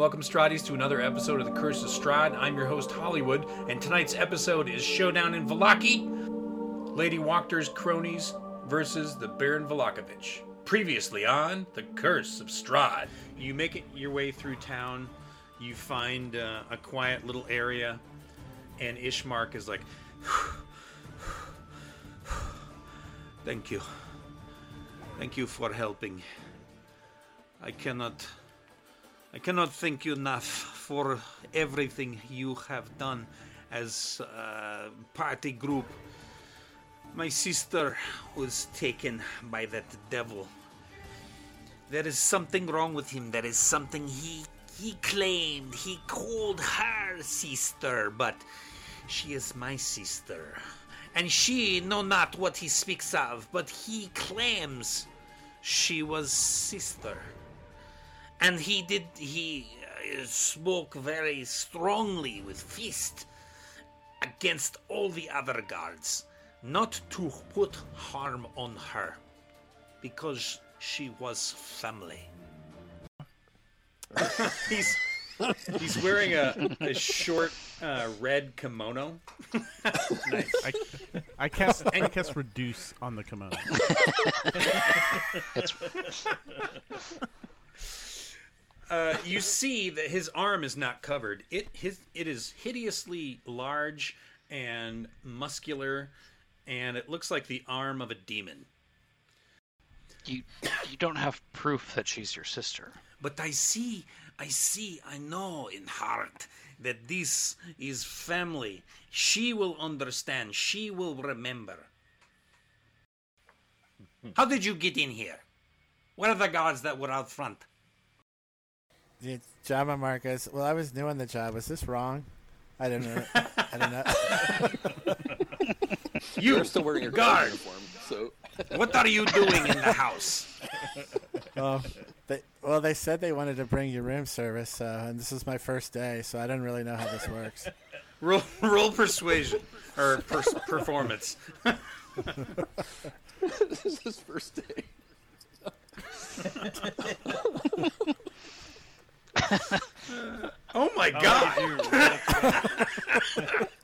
Welcome, Stradies, to another episode of The Curse of Strahd. I'm your host, Hollywood, and tonight's episode is Showdown in Vallaki Lady Wachter's cronies versus the Baron Vallakovich. Previously on The Curse of Strahd. You make it your way through town, you find uh, a quiet little area, and Ismark is like, Thank you. Thank you for helping. I cannot. I cannot thank you enough for everything you have done as a party group. My sister was taken by that devil. There is something wrong with him. There is something he he claimed. He called her sister, but she is my sister. And she know not what he speaks of, but he claims she was sister. And he did he uh, spoke very strongly with fist against all the other guards, not to put harm on her, because she was family. he's he's wearing a, a short uh, red kimono. nice. I, I cast I cast reduce on the kimono. Uh, you see that his arm is not covered. It his it is hideously large and muscular, and it looks like the arm of a demon. You you don't have proof that she's your sister. But I see, I see, I know in heart that this is family. She will understand. She will remember. How did you get in here? What are the guards that were out front? Yeah, Java Marcus. Well, I was new on the job. Was this wrong? I don't know. I don't know. You You're still wearing your guard. uniform, so What are you doing in the house? well, they, well, they said they wanted to bring you room service, uh, and this is my first day, so I don't really know how this works. Roll, roll persuasion or pers- performance. this is his first day. Oh my oh, god!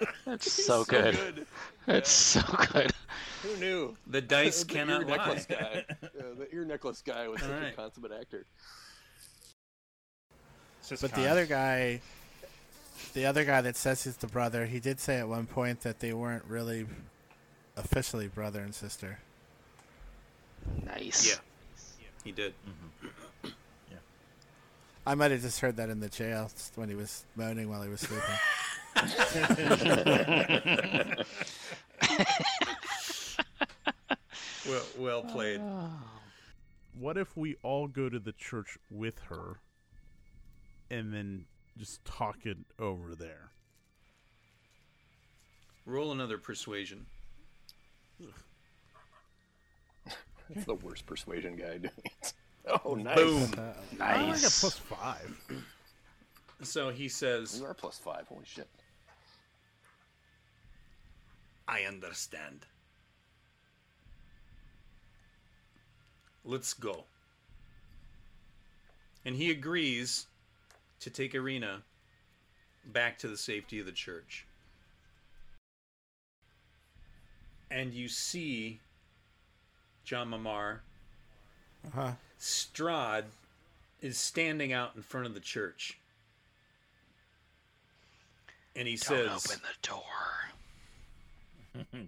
That's so good. It's so good. Who knew? The dice The cannot ear lie. necklace guy. Yeah, the ear necklace guy was such Alright. a consummate actor. But the other guy, the other guy that says he's the brother, he did say at one point that they weren't really officially brother and sister. Nice. Yeah, he did. Mm-hmm. I might have just heard that in the jail when he was moaning while he was sleeping. Well, well played. What if we all go to the church with her, and then just talk it over there? Roll another persuasion. It's the worst persuasion guy doing it. Oh, nice. Boom. I got Nice. plus five. So he says, You are plus five. Holy shit. I understand. Let's go. And he agrees to take Irina back to the safety of the church. And you see John Mamar, Uh-huh. Strahd is standing out in front of the church. And he Don't says, open the door.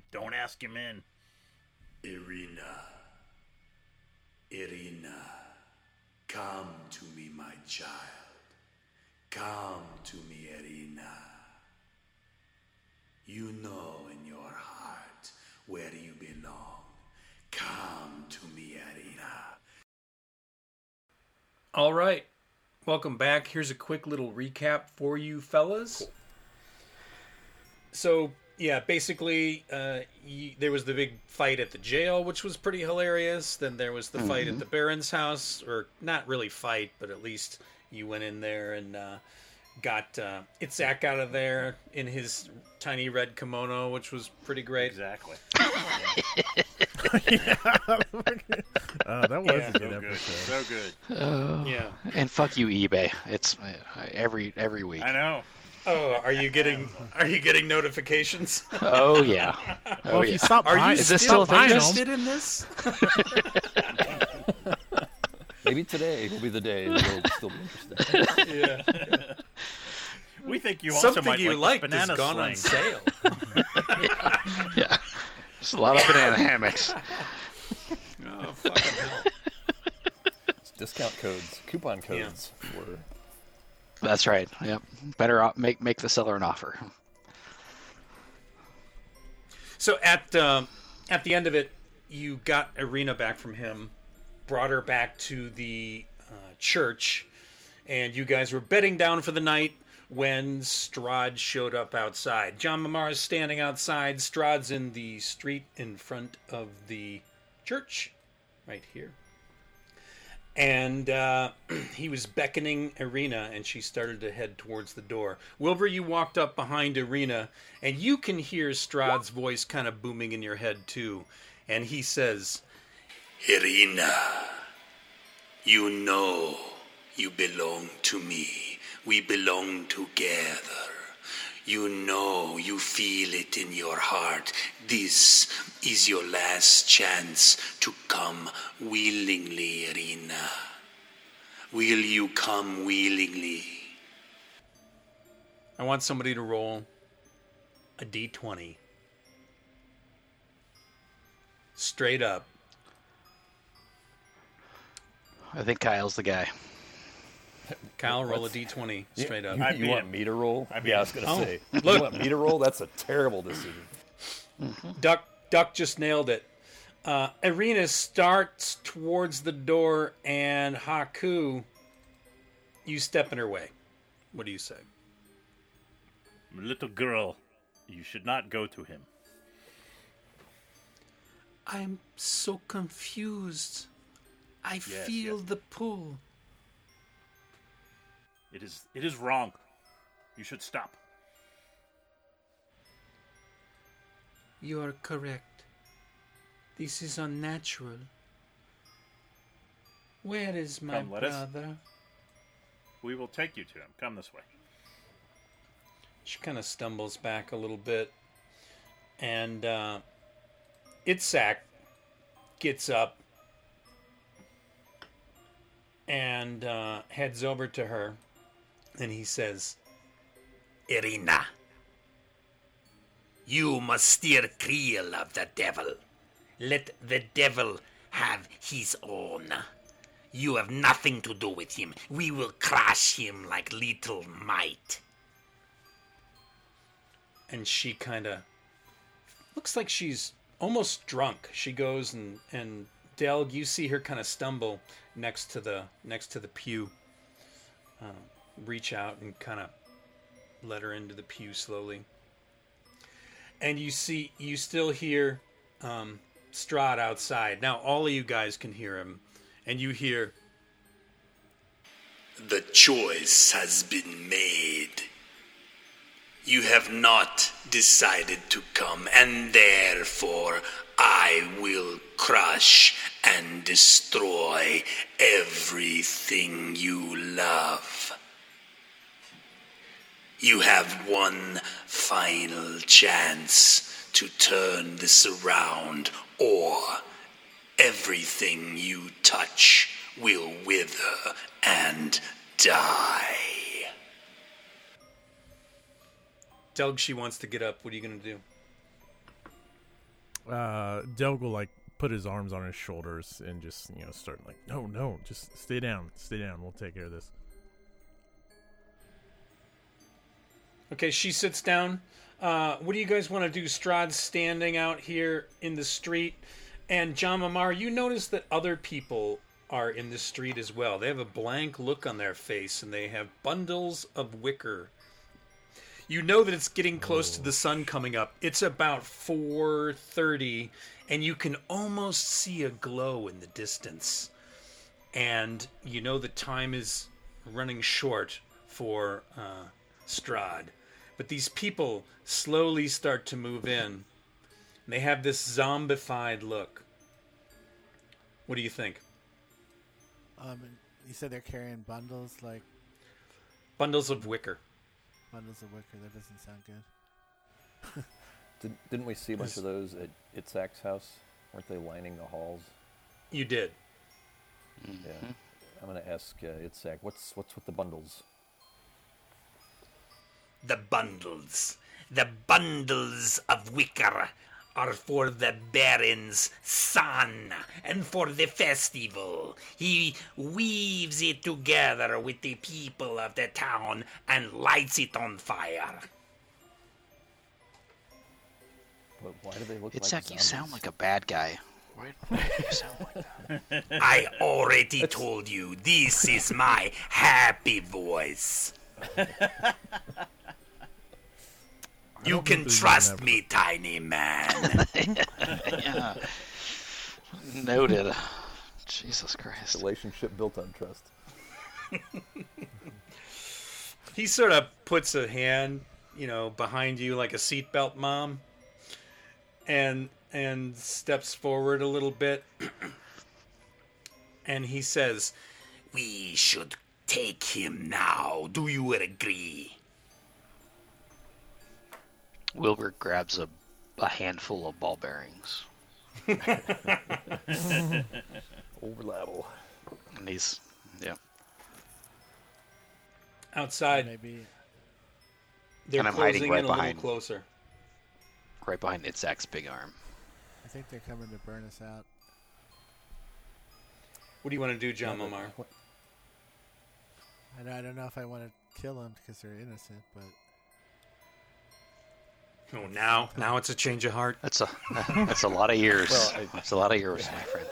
Don't ask him in. Irina, Irina, come to me, my child. Come to me, Irina. You know in your heart where you belong. Come to me, Irina. All right. Welcome back. Here's a quick little recap for you fellas. So, yeah, basically, uh, y- there was the big fight at the jail, which was pretty hilarious. Then there was the fight at the Baron's house, or not really fight, but at least you went in there and uh, got uh, Itzak out of there in his tiny red kimono, which was pretty great. Exactly. Uh, that was Yeah. a good So good. episode. So good. Oh, Yeah. and fuck you, eBay. It's uh, every every week. I know. Oh, are you getting are you getting notifications? Oh yeah. Oh Well, if yeah. you stop Are buying, you Is this still still interested in this? Maybe today will be the day you'll still be interested. Yeah. We think you also Something might you like liked this has banana gone on sling. sale. yeah. There's a lot of banana hammocks. Oh, fucking hell. Discount codes, coupon codes for That's right. Yep. Better o- make make the seller an offer. So at um, at the end of it, you got Irina back from him, brought her back to the uh, church, and you guys were bedding down for the night when Strahd showed up outside. John Mamar is standing outside. Strahd's in the street in front of the church, right here. And uh, he was beckoning Irina, and she started to head towards the door. Wilbur, you walked up behind Irina, and you can hear Strahd's voice kind of booming in your head, too. And he says, Irina, you know you belong to me. We belong together. You know, you feel it in your heart. This is your last chance to come willingly, Irina. Will you come willingly? I want somebody to roll a d20. Straight up. I think Kyle's the guy. Kyle, roll a d20 straight up. You, I you beat want him. me to roll? I beat yeah, I was gonna Oh, say. look. You want me to roll? That's a terrible decision. Duck Duck just nailed it. Uh, Irina starts towards the door, and Haku, you step in her way. What do you say? Little girl, you should not go to him. I'm so confused. I Yes, feel yes. the pull. It is it is wrong. You should stop. You are correct. This is unnatural. Where is my Come, let us- brother? We will take you to him. Come this way. She kind of stumbles back a little bit, and uh, Itzhak gets up and uh, heads over to her, and he says, Irina, you must steer clear of the devil. Let the devil have his own. You have nothing to do with him. We will crush him like little mite. and she kind of looks like she's almost drunk. She goes and and Delg, you see her kind of stumble next to the next to the pew. Uh, reach out and kind of let her into the pew slowly. And you see, you still hear um, Strahd outside. Now all of you guys can hear him, and you hear The choice has been made. You have not decided to come, and therefore I will crush and destroy everything you love. You have one final chance to turn this around, or everything you touch will wither and die. Delg. She wants to get up. What are you gonna do? Uh, Delg will like put his arms on his shoulders and just you know start like, no, no, just stay down, stay down. We'll take care of this. Okay, she sits down. Uh, what do you guys want to do? Strahd's standing out here in the street, and John Mamar, you notice that other people are in the street as well. They have a blank look on their face, and they have bundles of wicker. You know that it's getting close to the sun coming up. It's about 4:30, and you can almost see a glow in the distance. And you know the time is running short for uh, Strahd. But these people slowly start to move in. They have this zombified look. What do you think? Um, you said they're carrying bundles, like Bundles of wicker. bundles of wicker. That doesn't sound good. Did, didn't we see a bunch of those at Itzhak's house? Weren't they lining the halls? You did. Yeah. I'm gonna ask uh, Itzhak, what's what's with the bundles? The bundles. The bundles of wicker are for the Baron's sun and for the festival. He weaves it together with the people of the town and lights it on fire. But why do they look It's like like you sound like a bad guy. Why why do you sound like that? I already told you this is my happy voice. You can trust me, tiny man. yeah. Noted. Jesus Christ. relationship built on trust. He sort of puts a hand, you know, behind you like a seatbelt mom, and and steps forward a little bit, and he says, we should take him now. Do you agree? Wilbur grabs a, a handful of ball bearings. Over level. And he's, yeah. outside. Maybe They're And I'm hiding closing right in a little closer. Right behind Itzak's big arm. I think they're coming to burn us out. What do you want to do, John Momar? I I don't know if I want to kill them because they're innocent, but Oh, now, now it's a change of heart. That's a that's a lot of years. Well, I- that's a lot of years, my friend.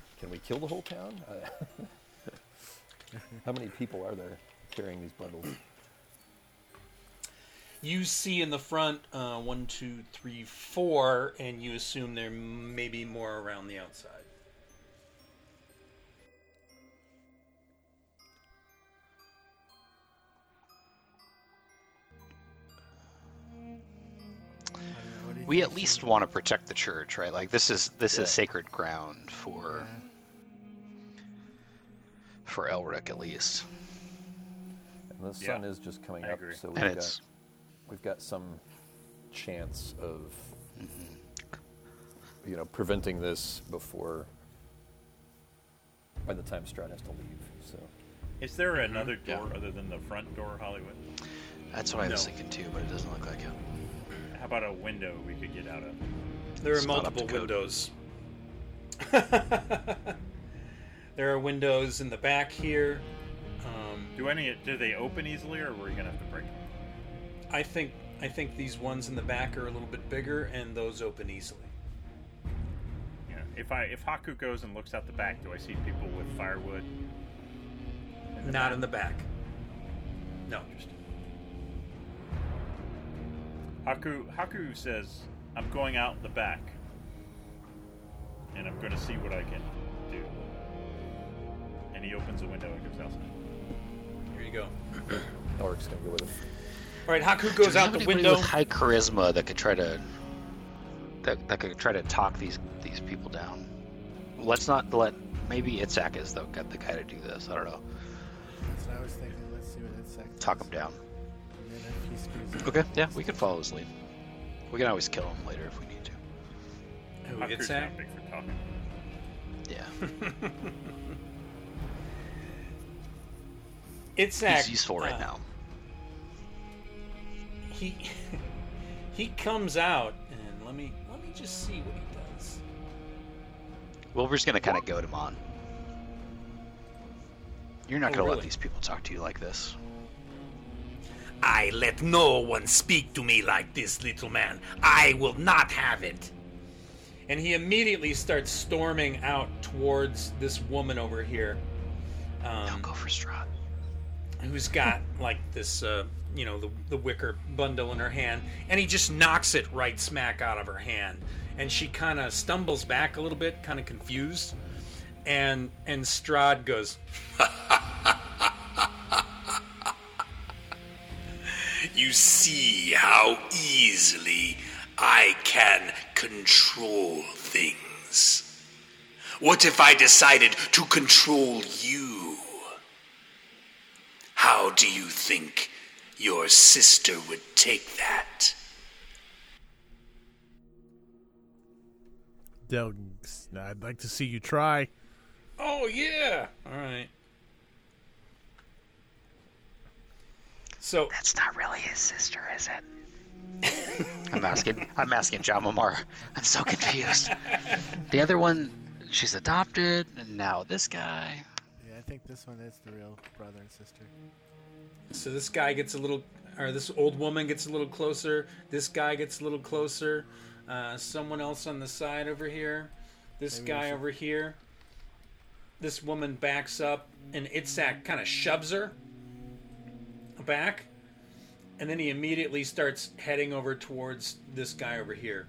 Can we kill the whole town? Uh, How many people are there carrying these bundles? You see in the front uh, one, two, three, four, and you assume there may be more around the outside. We at least want to protect the church, right? Like this is this Yeah. is sacred ground for for Elric at least. And the Yeah, sun is just coming I up, agree. so we've it's got we've got some chance of mm-hmm. you know preventing this before by the time Strahd has to leave. So Is there another mm-hmm. Yeah. door other than the front door, Hollywood? that's what I was No. thinking too, but it doesn't look like it. How about a window we could get out of? There are It's not up to multiple windows. there are windows in the back here. Um, Do any? Do they open easily, or were you gonna have to break them? I think I think these ones in the back are a little bit bigger, and those open easily. Yeah. If I if Haku goes and looks out the back, do I see people with firewood? in Not back? in the back. No. Haku Haku says, "I'm going out the back, and I'm going to see what I can do." And he opens a window and goes outside. Here you go. Elric's gonna go with him. All right, Haku goes out the anybody window. with high charisma that could try to that, that could try to talk these these people down. Let's not let maybe Itzak is the got the guy to do this. I don't know. That's what I was thinking. Let's see what insect. Talk does. him down. Okay, yeah, we can follow his lead. We can always kill him later if we need to. Who, Haku's Itzhak? not big for talking. Yeah, he's useful right uh, now. He he comes out, and let me let me just see what he does. Wilbur's gonna kind of goad him on. You're not Oh, gonna really? let these people talk to you like this. I let no one speak to me like this, little man. I will not have it. And he immediately starts storming out towards this woman over here. Don't Um, go for Strahd. who's got like this, uh, you know, the, the wicker bundle in her hand, and he just knocks it right smack out of her hand, and she kind of stumbles back a little bit, kind of confused, and and Strahd goes, You see how easily I can control things. What if I decided to control you? How do you think your sister would take that? Del, I'd like to see you try. Oh yeah. All right. So That's not really his sister, is it? I'm asking. I'm asking John Mamar. I'm so confused. The other one, she's adopted, and now this guy. Yeah, I think this one is the real brother and sister. So this guy gets a little, or this old woman gets a little closer. This guy gets a little closer. Uh, someone else on the side over here. This Maybe guy should- over here. This woman backs up, and Itzhak kind of shoves her back, and then he immediately starts heading over towards this guy over here.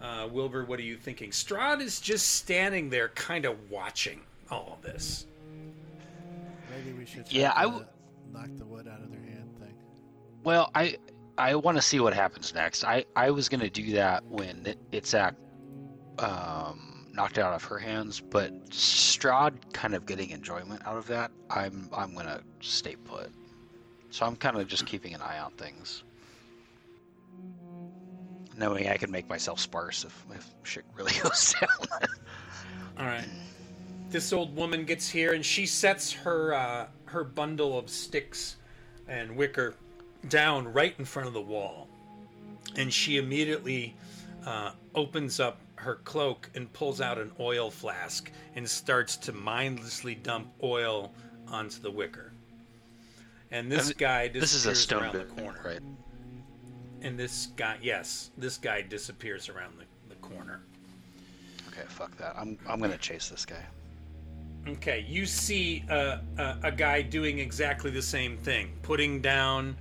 Uh, Wilbur, what are you thinking? Strahd is just standing there, kind of watching all of this. Maybe we should. Yeah, try I to w- knock the wood out of their hand thing. Well, I I want to see what happens next. I I was gonna do that when it, Itzhak um, knocked it out of her hands, but Strahd kind of getting enjoyment out of that. I'm I'm gonna stay put. So I'm kind of just keeping an eye on things, knowing I can make myself sparse if if shit really goes down. All right. This old woman gets here and she sets her uh, her bundle of sticks and wicker down right in front of the wall, and she immediately uh, opens up her cloak and pulls out an oil flask and starts to mindlessly dump oil onto the wicker. And this And guy this is a disappears stone around the corner. right? And this guy, yes, this guy disappears around the, the corner. Okay, fuck that. I'm I'm gonna chase this guy. Okay, you see uh, a, a guy doing exactly the same thing, putting down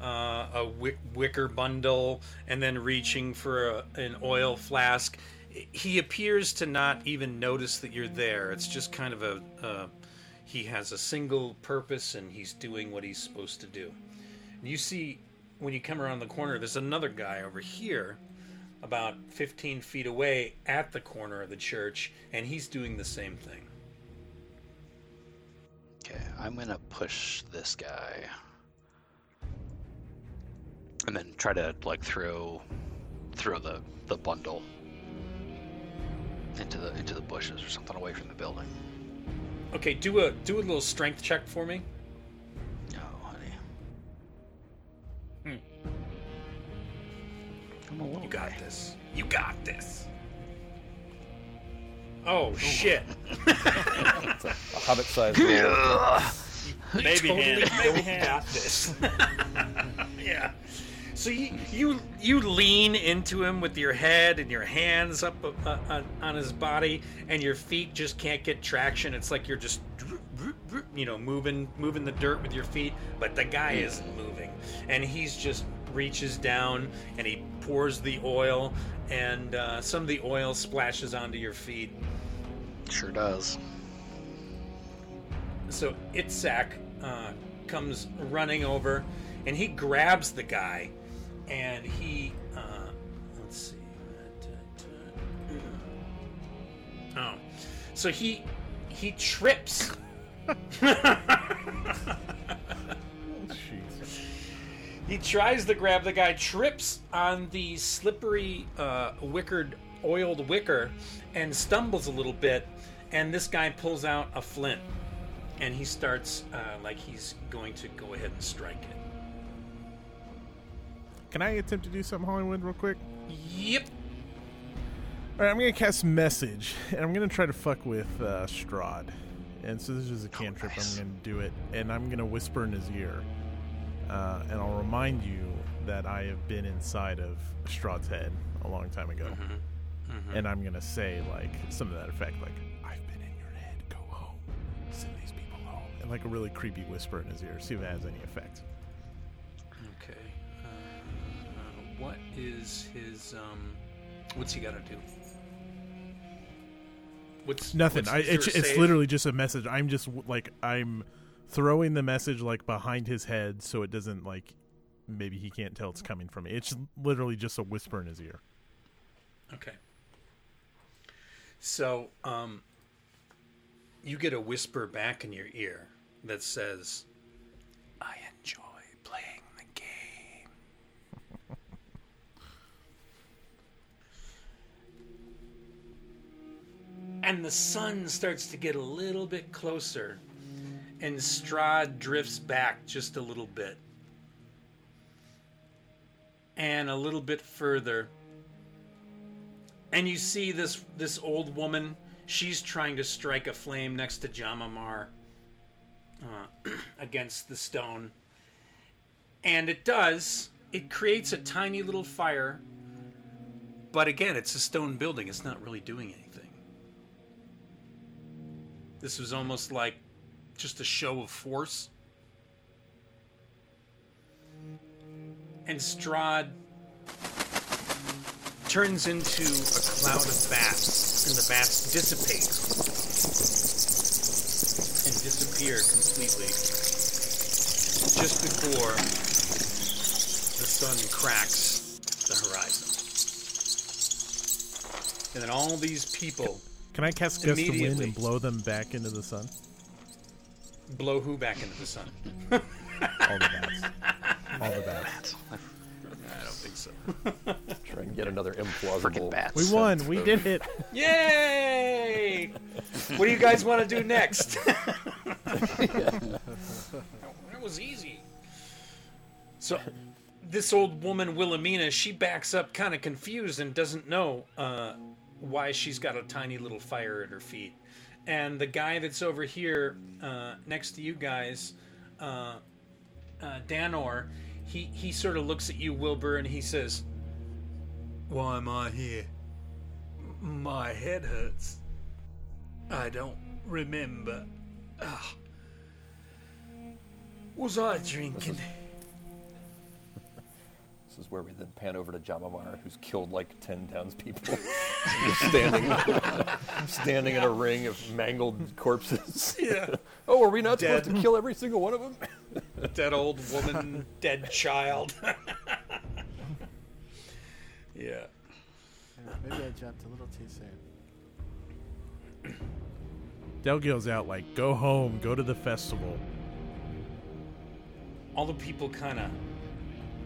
uh, a wick, wicker bundle and then reaching for a, an oil flask. He appears to not even notice that you're there. It's just kind of a. Uh, he has a single purpose and he's doing what he's supposed to do. You see, when you come around the corner, there's another guy over here, about 15 feet away at the corner of the church, and he's doing the same thing. Okay, I'm gonna push this guy. And then try to like throw throw the, the bundle into the into the bushes or something away from the building. Okay, do a do a little strength check for me. No, honey. Hmm. I'm a little You got guy. this. You got this. Oh shit! It's a, a hobbit-sized Maybe Baby hand, baby hand. got this. yeah. So you, you you lean into him with your head and your hands up uh, on, on his body, and your feet just can't get traction. It's like you're just you know moving moving the dirt with your feet, but the guy isn't moving, and he's just reaches down and he pours the oil, and uh, some of the oil splashes onto your feet. Sure does. So Itzak uh, comes running over, and he grabs the guy, and he uh, let's see. Oh, so he he trips. He tries to grab the guy, trips on the slippery, uh, wickered, oiled wicker, and stumbles a little bit. And this guy pulls out a flint, and he starts uh, like he's going to go ahead and strike it. Can I attempt to do something, Hollywood, real quick? Yep. All right, I'm gonna cast message, and I'm gonna try to fuck with uh, Strahd. And so this is a cantrip. nice. I'm gonna do it, and I'm gonna whisper in his ear, uh, and I'll remind you that I have been inside of Strahd's head a long time ago, and I'm gonna say like some of that effect, like "I've been in your head. Go home. Send these people home," and like a really creepy whisper in his ear. See if it has any effect. What is his um? What's he got to do? What's Nothing. what's- I, it's it's literally just a message. I'm just like I'm throwing the message like behind his head so it doesn't like maybe he can't tell it's coming from me. It's literally just a whisper in his ear. Okay. So, um, you get a whisper back in your ear that says, I enjoy playing the game. And the sun starts to get a little bit closer, and Strahd drifts back just a little bit. And a little bit further. And you see this this old woman. She's trying to strike a flame next to Jamamar uh, against the stone. And it does. It creates a tiny little fire. But again, it's a stone building. It's not really doing anything. This was almost like just a show of force. And Strahd turns into a cloud of bats, and the bats dissipate and disappear completely just before the sun cracks the horizon. And then all these people Can I cast gust of wind and blow them back into the sun? blow who back into the sun? All the bats. All the bats. I don't think so. Try and get another implausible. Freaking bats. We won. We did it. Yay! what do you guys want to do next? that was easy. So, this old woman, Wilhelmina, she backs up kind of confused and doesn't know uh, why she's got a tiny little fire at her feet. And the guy that's over here uh, next to you guys, uh, uh, Danor, he, he sort of looks at you, Wilbur, and he says, Why am I here? My head hurts. I don't remember. Ah. Was I drinking? This is where we then pan over to Jamamar, who's killed like ten townspeople, Just standing, standing in a ring of mangled corpses. Yeah. oh, are we not supposed to kill every single one of them? Dead old woman, dead child. yeah. Maybe I jumped a little too soon. Delgil's out like, go home, go to the festival. All the people kind of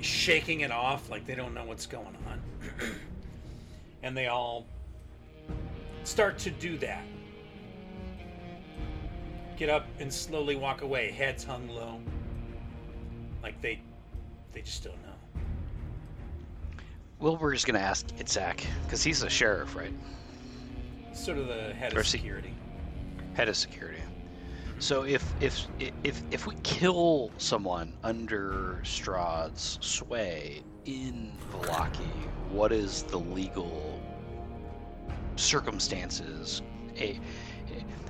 shaking it off like they don't know what's going on. and they all start to do that. Get up and slowly walk away, heads hung low. Like they they just don't know. Wilbur's gonna ask Itzhak because he's a sheriff, right? Sort of the head Or of se- security. Head of security. So if if if if we kill someone under Strahd's sway in Vallaki, what is the legal circumstances? A,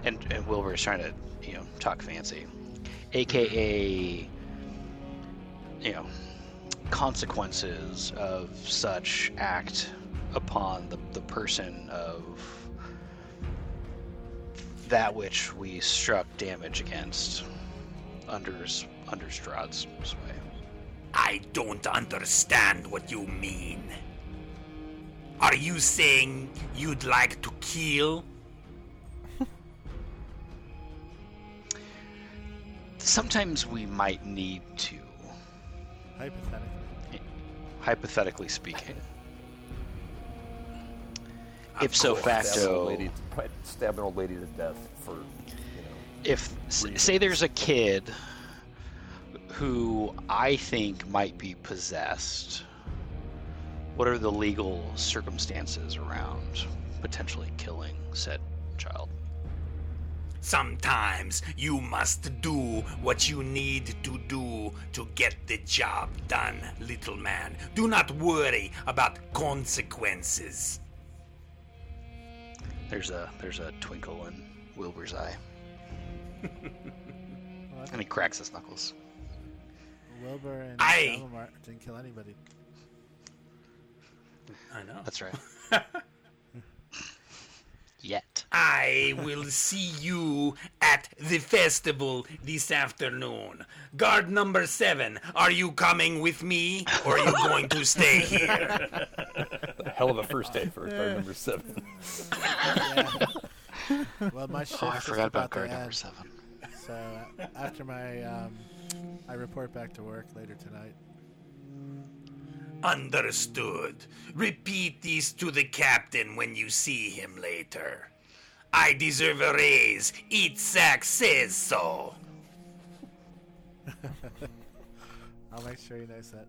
and and Wilbur is trying to you know talk fancy, aka you know consequences of such act upon the, the person of that which we struck damage against under under Strahd's sway. I don't understand what you mean. Are you saying you'd like to kill? Sometimes we might need to, Hypothetically. hypothetically speaking. If Of so course. Stab an facto, old lady, stab an old lady to death for, you know. if s- say there's a kid who I think might be possessed, what are the legal circumstances around potentially killing said child? Sometimes you must do what you need to do to get the job done, little man. Do not worry about consequences. There's a there's a twinkle in Wilbur's eye, and he cracks his knuckles. Wilbur and I- Alamar didn't kill anybody. I know. That's right. Yet. I will see you at the festival this afternoon. Guard number seven, are you coming with me or are you going to stay here? A hell of a first day for guard number seven. Well, my shift Oh, I is forgot about about guard number end, seven. so after my um, I report back to work later tonight. Understood. Repeat these to the captain when you see him later. I deserve a raise. Itzhak says so. I'll make sure he knows that.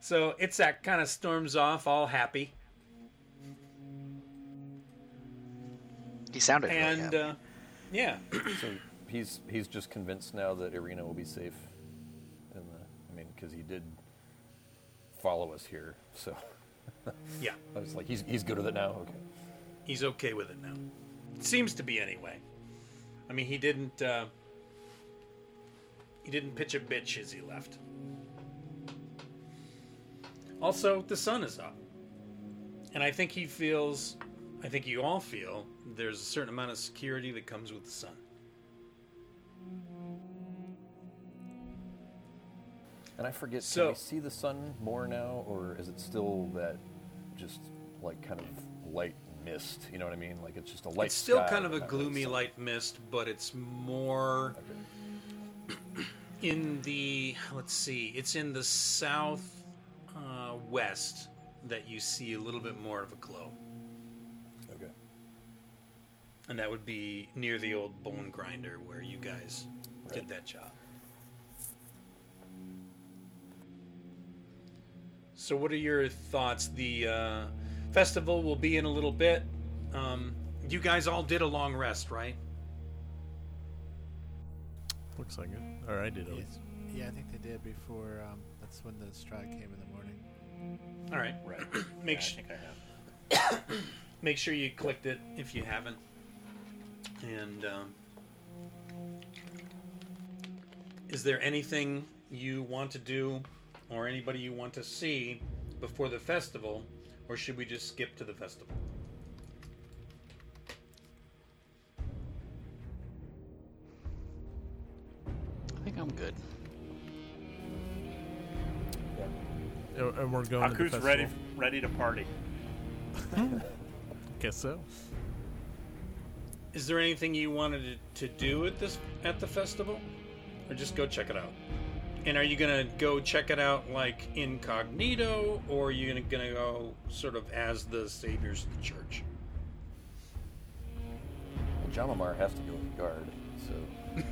So Itzhak kind of storms off, all happy, He sounded really and happy. uh, yeah, So he's he's just convinced now that Irina will be safe. In the, I mean, because he did follow us here, so yeah, I was like, he's he's good with it now. Okay. He's okay with it now. Seems to be anyway. I mean, he didn't. Uh, he didn't pitch a bitch as he left. Also, the sun is up, and I think he feels. I think you all feel there's a certain amount of security that comes with the sun. And I forget, So- can we see the sun more now, or is it still that just like kind of light mist? You know what I mean? Like it's just a light. it's still kind of a gloomy sun. light mist, but it's more Okay. in the let's see it's in the south uh, west that you see a little bit more of a glow Okay. and that would be near the old bone grinder where you guys did that job so what are your thoughts the uh, festival will be in a little bit um, you guys all did a long rest right Looks like it. Or I did at least. Yeah, I think they did before. Um, that's when the strike came in the morning. all right Right. Make yeah, sh- I think I have. make sure you clicked it if you haven't. And um, is there anything you want to do or anybody you want to see before the festival, or should we just skip to the festival? I think I'm good. Yeah. And we're going to the Haku's ready, ready to party. Guess so. Is there anything you wanted to, to do at this at the festival, or just go check it out? And are you gonna go check it out like incognito, or are you gonna, gonna go sort of as the saviors of the church? Well, Jamamar has to go with the guard, so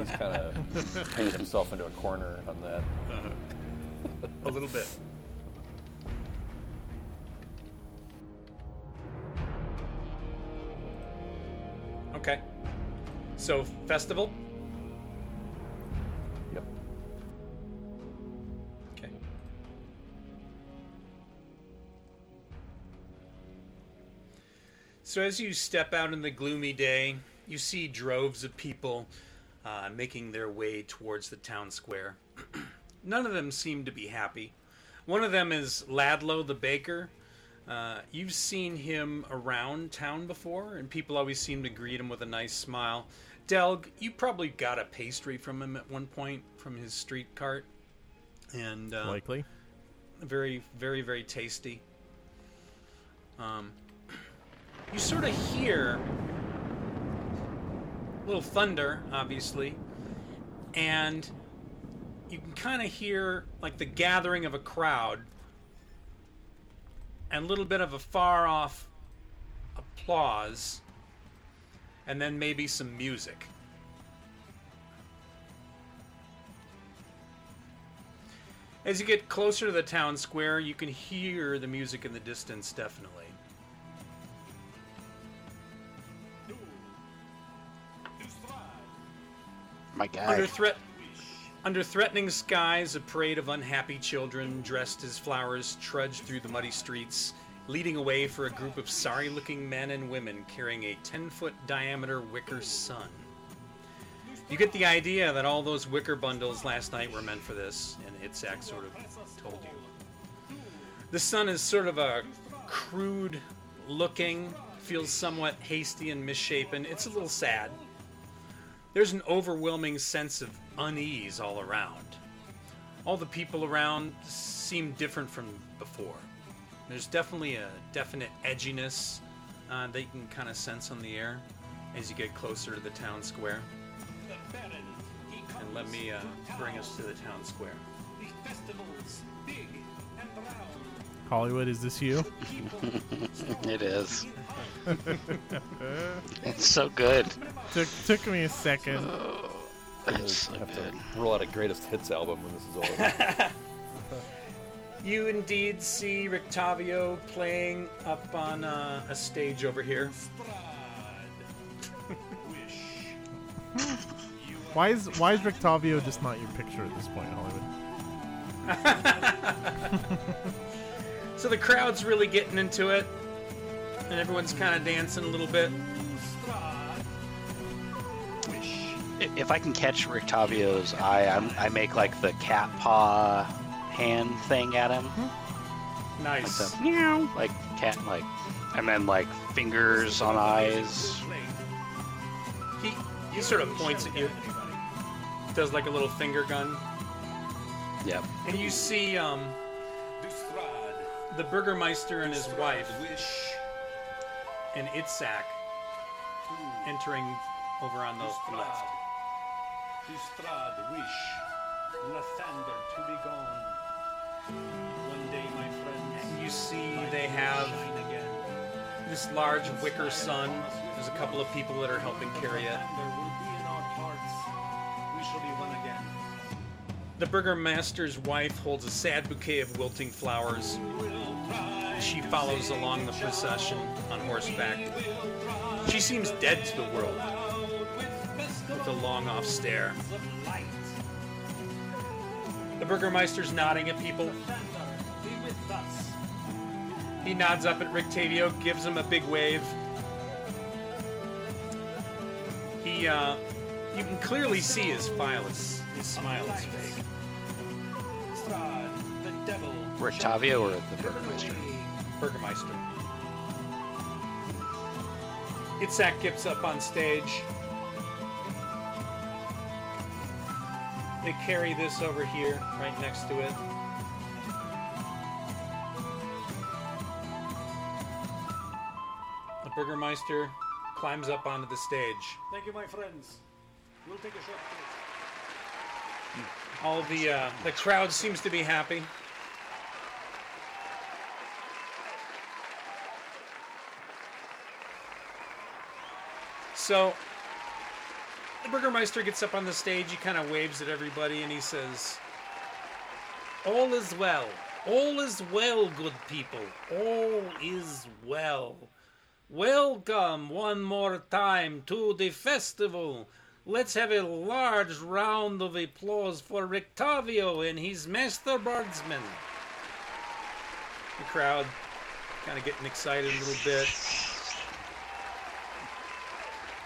he's kind of painted himself into a corner on that. Uh-huh. A little bit. Okay. So festival. So as you step out in the gloomy day, you see droves of people uh, making their way towards the town square. None of them seem to be happy. One of them is Ladlow the baker. Uh, you've seen him around town before, and people always seem to greet him with a nice smile. Delg, you probably got a pastry from him at one point from his street cart, and uh, Likely. very, very, very tasty. Um, you sort of hear a little thunder, obviously, and you can kind of hear like the gathering of a crowd and a little bit of a far off applause, and then maybe some music. As you get closer to the town square, you can hear the music in the distance, definitely. My guy. Under threat, under threatening skies, a parade of unhappy children dressed as flowers trudge through the muddy streets, leading away for a group of sorry-looking men and women carrying a 10-foot diameter wicker sun. You get the idea that all those wicker bundles last night were meant for this, and Itzhak sort of told you. The sun is sort of a crude looking, feels somewhat hasty and misshapen. It's a little sad. There's an overwhelming sense of unease all around. All the people around seem different from before. There's definitely a definite edginess, uh, that you can kind of sense on the air as you get closer to the town square. And let me uh, bring us to the town square. Hollywood, is this you? It is. It's so good. took took me a second. It's so have good. to roll out a greatest hits album when this is over. You indeed see Rictavio playing up on uh, a stage over here. Why is why is Rictavio just not your picture at this point, Hollywood? So the crowd's really getting into it, and everyone's kind of dancing a little bit. If I can catch Rictavio's eye, I'm, I make like the cat paw hand thing at him, like Nice. the meow, like cat, like, and then like fingers on eyes. He he sort of points at you, does like a little finger gun, Yep. and you see um, the Burgermeister and his wife and Itzak entering over on the left. Dustrad wish Lathander to be gone. One day, my friends, And you see they have this large wicker sun. There's a couple of people that are helping carry it. Lathander will be in our hearts. We shall be one again. The Burgermaster's wife holds a sad bouquet of wilting flowers. She follows along the procession on horseback. She seems dead to the world, with a long off stare. The Burgermeister's nodding at people. He nods up at Rictavio, gives him a big wave. He, uh, you can clearly see his is, his smile is fake. Rictavio or the Burgermeister? Burgermeister. Itzak gets up on stage. They carry this over here, right next to it. The Burgermeister climbs up onto the stage. Thank you, my friends. We'll take a short break. All the uh, the crowd seems to be happy. So the Burgermeister gets up on the stage. He kind of waves at everybody and he says, "All is well. All is well, good people. All is well. Welcome one more time to the festival." Let's have a large round of applause for Rictavio and his master bardsman. The crowd kind of getting excited a little bit.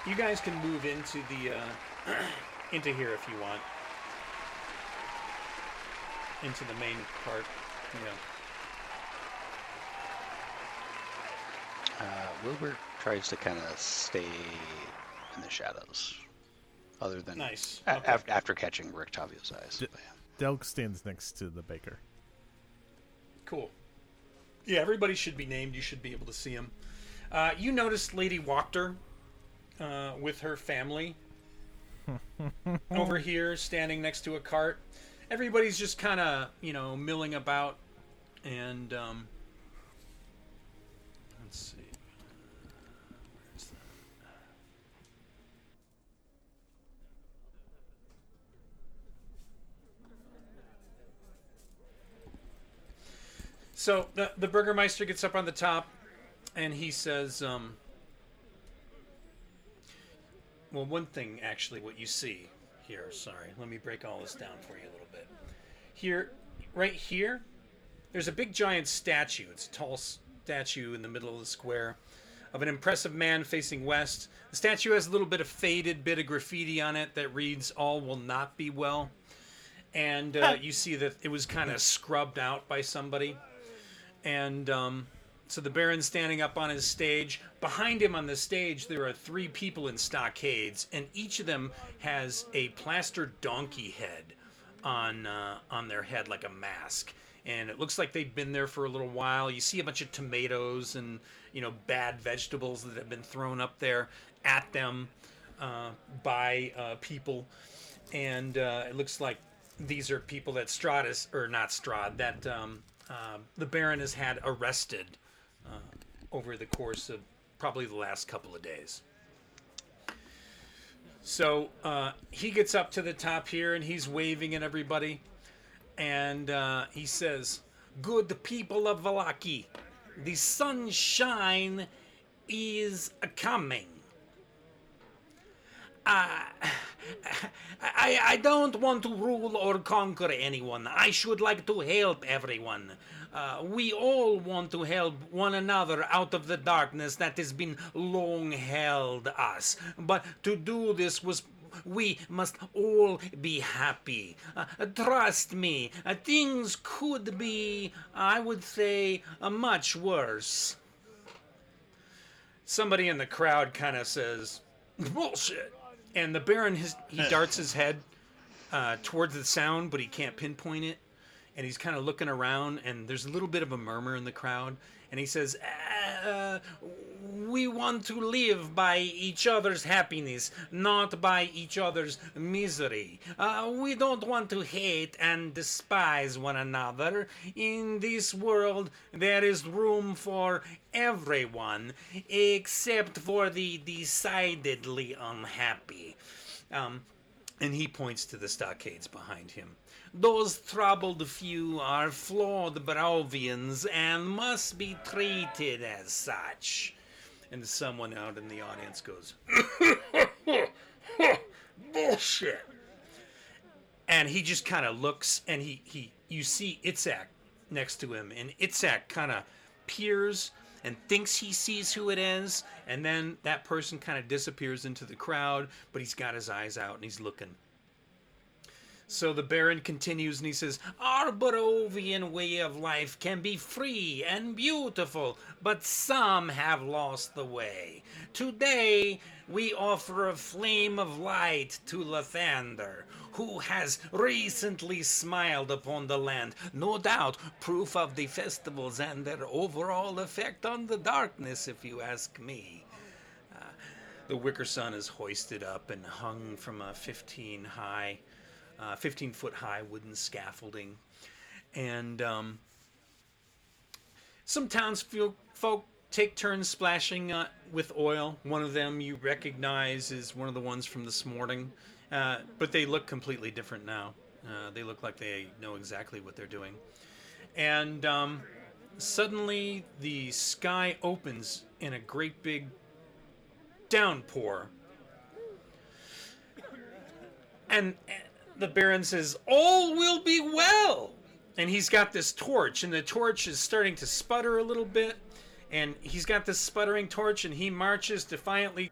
You guys can move into the uh, into here if you want. Into the main part. Yeah. Uh, Wilbur tries to kind of stay in the shadows, other than Nice. a- Okay. af- after catching Rictavio's eyes. D- yeah. Delg stands next to the baker. Cool. Yeah, everybody should be named. You should be able to see them. Uh, you noticed Lady Wachter uh, with her family over here, standing next to a cart. Everybody's just kind of, you know, milling about, and um, let's see. So the the Burgermeister gets up on the top, and he says, um, "Well, one thing actually, what you see here. Sorry, let me break all this down for you a little bit. Here, right here, there's a big giant statue. It's a tall statue in the middle of the square." Of an impressive man facing west. The statue has a little bit of faded bit of graffiti on it that reads, All will not be well. And uh, you see that it was kind of scrubbed out by somebody and um, so the Baron's standing up on his stage. Behind him on the stage, there are three people in stockades, and each of them has a plaster donkey head on uh, on their head like a mask. and it looks like they've been there for a little while. You see a bunch of tomatoes and you know bad vegetables that have been thrown up there at them uh, by uh, people, and uh, it looks like these are people that Strahd is, or not Strahd, that um, uh, the Baron has had arrested uh, over the course of probably the last couple of days. So uh, he gets up to the top here and he's waving at everybody. And uh, he says, Good people of Vallaki, the sunshine is coming. Uh, I, I don't want to rule or conquer anyone. I should like to help everyone. Uh, we all want to help one another out of the darkness that has been long held us. But to do this was we must all be happy. Uh, trust me, uh, things could be, I would say, uh, much worse. Somebody in the crowd kind of says, bullshit. And the Baron, his, he darts his head uh, towards the sound, but he can't pinpoint it. And he's kind of looking around, and there's a little bit of a murmur in the crowd. And he says, uh, We want to live by each other's happiness, not by each other's misery. Uh, we don't want to hate and despise one another. In this world, there is room for everyone, except for the decidedly unhappy. Um, and he points to the stockades behind him. Those troubled few are flawed Barovians and must be treated as such. And someone out in the audience goes, Bullshit. And he just kind of looks and he, he you see Itzhak next to him, and Itzhak kind of peers and thinks he sees who it is, and then that person kind of disappears into the crowd, but he's got his eyes out and he's looking. So the Baron continues and he says, Our Barovian way of life can be free and beautiful, but some have lost the way. Today, we offer a flame of light to Lathander, who has recently smiled upon the land. No doubt, proof of the festivals and their overall effect on the darkness, if you ask me. Uh, the wicker sun is hoisted up and hung from a 15 high uh, 15 foot high wooden scaffolding. And um, some townsfolk take turns splashing uh, with oil. One of them you recognize is one of the ones from this morning, uh, but they look completely different now. Uh, they look like they know exactly what they're doing. And um, suddenly the sky opens in a great big downpour. And the Baron says, All will be well. And he's got this torch, and the torch is starting to sputter a little bit. And he's got this sputtering torch, and he marches defiantly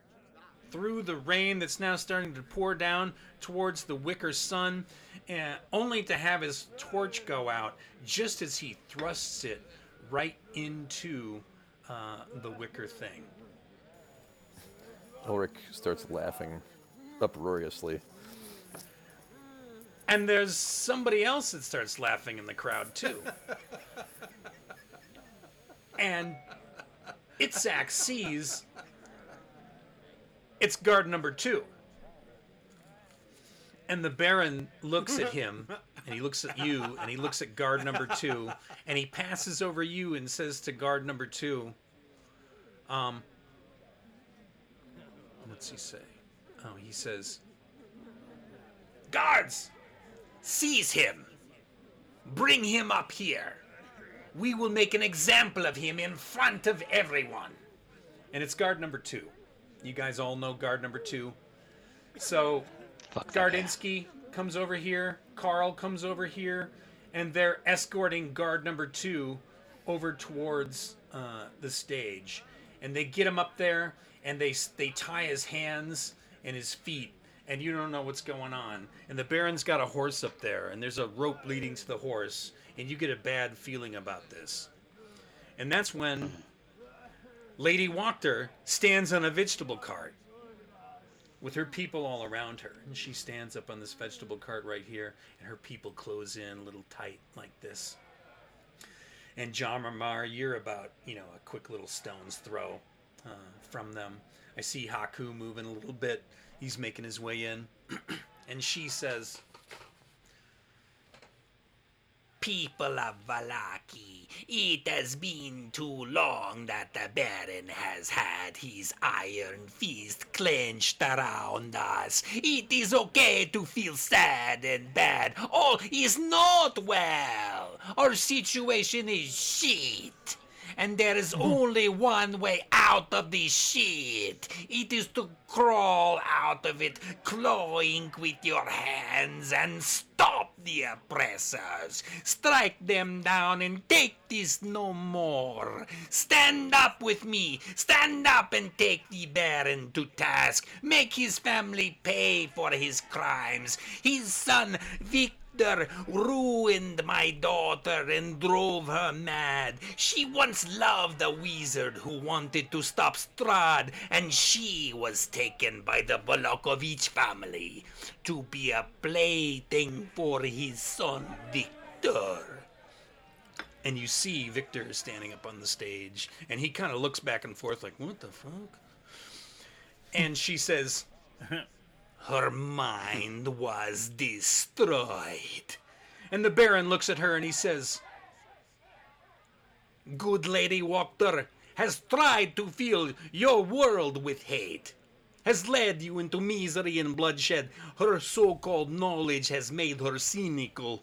through the rain that's now starting to pour down towards the wicker sun, and only to have his torch go out just as he thrusts it right into uh, the wicker thing. Ulrich starts laughing uproariously. And there's somebody else that starts laughing in the crowd too. and Itzhak sees it's guard number two. And the Baron looks at him, and he looks at you, and he looks at guard number two, and he passes over you and says to guard number two, um, what's he say? Oh, he says, Guards! Seize him! Bring him up here! We will make an example of him in front of everyone! And it's guard number two. You guys all know guard number two. So, Fuck. Gardinsky comes over here, Carl comes over here, and they're escorting guard number two over towards uh, the stage. And they get him up there, and they they tie his hands and his feet, and you don't know what's going on. And the Baron's got a horse up there, and there's a rope leading to the horse, and you get a bad feeling about this. And that's when Lady Wachter stands on a vegetable cart with her people all around her. And she stands up on this vegetable cart right here, and her people close in a little tight like this. and Jamamar, you're about you know a quick little stone's throw uh, from them. I see Haku moving a little bit. He's making his way in, and she says, People of Vallaki, it has been too long that the Baron has had his iron fist clenched around us. It is okay to feel sad and bad. All is not well. Our situation is shit. And there is mm-hmm. only one way out of this shit. It is to crawl out of it, clawing with your hands, and stop the oppressors. Strike them down and take this no more. Stand up with me. Stand up and take the Baron to task. Make his family pay for his crimes. His son, Victor ruined my daughter and drove her mad. She once loved a wizard who wanted to stop Strahd, and she was taken by the Vallakovich family to be a plaything for his son Victor. and you see Victor standing up on the stage, and he kind of looks back and forth like, "What the fuck?" And she says, Her mind was destroyed. and the Baron looks at her and he says, Good Lady Wachter has tried to fill your world with hate, has led you into misery and bloodshed. Her so called knowledge has made her cynical.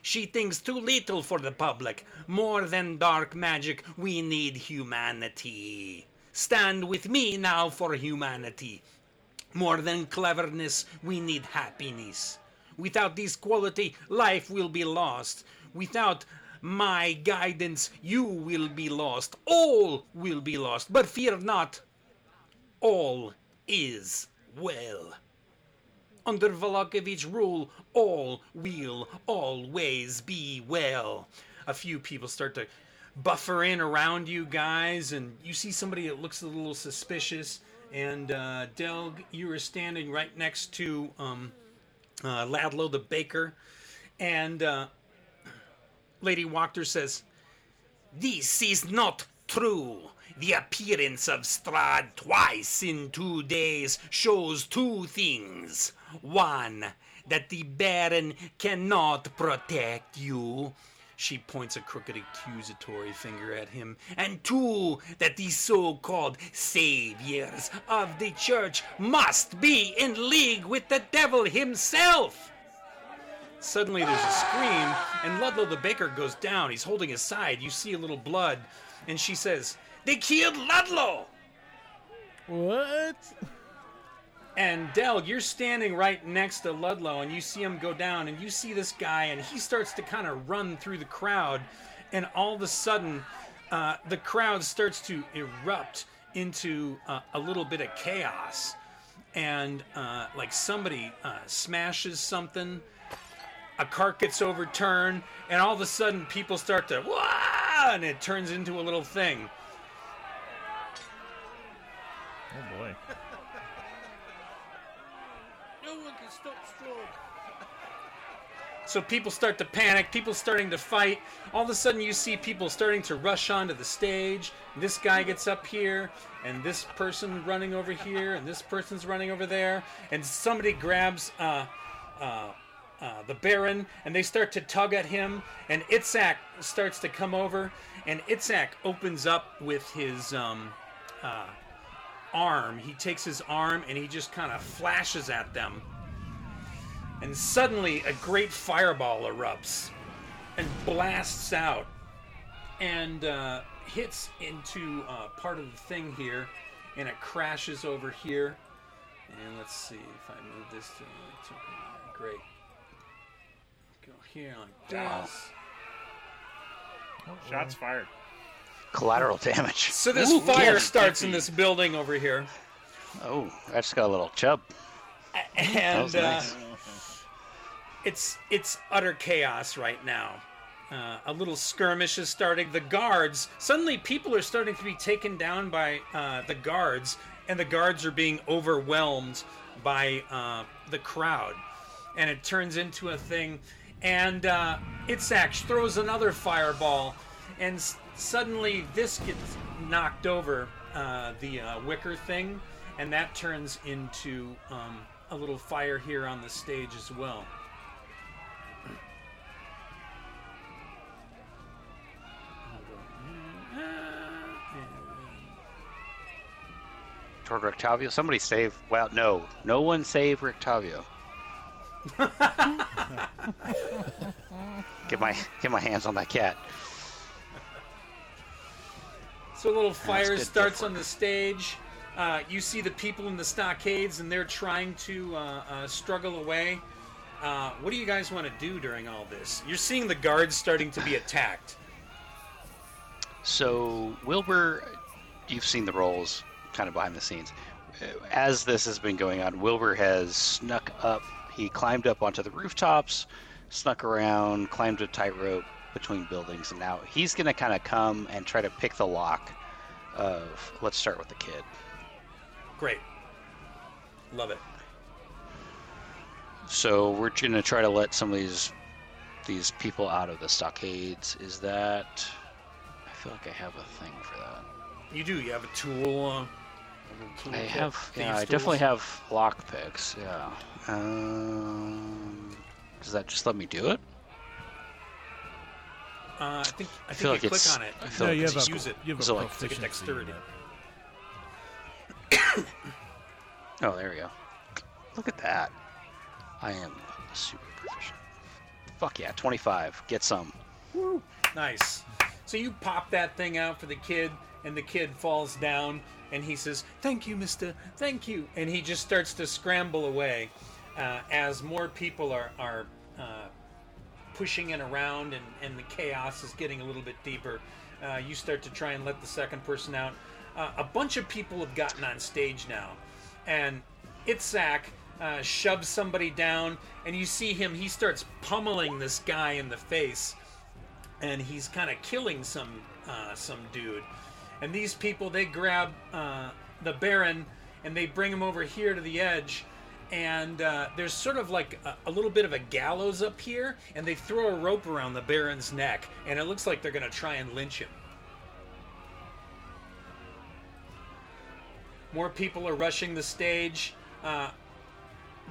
She thinks too little for the public. More than dark magic, we need humanity. Stand with me now for humanity. More than cleverness, we need happiness. Without this quality, life will be lost. Without my guidance, you will be lost. All will be lost. But fear not. All is well. Under Vallakovich rule, all will always be well. A few people start to buffer in around you guys, and you see somebody that looks a little suspicious. And uh, Delg, you were standing right next to um, uh, Ludlow the baker, and uh, Lady Wachter says, This is not true. The appearance of Strahd twice in two days shows two things. One, that the Baron cannot protect you. She points a crooked accusatory finger at him. And two, that these so called saviors of the church must be in league with the devil himself. Suddenly there's a scream, and Ludlow the baker goes down. He's holding his side. You see a little blood, and she says, They killed Ludlow! What? And Del, you're standing right next to Ludlow, and you see him go down, and you see this guy, and he starts to kind of run through the crowd, and all of a sudden, uh, the crowd starts to erupt into uh, a little bit of chaos, and uh, like somebody uh, smashes something, a cart gets overturned, and all of a sudden, people start to Wah! and it turns into a little thing. Oh boy. So people start to panic, people starting to fight. All of a sudden, you see people starting to rush onto the stage. This guy gets up here, and this person running over here, and this person's running over there, and somebody grabs uh, uh, uh, the Baron, and they start to tug at him. And Itzhak starts to come over, and Itzhak opens up with his um, uh, arm. He takes his arm and he just kind of flashes at them and suddenly a great fireball erupts and blasts out and uh, hits into uh, part of the thing here and it crashes over here and let's see if i move this to great go here like this Shots fired. Collateral damage. so this Ooh, fire get starts in this building over here Oh, I just got a little chub. That was uh, nice. It's it's utter chaos right now. Uh, a little skirmish is starting. The guards suddenly people are starting to be taken down by uh, the guards, and the guards are being overwhelmed by uh, the crowd, and it turns into a thing. And uh, Itzhak throws another fireball, and s- suddenly this gets knocked over uh, the uh, wicker thing, and that turns into um, a little fire here on the stage as well. Toward Rictavio? Somebody save. Well, no. No one save Rictavio. get my get my hands on that cat. So a little fire starts good on the stage. Uh, you see the people in the stockades, and they're trying to uh, uh, struggle away. Uh, what do you guys want to do during all this? You're seeing the guards starting to be attacked. So Wilbur, you've seen the roles kind of behind the scenes. As this has been going on, Wilbur has snuck up. He climbed up onto the rooftops, snuck around, climbed a tightrope between buildings, and now he's going to kind of come and try to pick the lock of. Let's start with the kid. Great. Love it. So we're going to try to let some of these these people out of the stockades. Is that? I feel like I have a thing for that. You do. You have a tool. I have, yeah, I thieves' definitely have lock picks. Yeah. Um, does that just let me do it? Uh, I think I, I think feel you click on it. I feel No, like you have just a use it. you have a So, like, it's like a dexterity. Oh, there we go. Look at that. I am super proficient. Fuck yeah, 25. Get some. Woo. Nice. So you pop that thing out for the kid, and the kid falls down, and he says, "Thank you, Mister. Thank you." And he just starts to scramble away uh, as more people are are uh, pushing it around, and and the chaos is getting a little bit deeper. Uh, you start to try and let the second person out. Uh, a bunch of people have gotten on stage now, and Itzhak uh, shoves somebody down, and you see him. He starts pummeling this guy in the face and he's kind of killing some uh, some dude. And these people they grab uh, the Baron and they bring him over here to the edge. And uh, there's sort of like a, a little bit of a gallows up here, and they throw a rope around the Baron's neck, and it looks like they're going to try and lynch him. More people are rushing the stage. Uh,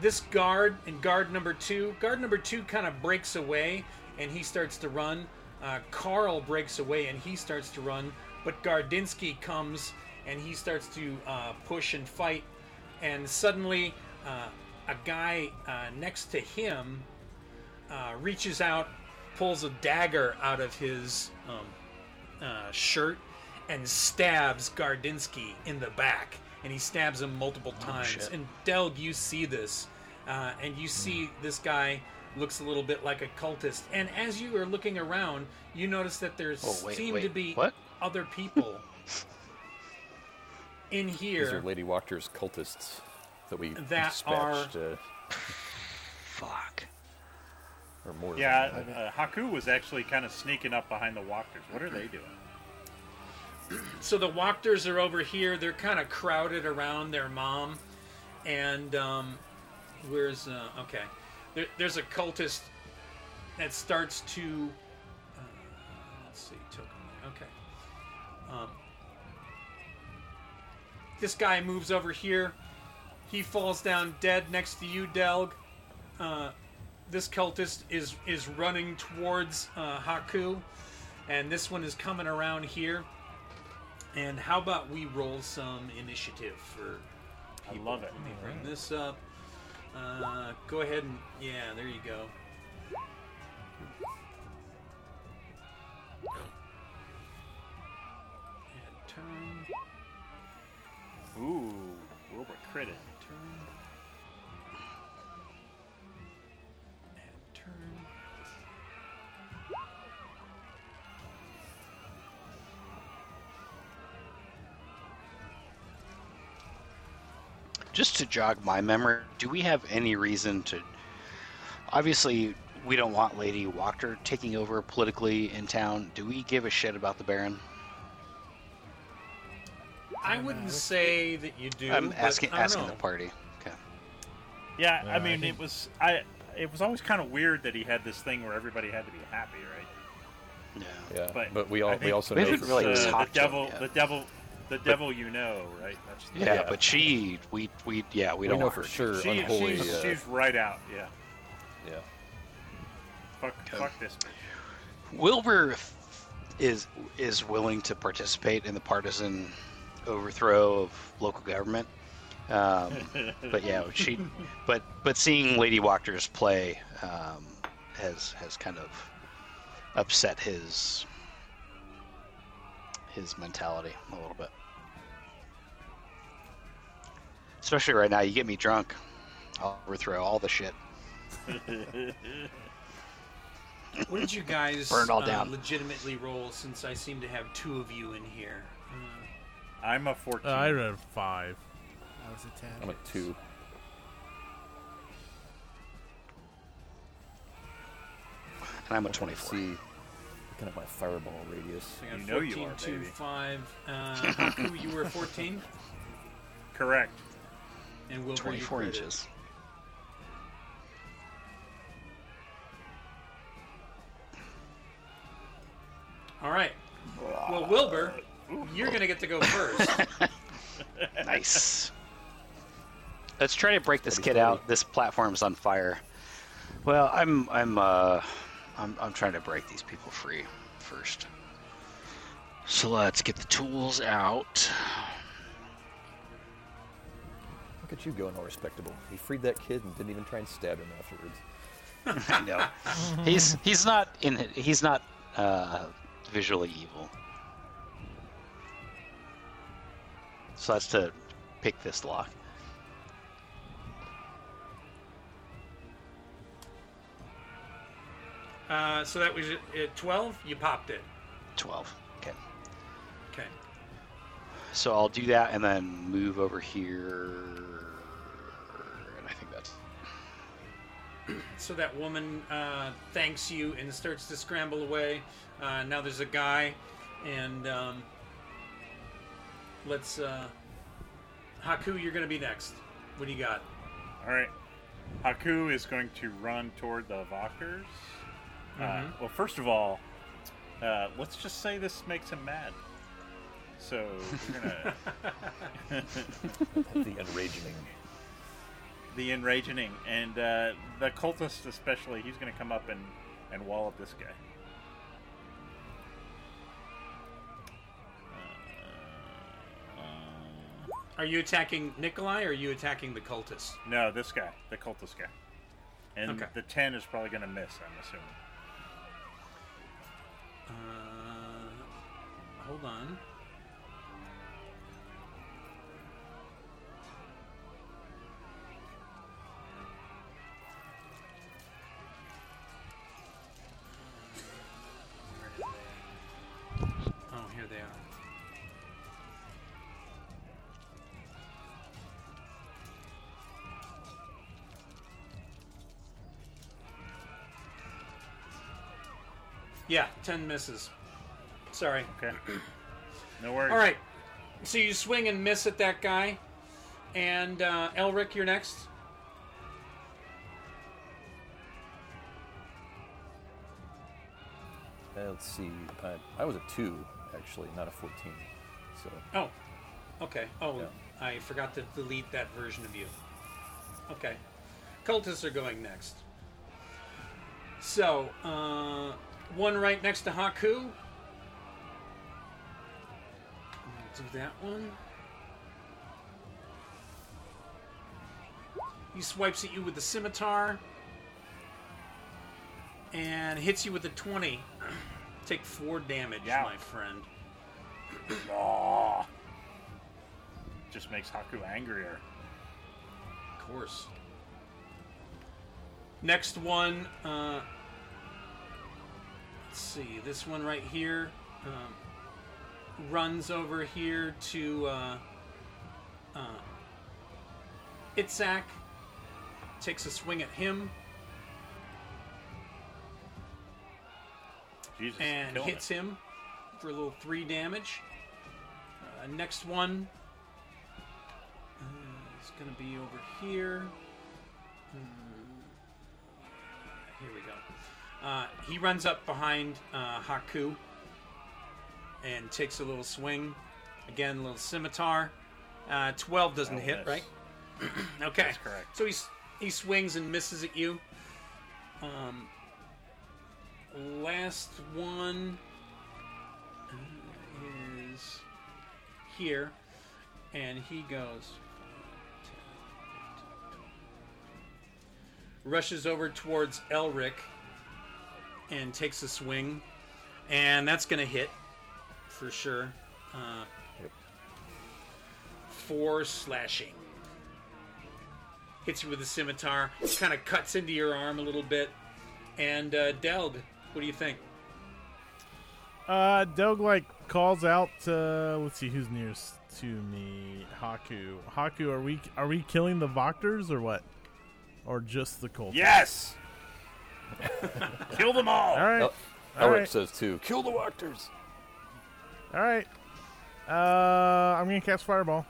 this guard and guard number two, guard number two kind of breaks away and he starts to run. Uh, Carl breaks away and he starts to run, but Gardinsky comes and he starts to uh, push and fight. And suddenly, uh, a guy uh, next to him uh, reaches out, pulls a dagger out of his um, uh, shirt, and stabs Gardinsky in the back. And he stabs him multiple times. shit. And Delg, you see this, uh, and you see this guy looks a little bit like a cultist. And as you are looking around, you notice that there Oh, wait, seem wait, to be what? Other people in here. These here. are Lady Wachter's cultists that we That dispatched, uh, Fuck. or more. Yeah, that. uh, Haku was actually kind of sneaking up behind the Wachters. What are they doing? so the Wachters are over here. They're kind of crowded around their mom, and um, where's uh, okay? There, there's a cultist that starts to uh, let's see, token. Okay. Um, this guy moves over here. He falls down dead next to you, Delg. Uh, this cultist is is running towards uh, Haku, and this one is coming around here. And how about we roll some initiative for I people? love it. Let me bring this up. Uh, go ahead and yeah, there you go. Turn, Ooh, Wilbur critted. turn, and turn. Just to jog my memory, do we have any reason to? Obviously, we don't want Lady Wachter taking over politically in town. Do we give a shit about the Baron? I wouldn't say that you do. I'm asking I asking know. the party. Okay. Yeah, Yeah, I I mean, think- it was I. It was always kind of weird that he had this thing where everybody had to be happy, right? Yeah. Yeah, But, but, we all we also We know haven't really sure. the, the talked to him devil, the devil, the devil you know, right? That's the, Yeah, Yeah. but she, we, we, yeah, we, we don't know for sure She, unholy. she's, uh, she's right out. Yeah. yeah. Fuck, fuck this. bitch. Wilbur is is willing to participate in the partisan overthrow of local government. Um, but yeah, she, but but seeing Lady Wachter's play um, has has kind of upset his his mentality a little bit. Especially right now, you get me drunk, I'll overthrow all the shit. What did you guys Burn all uh, down. legitimately roll since I seem to have two of you in here? I'm a 14. Uh, I read five. I was a 10. I'm a two. And I'm a Let's 24. see. Looking at my fireball radius. You know you 14, are, two, baby. 5. Uh, Haku, you were 14? Correct. And Wilbur, you 24 inches. All right. Well, Wilbur, you're going to get to go first. Nice. Let's try to break this kid out. This platform's on fire. Well, I'm I'm uh I'm I'm trying to break these people free first. So let's get the tools out. Look at you going all respectable. He freed that kid and didn't even try and stab him afterwards. I know. he's he's not in he's not uh visually evil. So that's to pick this lock. Uh, so that was at 12. You popped it. 12. Okay. Okay. So I'll do that and then move over here. And I think that's So that woman uh, thanks you and starts to scramble away. Uh, now there's a guy, and um, let's. Uh, Haku, you're going to be next. What do you got? All right. Haku is going to run toward the Valkyrs. Uh, Mhm. well, first of all, uh, let's just say this makes him mad. So we're gonna the enraging. the enraging and uh, the cultist especially. He's gonna come up and and wall up this guy. Are you attacking Nikolai or are you attacking the cultist? no, this guy, the cultist guy, and Okay. the ten is probably gonna miss. I'm assuming. Uh, hold on. Yeah, 10 misses. Sorry. Okay. No worries. All right. So you swing and miss at that guy. And uh, Elric, you're next. Uh, let's see. I, I was a two, actually, not a 14. So Oh, okay. Oh, Yeah. I forgot to delete that version of you. Okay. Cultists are going next. So, uh, one right next to Haku. Do that one. He swipes at you with the scimitar and hits you with a 20. Take four damage, Yeah. my friend. Aw. Just makes Haku angrier. Of course. Next one, uh, let's see, this one right here um, runs over here to uh, uh, Itzak, takes a swing at him, Jesus, and hits it. him for a little three damage. Uh, next one uh, is going to be over here. Hmm. Here we go. Uh, he runs up behind uh, Haku and takes a little swing. Again, a little scimitar. Uh, 12 doesn't hit, miss. right? okay. That's correct. So he's, he swings and misses at you. Um, last one is here, and he goes. Rushes over towards Elric and takes a swing, and that's going to hit for sure. Uh, Yep. Four slashing. Hits you with a scimitar, kind of cuts into your arm a little bit. And uh, Delg, what do you think? Uh, Delg like calls out. Uh, let's see who's nearest to me. Haku. Haku, are we are we killing the Wachters or what? Or just the Colt? Yes. Kill them all. All right. El- All Elric right. says too. Kill the Wachters. All right. Uh, I'm gonna cast Fireball,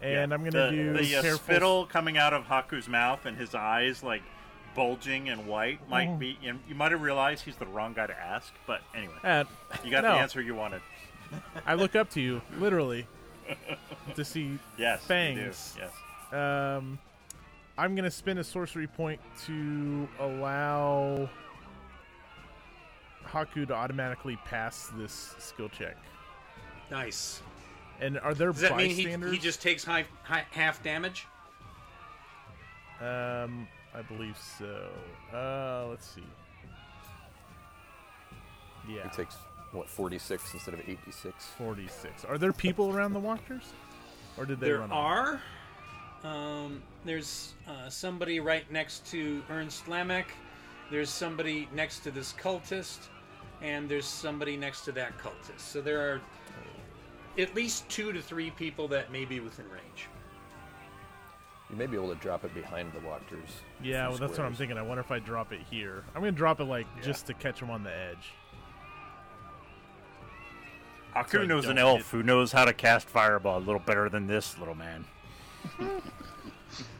and Yeah, I'm gonna the, do the uh, careful. spittle coming out of Haku's mouth and his eyes like bulging and white might Oh. be. You, you might have realized he's the wrong guy to ask, but anyway, Uh, you got no. the answer you wanted. I look up to you, literally, to see Yes, fangs. You do. Yes. Um, I'm gonna spend a sorcery point to allow Haku to automatically pass this skill check. Nice. And are there Does that mean he, he just takes high, high, half damage? Um, I believe so. Uh, let's see. Yeah, He takes what 46 instead of 86. 46. Are there people around the Wachters, or did they There run off? are. Um, there's uh, somebody right next to Ernst Lamek. There's somebody next to this cultist, and there's somebody next to that cultist. So there are at least two to three people that may be within range. You may be able to drop it behind the Wachters. Yeah, well, that's what I'm thinking. I wonder if I drop it here. I'm gonna drop it like just to catch him on the edge. Haku So knows an elf hit- who knows how to cast fireball a little better than this little man.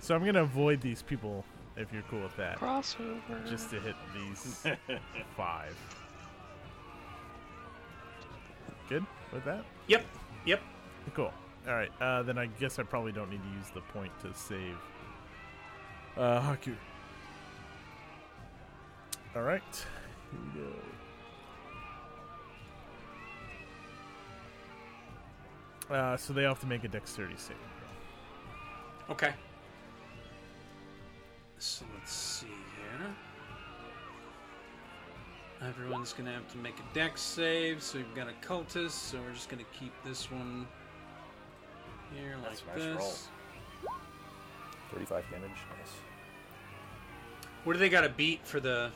So I'm gonna avoid these people if you're cool with that, Crossover. just to hit these five. Good with that. Yep. Yep. Cool. All right. Uh, then I guess I probably don't need to use the point to save uh, Haku. All right. Here we go. Uh, so they have to make a dexterity save. Okay. So let's see here. Everyone's gonna have to make a deck save. So we've got a cultist. So we're just gonna keep this one here like That's a nice this. roll. 35 damage. Nice. What do they got to beat for the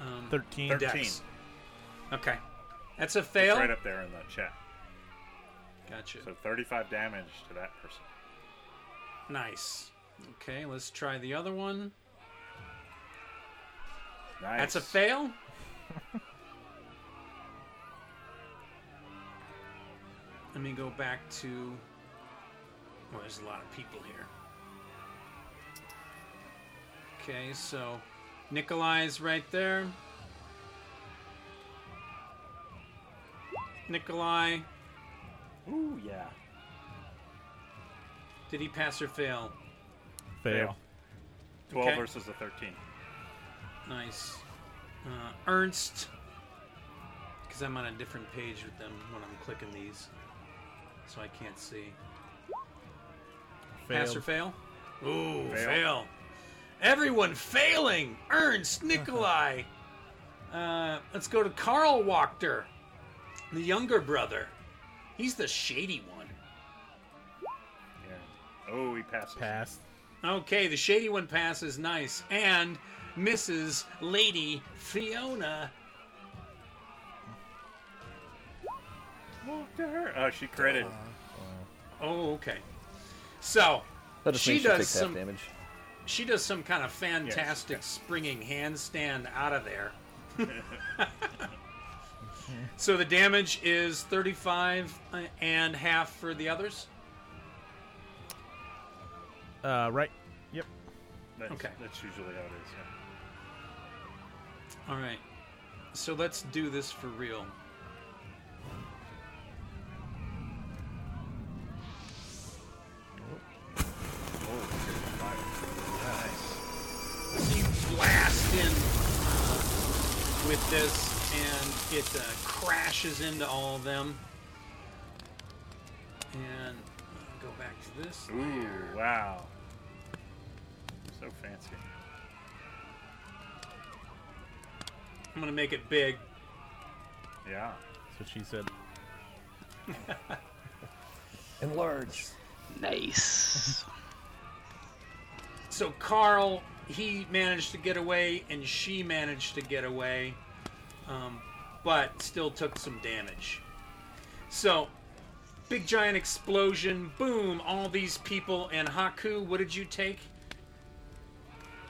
um, 13. Thirteen. Okay, that's a fail. It's right up there in the chat. Gotcha. So 35 damage to that person. Nice. Okay, let's try the other one. Nice. That's a fail. Let me go back to. Oh, there's a lot of people here. Okay, so Nikolai's right there. Nikolai, Ooh, yeah. did he pass or fail? Fail. 12 Okay. versus a 13. Nice. Uh, Ernst, because I'm on a different page with them when I'm clicking these, so I can't see. Pass or fail? Ooh, fail. Fail. Everyone failing. Ernst, Nikolai. uh, let's go to Karl Wachter, the younger brother. He's the shady one. Yeah. Oh, he passes. Passed. Okay, the shady one passes nice. And Mrs. Lady Fiona. Wachter. Oh, she critted. Oh, okay. So That just she means she does takes some half damage. she does some kind of fantastic springing handstand out of there. so the damage is 35 and half for the others. Uh, right. Yep. That's, Okay. That's usually how it is. All right. So let's do this for real. So you in uh, with this, and it uh, crashes into all of them. And uh, go back to this. Ooh, wow. So fancy. I'm gonna make it big. Yeah. That's what she said. Enlarge. Nice. So Carl, he managed to get away, and she managed to get away, um, but still took some damage. So, big giant explosion, boom! All these people and Haku. What did you take?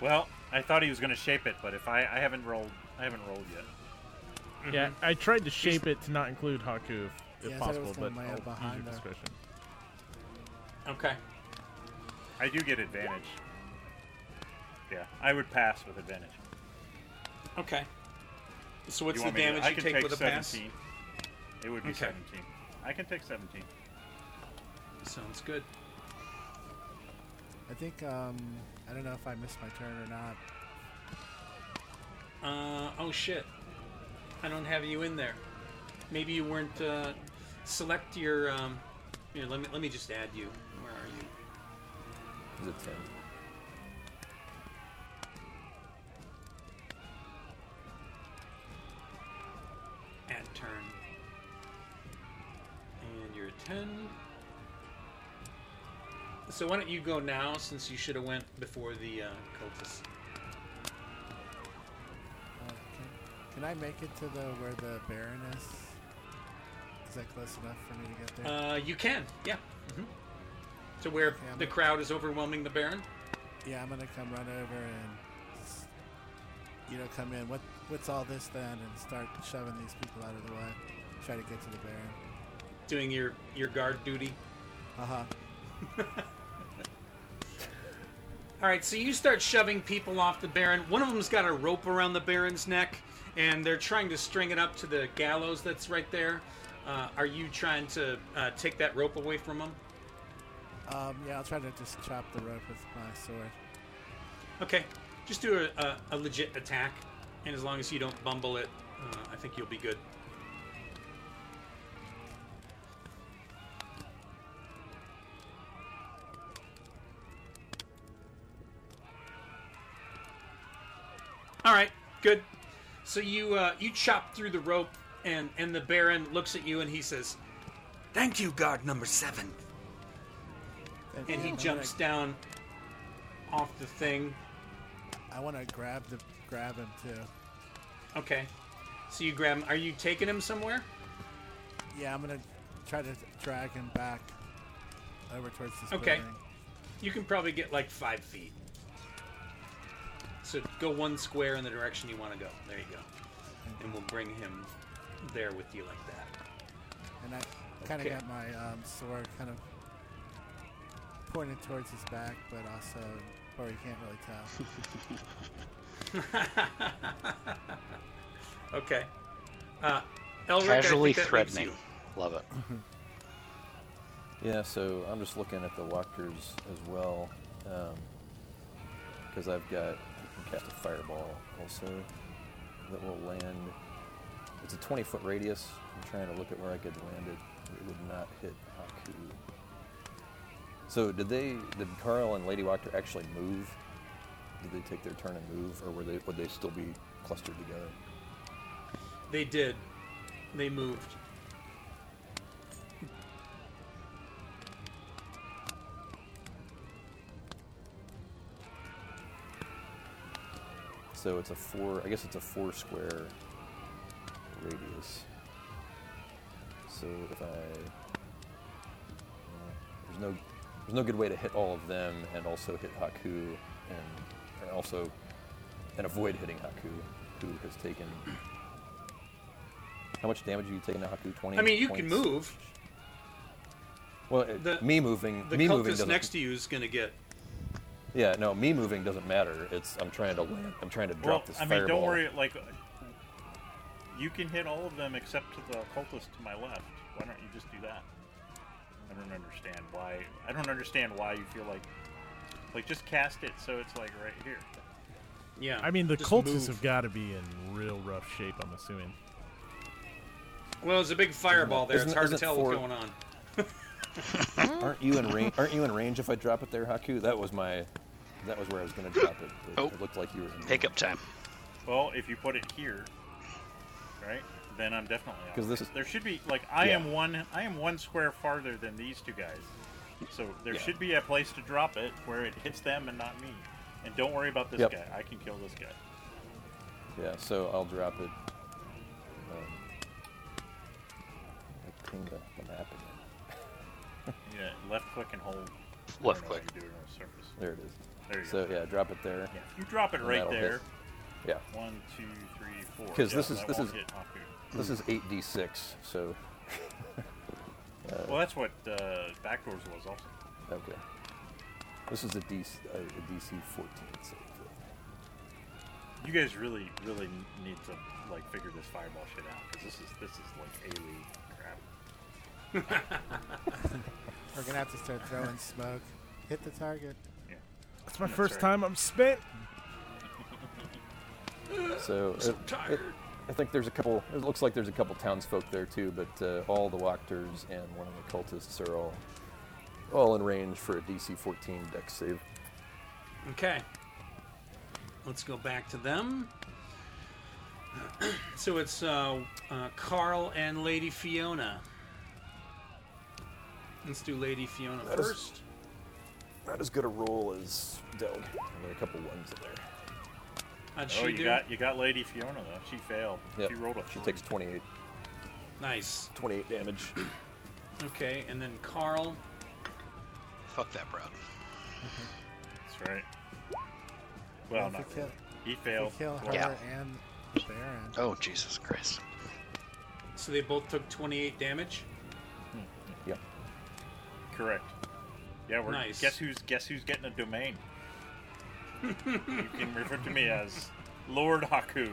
Well, I thought he was going to shape it, but if I I haven't rolled I haven't rolled yet. Yeah, I tried to shape it to not include Haku if, if Yeah, I thought it possible, but gonna I'll use your her. discretion. Okay. I do get advantage. Yeah, I would pass with advantage. Okay. So what's you the want me to- damage you can take take with a pass? 17. It would be Okay. 17. I can take 17. Sounds good. I think um, I don't know if I missed my turn or not. Uh, oh shit. I don't have you in there. Maybe you weren't, uh, select your, um, here, let me, let me just add you. Where are you? Is it 10? Add turn. And you're 10. So why don't you go now, since you should have went before the, uh, cultists. Uh, can, I make it to the where the Baron is? Is that close enough for me to get there? Uh, you can, yeah. hmm To where Okay, the gonna- crowd is overwhelming the Baron? yeah, I'm gonna come run over and you know come in. What what's all this then? And start shoving these people out of the way. Try to get to the Baron. Doing your, your guard duty? Uh huh. All right, so you start shoving people off the Baron. One of them's got a rope around the Baron's neck, and they're trying to string it up to the gallows that's right there. Uh, are you trying to uh, take that rope away from them? Um, yeah, I'll try to just chop the rope with my sword. Okay, just do a, a, a legit attack, and as long as you don't bumble it, uh, I think you'll be good. Good. So you uh, you chop through the rope, and and the Baron looks at you and he says, Thank you, guard number seven. Thank and you. he jumps down off the thing. I want to grab the grab him too. Okay. So you grab him. Are you taking him somewhere? Yeah, I'm gonna try to drag him back over towards this Okay. building. You can probably get like five feet. So go one square in the direction you want to go. There you go. And we'll bring him there with you like that. And I kind of Okay. got my um, sword kind of pointed towards his back, but also where you can't really tell. Okay. Uh, Elric, Casually think that leaves threatening. Love it. Yeah, so I'm just looking at the Wachters as well, because I've got Cast a fireball also that will land. It's a 20 foot radius. I'm trying to look at where I could land it. It would not hit Haku. So did they? Did Carl and Lady Wachter actually move? Did they take their turn and move, or were they? Would they still be clustered together? They did. They moved. So it's a four. I guess it's a four square radius. So if I there's no there's no good way to hit all of them and also hit Haku and, and also and avoid hitting Haku, who has taken how much damage are you taking to Haku? Twenty. I mean, you can move. Well, The- me moving, The me moving next to you is going to get Yeah, no, me moving doesn't matter. It's I'm trying to land. I'm trying to Well, drop this I mean, fireball. don't worry. Like, you can hit all of them except to the cultist to my left. Why don't you just do that? I don't understand why. I don't understand why you feel like, like just cast it so it's like right here. Yeah. I mean, the cultists move. have got to be in real rough shape. I'm assuming. Well, it's a big fireball there. Isn't- it's hard to tell four- what's going on. Aren't you in range? Aren't you in range if I drop it there, Haku? That was my. That was where I was going to drop it. but Oh. It looked like you were. In Pickup time. Well, if you put it here, right, then I'm definitely out. 'Cause this is- there should be like I Yeah. am one. I am one square farther than these two guys. So there Yeah. should be a place to drop it where it hits them and not me. And don't worry about this Yep. guy. I can kill this guy. Yeah, so I'll drop it. Um, I pinged the, the map again. Yeah, left click and hold. Left don't know how click. you do it on the surface. There it is. There you So go. yeah, drop it there. Yeah, you drop it And right that'll hit. there. Yeah. One, two, three, four. Because yeah, this is- this is- This is 8d6, so Well, that's what uh, backdoors was also. okay. This is a DC, a, a DC 14 save. You guys really, really need to like figure this fireball shit out because this is this is like a crap. We're gonna have to start throwing smoke. Hit the target. Yeah. It's my That's first right. time I'm spent. So it, it, I think there's a couple. It looks like there's a couple townsfolk there too, but uh, all the Wachters and one of the cultists are all all in range for a DC 14 dex save. Okay. Let's go back to them. so it's uh, uh, Carl and Lady Fiona. Let's do Lady Fiona That is- first. Not as good a roll as Delg. I mean, a couple ones in there. How'd Oh, she you do? got you got Lady Fiona though. She failed. Yep. She rolled a. She three. takes 28, Nice. 28 damage. Okay, and then Carl. Fuck that, Brad. That's right. Well, if not kill, really. He failed. kill her Yeah. and Baron. Oh Jesus Christ. So they both took 28 damage. Correct. Yeah, we're Nice. guess who's guess who's getting a domain. you can refer to me as Lord Haku.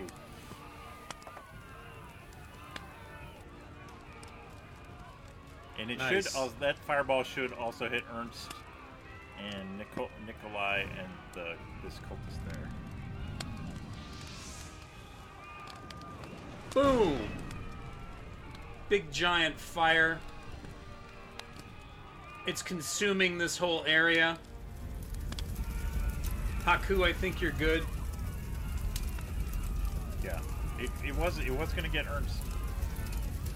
And it Nice. should al- that fireball should also hit Ernst and Nico- Nikolai and the this cultist there. Boom! Big giant fire. It's consuming this whole area. Haku, I think you're good. Yeah, it, it was it was gonna get Ernst.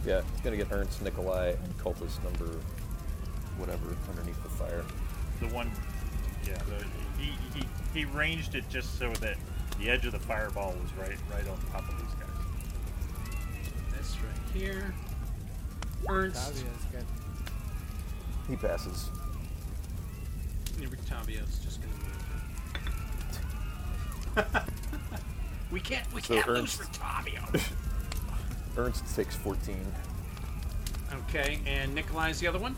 Yeah, it's gonna get Ernst, Nikolai, and cultist number whatever underneath the fire. The one, yeah, the, he, he he ranged it just so that the edge of the fireball was right right on top of these guys. This right here. Ernst. Tavia's good. He passes. Octavio's just gonna move. We can't we So can't lose Ernst- for Tavio. Ernst takes 14. Okay, and Nikolai's the other one?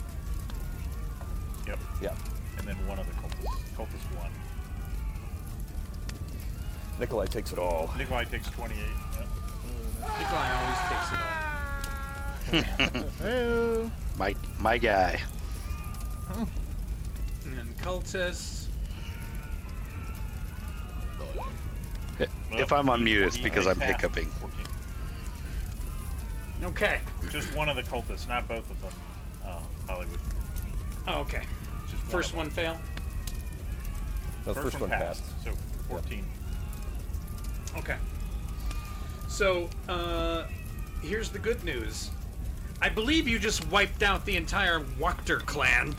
Yep, Yeah. and then one of the cultists, cultist one. Nikolai takes it all. Nikolai takes twenty eight. Yep. Nikolai always takes it all. Oh, My my guy. And cultists. If I'm on mute, it's because I'm hiccuping. Okay. Just one of the cultists, not both of them. Uh, Hollywood. Oh, okay. Just one First of them. one fail. The first, one passed. So fourteen. Okay. So, uh, here's the good news. I believe you just wiped out the entire Wachter clan.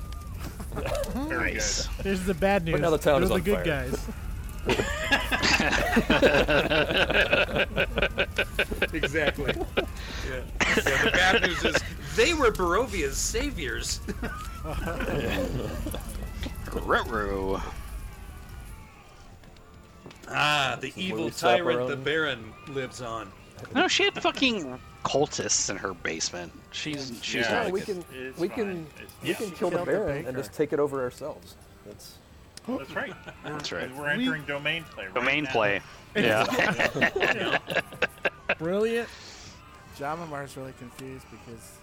Very Nice. Here's the bad news. now the town They're the on good fire. guys. Exactly. yeah. yeah. The bad news is they were Barovia's saviors. Ruh-roh. ah, the evil we slap our tyrant the Baron lives on. No, she had fucking cultists in her basement. She's she's Yeah, not we good- can It's we fine. can It's- we yeah. can kill the Killed the Baron and just take it over ourselves. That's That's right. That's right. We're entering domain play. Right Domain now. play. Yeah. Yeah. Brilliant. Jamamar's really confused because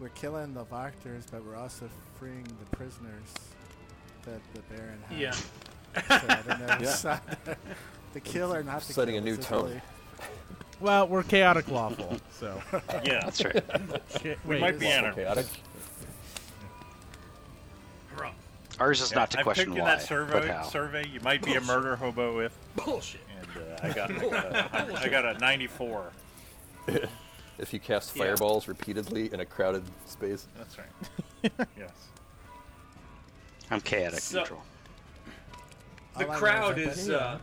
we're killing the Wachters, but we're also freeing the prisoners that the Baron has. Yeah. So I don't know Yeah. the kill or not the Setting kill. a new tone. really- Well, we're chaotic lawful, so yeah. That's right. Shit, We wait. might be Lawful anarchists. chaotic. Ours is Yeah, not to I question in why, that but survey. how. Survey, you might be a murder hobo with, Bullshit. and uh, I got uh, I got a 94. If you cast Yeah. fireballs repeatedly in a crowded space, That's right. yes. I'm chaotic So- neutral. The All I know crowd that is they- uh,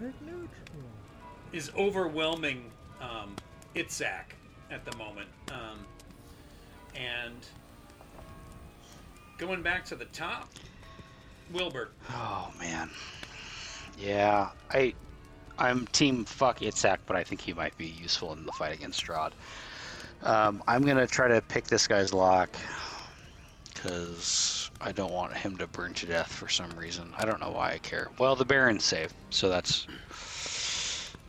is overwhelming um, Itzak at the moment, um, and going back to the top, Wilbur. Oh man. Yeah, I I'm team fuck Itzak, but I think he might be useful in the fight against Strahd. Um, I'm gonna try to pick this guy's lock because I don't want him to burn to death for some reason. I don't know why I care. Well, the Baron's safe, so that's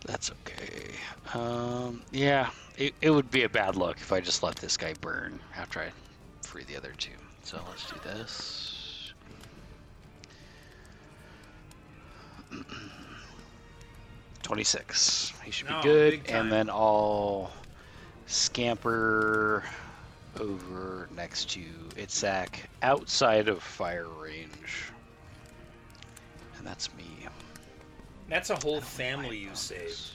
that's okay. Um, yeah, it, it would be a bad look if I just let this guy burn after I free the other two. So let's do this. 26. He should be No, good. And then I'll scamper over next to Itzak outside of fire range. And that's me. That's a whole family you saved.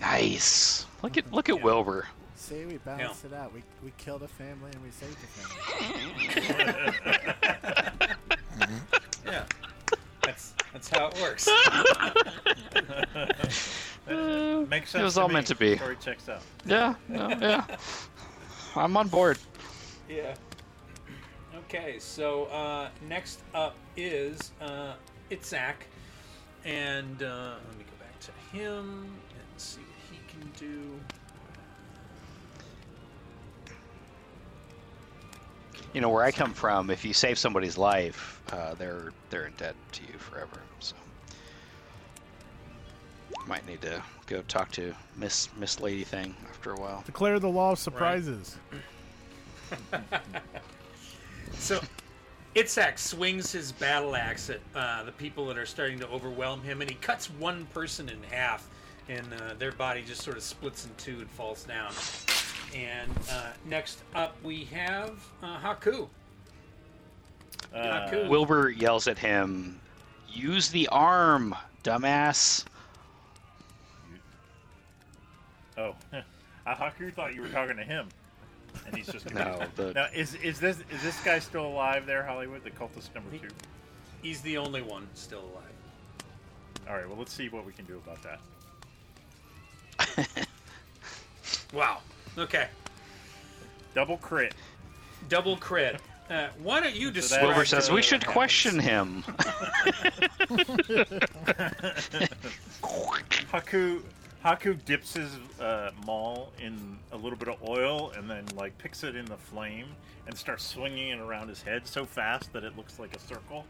Nice. Look at look at Wilbur. See, we balanced it out. We, we killed a family and we saved a family. Yeah, that's that's how it works. Makes sense. was all me. meant to be. Story checks out. Yeah, no, yeah. I'm on board. Yeah. Okay, so uh, next up is uh, Itzak, and uh, let me go back to him and see what he can do. You know where I come from. If you save somebody's life, uh, they're they're in debt to you forever. So might need to go talk to Miss Miss Lady Thing after a while. Declare the law of surprises. So, Itzak swings his battle axe at uh, the people that are starting to overwhelm him, and he cuts one person in half, and uh, their body just sort of splits in two and falls down. And uh, next up, we have uh, Haku. Uh, Haku. Wilbur yells at him, "Use the arm, dumbass!" oh, Haku thought you were talking to him, and he's just No, the- Now, is is this is this guy still alive there, Hollywood? The cultist number two. He's the only one still alive. All right. Well, let's see what we can do about that. Wow. Okay. Double crit. Double crit. Uh, why don't you So describe? Wilbur says we should happens. question him. Haku Haku dips his uh, maul in a little bit of oil and then like picks it in the flame and starts swinging it around his head so fast that it looks like a circle,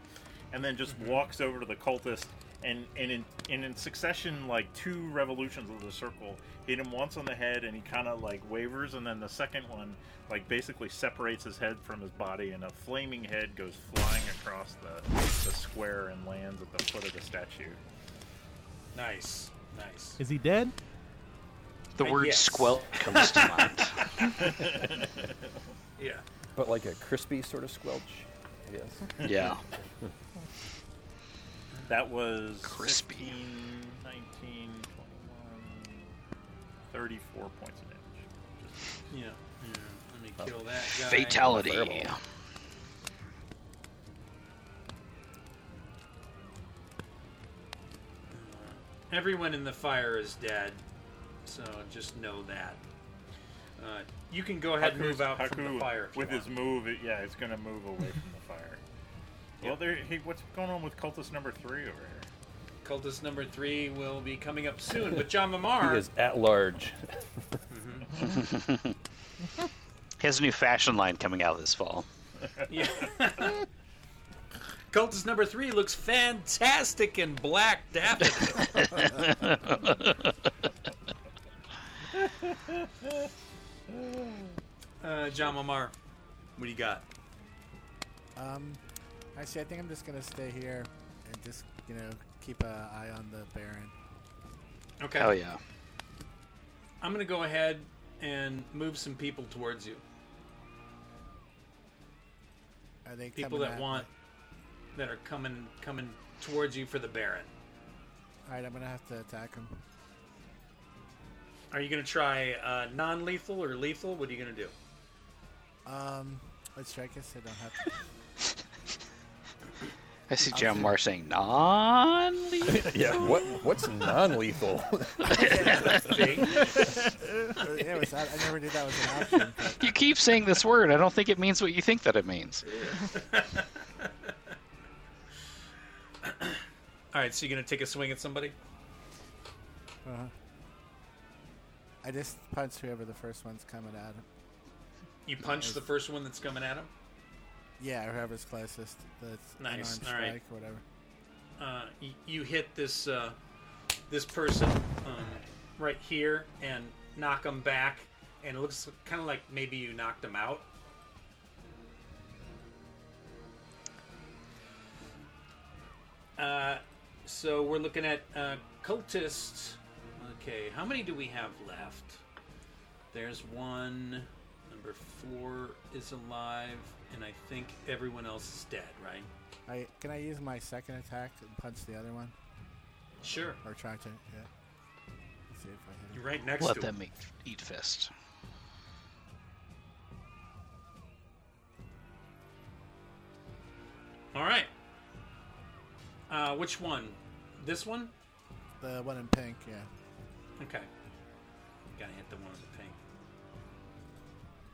and then just walks over to the cultist and and in and in succession like two revolutions of the circle hit him once on the head and he kind of like wavers and then the second one like basically separates his head from his body and a flaming head goes flying across the, the square and lands at the foot of the statue. Nice. Nice. Is he dead? The Uh, word yes. "squelch" comes to mind. Yeah. but like a crispy sort of squelch, I guess. Yeah. That was Crispy. 15, 19, 21, 34 points of damage. Just- Yeah. yeah. Let me kill that guy. Fatality. Everyone in the fire is dead, so just know that. Uh, you can go ahead and move out from the fire. if you With his move, it, yeah, it's going to move away from the fire. Well, there. Hey, what's going on with cultist number three over here? Cultist number three will be coming up soon, but John He Mamar. is at large. He has a new fashion line coming out this fall. Yeah. Cultist number three looks fantastic in black daffodil. uh, John Mamar, what do you got? Um, actually, I think I'm just gonna stay here and just you know keep an eye on the Baron. Okay. Hell yeah. I'm gonna go ahead and move some people towards you. Are they People that want me? That are coming coming towards you for the Baron. All right, I'm gonna have to attack him. Are you gonna try uh, non-lethal or lethal? What are you gonna do? Um, let's try. I guess I don't have to. I see Jam Mar saying non lethal Yeah. What what's non-lethal? Yeah, it was, I, I never knew that was an option. but- You keep saying this word. I don't think it means what you think that it means. All right, so you're gonna take a swing at somebody? Uh-huh. I just punch whoever the first one's coming at him. You punch the first one that's coming at him. Yeah, whoever's closest. That's Nice, all right. strike or whatever. Uh, y- you hit this uh, this person um, right here and knock him back, and it looks kind of like maybe you knocked him out. Uh, so we're looking at uh, cultists. Okay, how many do we have left? There's one. Number four is alive, and I think everyone else is dead, right? I can I use my second attack and punch the other one, Sure. or try to? Yeah. Let's see if I hit him. You're right next Let to them him. eat, eat fist. All right. Uh, which one? This one? The one in pink. Yeah. Okay. Gotta hit the one with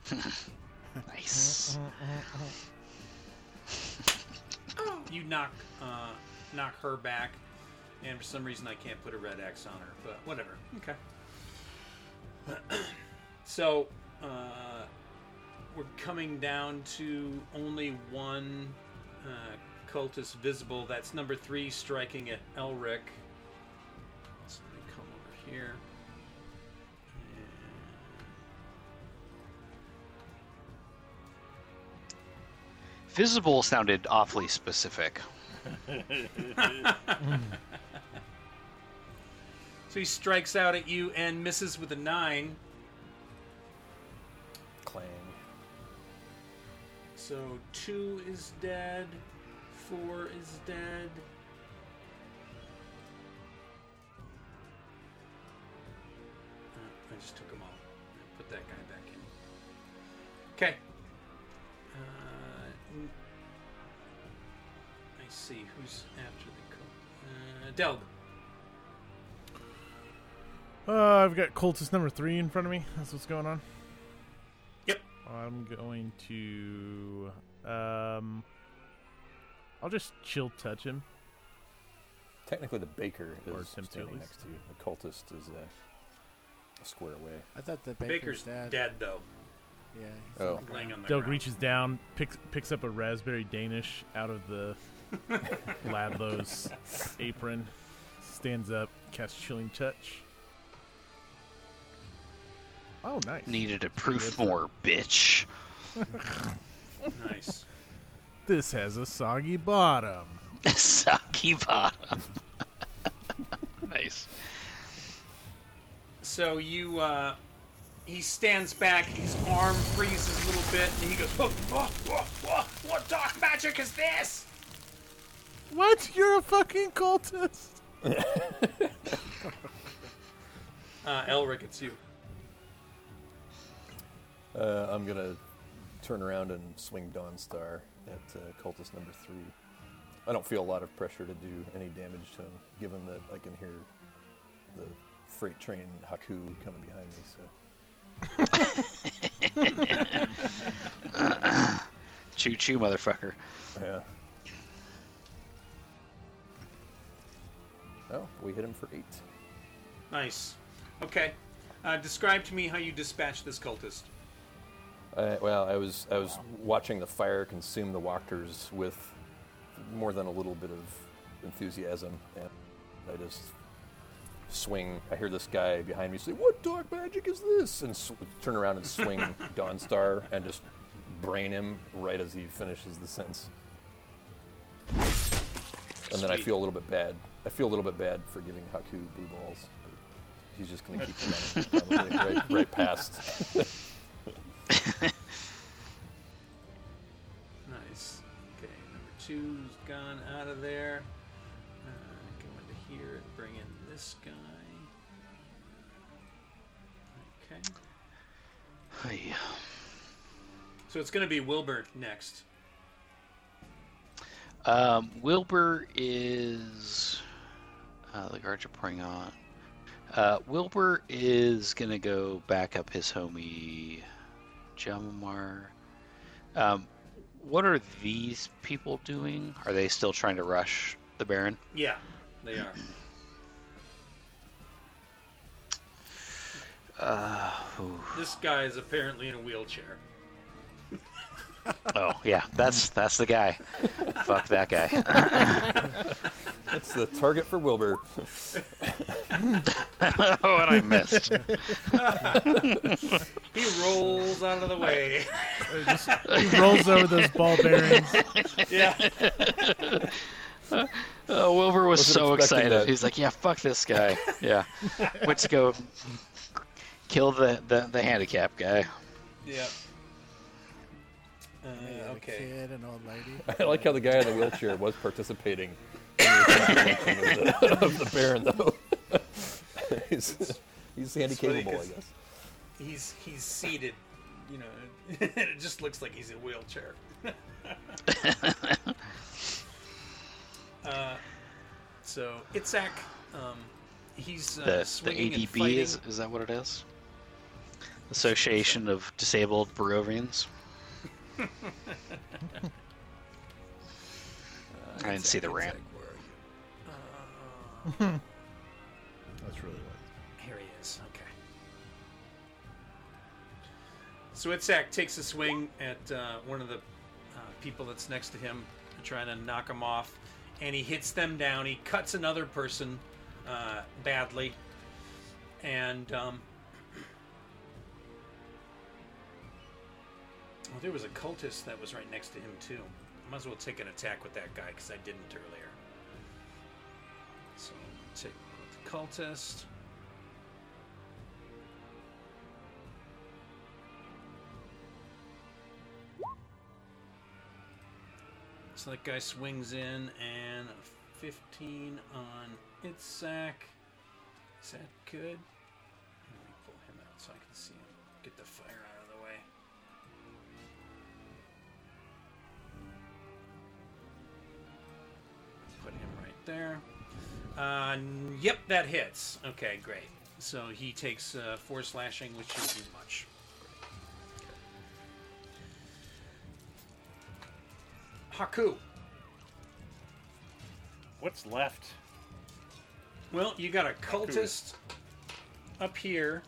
the pink. Nice. You knock, uh, knock her back, and for some reason I can't put a red X on her, but whatever. Okay. so, uh, we're coming down to only one uh, cultist visible. That's number three, striking at Elric. So let me come over here. Visible sounded awfully specific. Hmm. So he strikes out at you and misses with a nine. Clang. So two is dead, four is dead. Uh, I just took them all. Put that guy back in. Okay. Uh, n- I see who's after the co- uh, Delg. Uh, I've got cultist number three in front of me. That's what's going on. Yep. I'm going to. Um, I'll just chill touch him. Technically, the baker Or is attempt to, at standing least. next to you. The cultist is uh, a square away. I thought the Baker's baker's, dead. dead though. Yeah. he's Oh. on the Laying ground. on the Delg ground. reaches down, picks picks up a raspberry Danish out of the Ludlow's apron, stands up, casts chilling touch. Oh, nice. Needed a proof more, bitch. Nice. This has a soggy bottom. soggy bottom. nice. So you, uh, he stands back, his arm freezes a little bit, and he goes, oh, oh, oh, oh, What dark magic is this? What? You're a fucking cultist? Uh, Elric, it's you. Uh, I'm gonna turn around and swing Dawn Star at uh, cultist number three. I don't feel a lot of pressure to do any damage to him, given that I can hear the freight train Haku coming behind me. So Choo choo, motherfucker. yeah. Oh, we hit him for eight. Nice. Okay. Uh, describe to me how you dispatch this cultist. Uh, well, I was I was watching the fire consume the Wachters with more than a little bit of enthusiasm, and I just swing. I hear this guy behind me say, "What dark magic is this?" and sw- turn around and swing Dawnstar and just brain him right as he finishes the sentence. And then I feel a little bit bad. I feel a little bit bad for giving Haku blue balls. He's just going to keep probably right, right past. Nice. Okay, number two's gone out of there. Uh, go into here and bring in this guy. Okay. Hey. So it's going to be Wilbur next. Um, Wilbur is uh, the guards are pouring on. Uh, Wilbur is gonna go back up his homie Jamamar. Um, what are these people doing? Are they still trying to rush the Baron? Yeah, they are. Uh. This guy is apparently in a wheelchair. Oh yeah, that's that's the guy. Fuck that guy. That's the target for Wilbur. oh, and I missed. He rolls out of the way. He rolls over those ball bearings. yeah. Oh, Wilbur was Wasn't so excited. that. He's like, "Yeah, fuck this guy." Yeah, went to go kill the the, the handicap guy. Yeah. Uh, Maybe a okay. kid, an old lady. I like how the guy in the wheelchair was participating in the of the, of the Baron, though. he's he's handy capable, I 'cause- guess. He's he's seated. You know, and it just looks like he's in a wheelchair. uh, so Itzak, um, he's uh, The the swinging and ADB is is that what it is? Association of Disabled Barovians. I didn't see the Itzak, ramp. Itzak, where are you? Uh, That's really late. Here he is. Okay. So Itzak takes a swing at uh, one of the uh, people that's next to him, trying to knock him off, and he hits them down. He cuts another person uh, badly, and um, well, there was a cultist that was right next to him too. I Might as well take an attack with that guy because I didn't earlier. So take the cultist. So that guy swings in and 15 on its sack. Is that good? There. Uh, yep, that hits. Okay, great. So he takes uh, four slashing, which isn't do much. Haku. What's left? Well, you got a cultist up here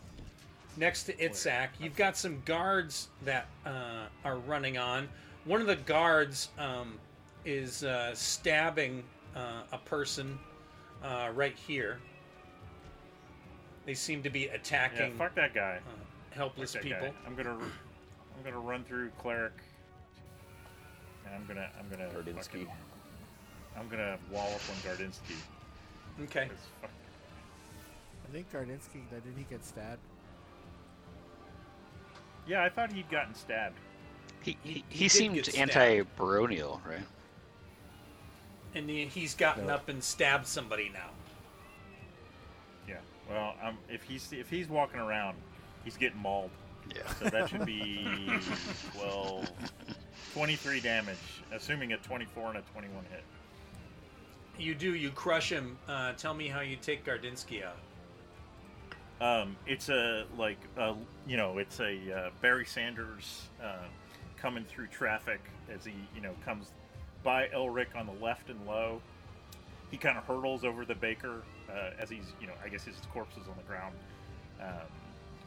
next to Itzak. You've got some guards that uh, are running on. One of the guards um, is uh, stabbing uh, a person uh, right here. They seem to be attacking. Yeah, attacking fuck that guy. uh, helpless that people. guy. I'm gonna, I'm gonna run through cleric, and I'm gonna, I'm gonna, Gardinsky. fucking- I'm gonna wall up on Gardinsky. Okay. I think Gardinsky, did he get stabbed? Yeah, I thought he'd gotten stabbed. He he, He he seemed anti-baronial, right? And he's gotten No. up and stabbed somebody now. Yeah. Well, um, if he's if he's walking around, he's getting mauled. Yeah. So that should be 12, 23 damage, assuming a 24 and a 21 hit. You do, you crush him. Uh, tell me how you take Gardinsky out. Um, it's a like uh, you know, it's a uh, Barry Sanders uh, coming through traffic as he you know comes by Elric on the left and low. He kind of hurdles over the baker uh, as he's you know I guess his corpse is on the ground. Um,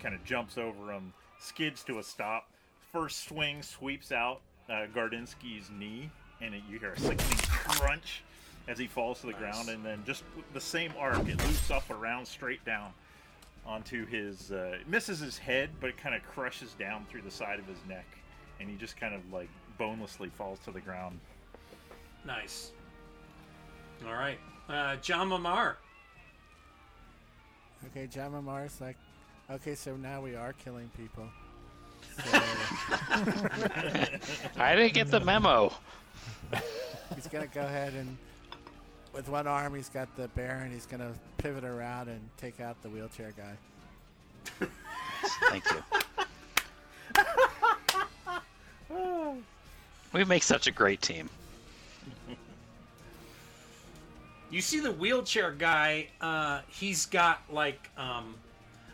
kind of jumps over him, skids to a stop. First swing sweeps out uh, Gardinsky's knee, and it, you hear a sickening crunch as he falls to the ground, and then just the same arc, it loops up around straight down onto his. Uh, it misses his head, but it kind of crushes down through the side of his neck, and he just kind of like bonelessly falls to the ground. Nice. All right. Uh, John Mamar. Okay, Jama Mars, like, okay, so now we are killing people. So I didn't get the memo. he's gonna go ahead and, with one arm, he's got the bear and He's gonna pivot around and take out the wheelchair guy. Thank you. We make such a great team. You see the wheelchair guy. Uh, he's got like um,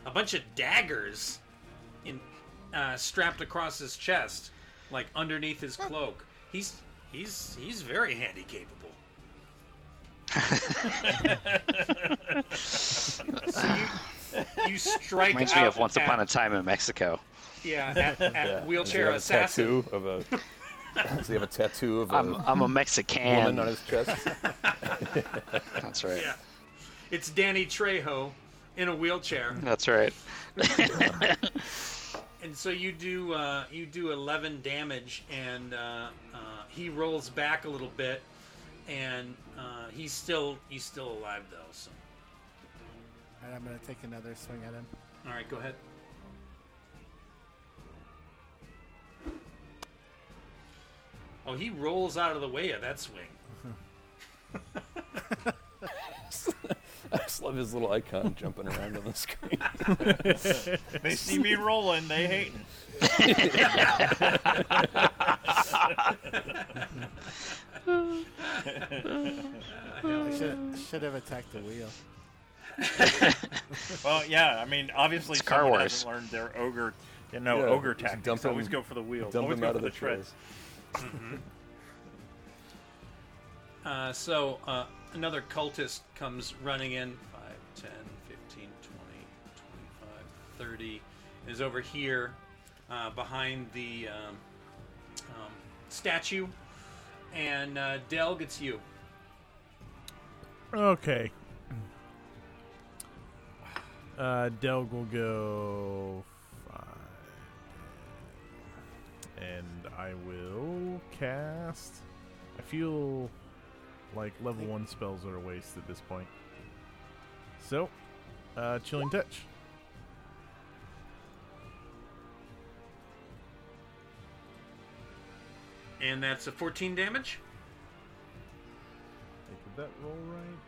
a bunch of daggers in uh, strapped across his chest, like underneath his cloak. He's he's he's very handy capable. so you, you strike Reminds out me of Once at- Upon a Time in Mexico. yeah at, at Yeah. Wheelchair have a assassin. tattoo of a? Does he have a tattoo of a I'm, I'm a woman Mexican. on his chest? That's right. Yeah, it's Danny Trejo in a wheelchair. That's right. and so you do uh, you do 11 damage and uh, uh, he rolls back a little bit and uh, he's still he's still alive though so All right, I'm gonna take another swing at him. all right go ahead oh he rolls out of the way of that swing I just love his little icon jumping around on the screen. They see me rolling, they hating. I should should have attacked the wheel. Well, yeah, I mean, obviously It's Car someone Wars. hasn't learned their ogre, you know, Yeah, ogre just tactics. dump Always him- go for the wheel. Dump Always him go out for of the, the treads. Trays. Uh, so uh, another cultist comes running in 5, 10, 15, 20, 25, 30, is over here uh, behind the um, um, statue. And uh, Del gets you. Okay. Uh, Delg will go five. And I will cast. I feel like level one spells are a waste at this point. So, uh, Chilling Touch. And that's a 14 damage. Hey, did that roll right?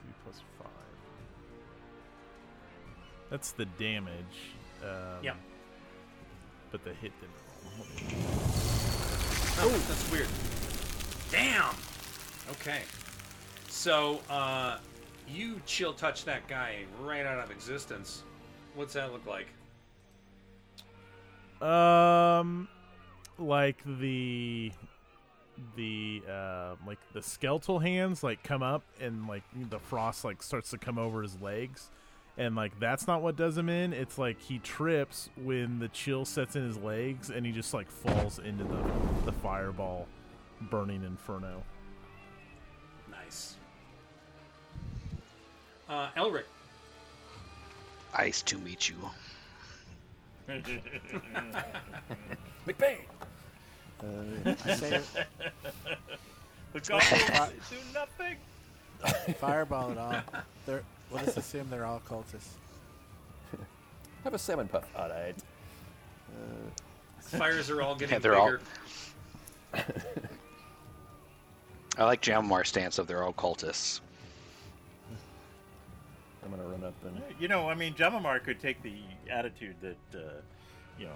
Three plus five. That's the damage. Um, Yeah. But the hit didn't roll. Oh, that's weird. Damn. Okay. So, uh, you chill touch that guy right out of existence. What's that look like? Um, like the the uh like the skeletal hands like come up and like the frost like starts to come over his legs and like that's not what does him in it's like he trips when the chill sets in his legs and he just like falls into the the fireball burning inferno Nice. Uh, Elric. Ice to meet you. McBain. I say The goblins do nothing. fireball it all. They're, we'll just assume they're all cultists. Have a salmon puff. All right. Fires are all getting Yeah, they're all- I like Jammar's stance of they're all cultists. I'm gonna run up and You know, I mean, Jamamar could take the attitude that, uh, you know,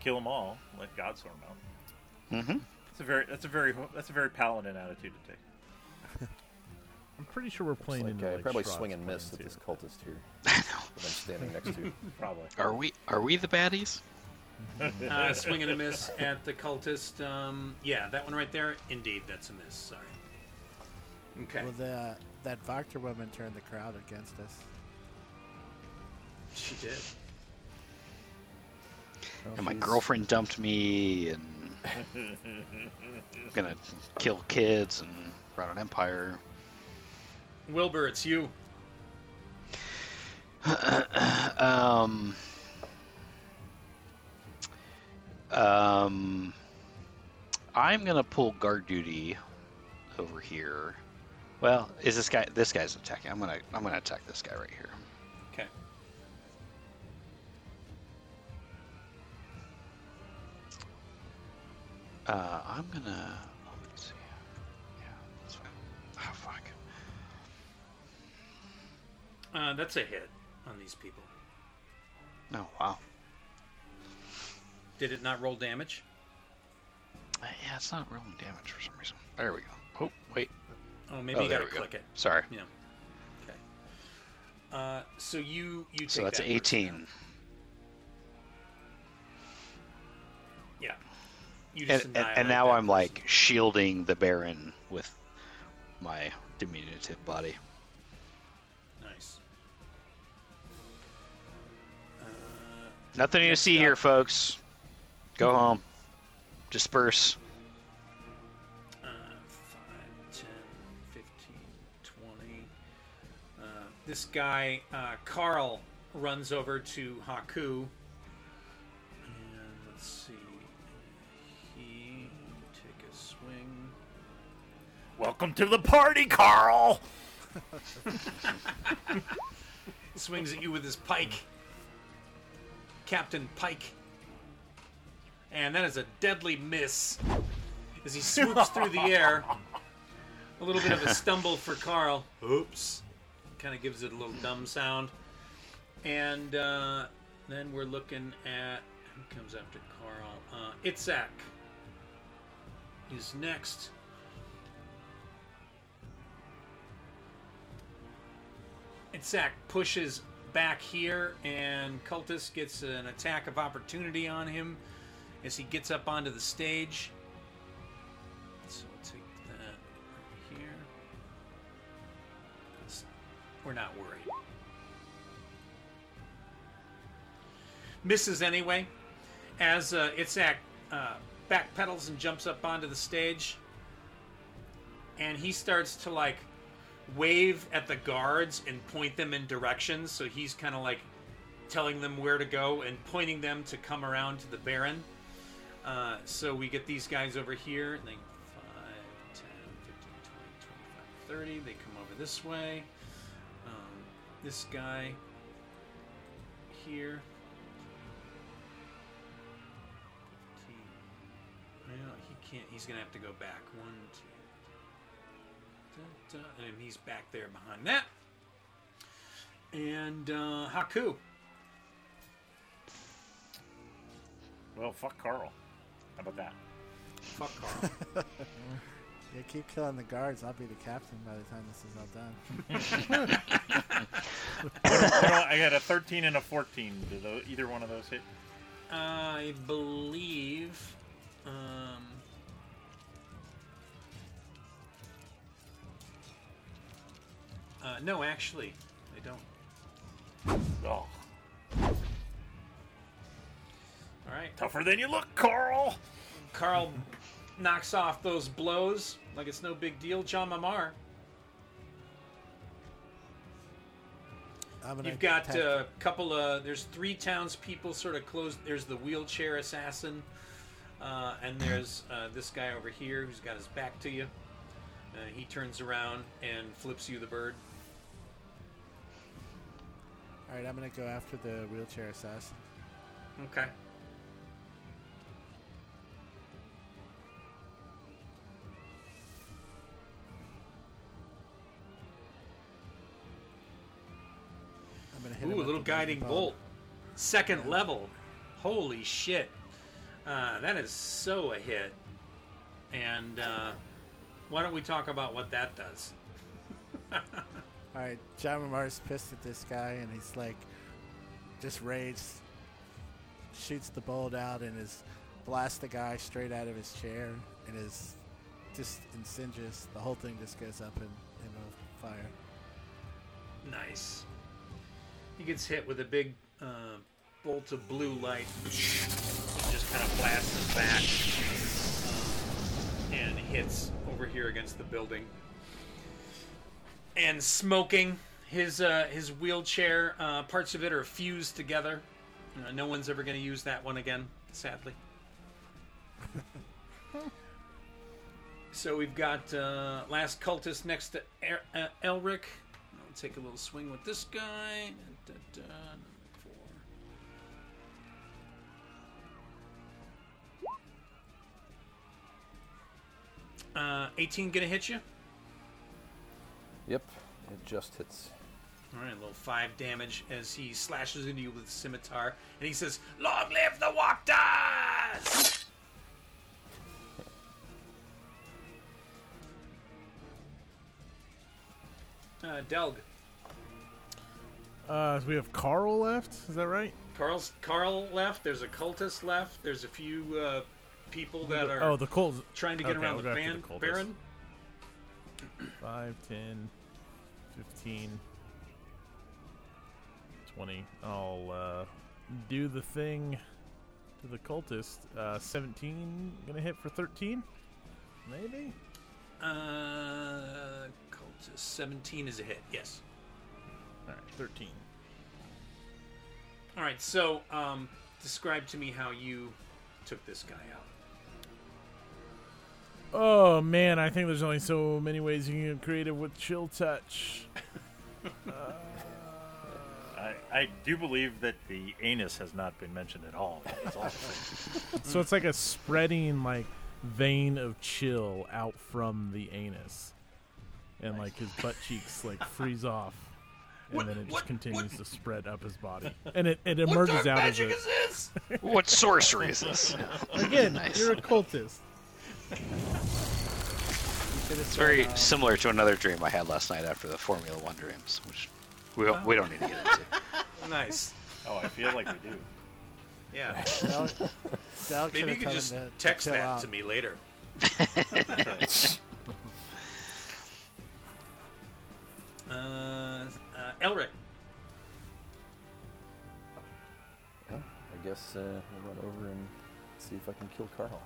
kill them all, let God sort them out. Mm-hmm. That's a very, that's a very, that's a very paladin attitude to take. I'm pretty sure we're playing like, into uh, like probably Strahd's swing and miss plans at this cultist here that I'm standing next to. Probably. Are we are we the baddies? Uh, swing and a miss at the cultist. Um, yeah, that one right there. Indeed, that's a miss. Sorry. Okay. Well, the, that Wachter woman turned the crowd against us. She did. Well, And my she's- girlfriend dumped me, and Gonna kill kids and run an empire. Wilbur, it's you. um. Um. I'm gonna pull guard duty over here. Well, is this guy? This guy's attacking. I'm gonna. I'm gonna attack this guy right here. Okay. Uh, I'm gonna. Uh, that's a hit on these people. Oh wow. Did it not roll damage? Uh, Yeah, it's not rolling damage for some reason. There we go. Oh wait. Oh, maybe Oh, you gotta we go. click it. Sorry. Yeah. Okay. Uh, so you you take So that's that 18. down. Yeah. You And, just and, and now I'm person. like shielding the Baron with my diminutive body. Nothing to see up. here, folks. Go home. Disperse. Uh, 5, 10, 15, 20. Uh, this guy, uh, Carl, runs over to Haku. And let's see. He take a swing. Welcome to the party, Carl. Swings at you with his pike. Captain Pike. And that is a deadly miss as he swoops through the air. A little bit of a stumble for Carl. Oops. Kind of gives it a little dumb sound. And uh, then we're looking at who comes after Carl. Uh, Itzak is next. Itzak pushes back here, and Cultus gets an attack of opportunity on him as he gets up onto the stage. So we'll take that here. It's- We're not worried. Misses anyway, as uh, Itzak uh, backpedals and jumps up onto the stage, and he starts to like wave at the guards and point them in directions. So he's kind of like telling them where to go and pointing them to come around to the Baron. Uh, so we get these guys over here. And they 5, 10, 15, 20, 25, 30. They come over this way. Um, this guy here. Well, he can't. He's to have to go back. One, two. Da, da, and he's back there behind that. And uh, Haku. Well, fuck Carl. How about that? Fuck Carl. Yeah, keep killing the guards. I'll be the captain by the time this is all done. I I got a 13 and a 14. Do tho- either one of those hit? I believe. Um, uh, no, actually, I don't. Oh, All right. tougher than you look, Carl. Carl knocks off those blows like it's no big deal. John Mamar, you've got attack- a couple of. There's three townspeople sort of close. There's the wheelchair assassin, uh, and there's uh, this guy over here who's got his back to you. Uh, he turns around and flips you the bird. All right, I'm gonna go after the wheelchair assassin. Okay. I'm gonna hit Ooh, a little guiding bolt. Second level. Holy shit. Uh, that is so a hit. And uh, why don't we talk about what that does? All right, John Lamar's pissed at this guy, and he's like, just raged, shoots the bolt out, and is blasts the guy straight out of his chair, and is just incendious. The whole thing just goes up in, in a fire. Nice. He gets hit with a big uh, bolt of blue light. Just just kind of blasts him back um, and hits over here against the building. And smoking, his uh, his wheelchair, uh, parts of it are fused together. Uh, no one's ever going to use that one again, sadly. so we've got uh, last cultist next to er- uh, Elric. I'll take a little swing with this guy. Da, da, da, four. Uh, 18 gonna hit you. Yep, it just hits. All right, a little five damage as he slashes into you with his scimitar, and he says, "Long live the Wachters!" Uh, Delg. Uh, we have Carl left. Is that right? Carl's Carl left. There's a cultist left. There's a few uh, people that are Oh, the Colts. trying to get okay, around we'll the ban- the. Baron. 5, 10, 15, 20. I'll uh, do the thing to the cultist. Uh, 17 gonna hit for 13? Maybe? Uh, cultist 17 is a hit. Yes. Alright, 13. All right. So, um, describe to me how you took this guy out. Oh man, I think there's only so many ways you can get creative with chill touch. I, I do believe that the anus has not been mentioned at all. That's all So it's like a spreading like vein of chill out from the anus, and like his butt cheeks like freeze off, and What- then it just what- continues what- to spread up his body, and it, it emerges out as a, this? What sorcery is this? again. Nice. You're a cultist. It's very similar to another dream I had last night after the Formula One dreams, which we don't, we don't need to get into. nice. Oh, I feel like we do. Yeah. Del, Del Maybe you could've could told just to- to text chill that out. to me later. uh, uh, Elric. Yeah, I guess uh, we'll run over and see if I can kill Carl.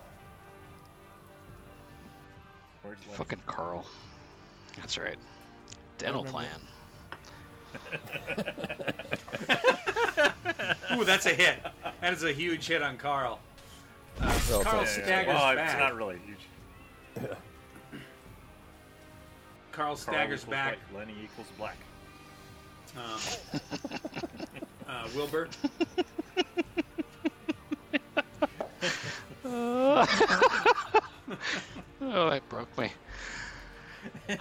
Where's Lenny? Fucking Carl. That's right. Dental plan. Ooh, that's a hit. That is a huge hit on Carl. Uh, Well, Carl it's Yeah, yeah, staggers well, back. it's not really huge. Carl Carl staggers equals back. white, Lenny equals black. Um, uh, Wilbur. Oh, that broke me.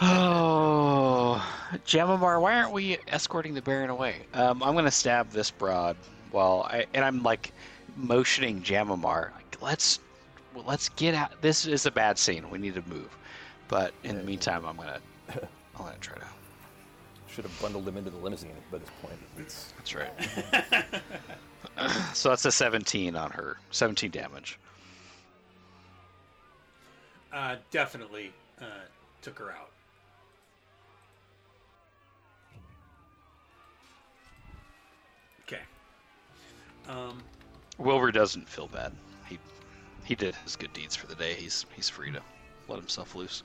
Oh, Jamamar, why aren't we escorting the Baron away? Um, I'm gonna stab this broad while I and I'm like motioning Jamamar. Like, let's well, let's get out. This is a bad scene. We need to move. But in the meantime, I'm gonna I'm gonna try to. Should have bundled him into the limousine by this point. It's That's right. so that's a 17 on her. 17 damage. Uh, definitely uh, took her out. Okay. Um, Wilbur doesn't feel bad. He he did his good deeds for the day. He's he's free to let himself loose.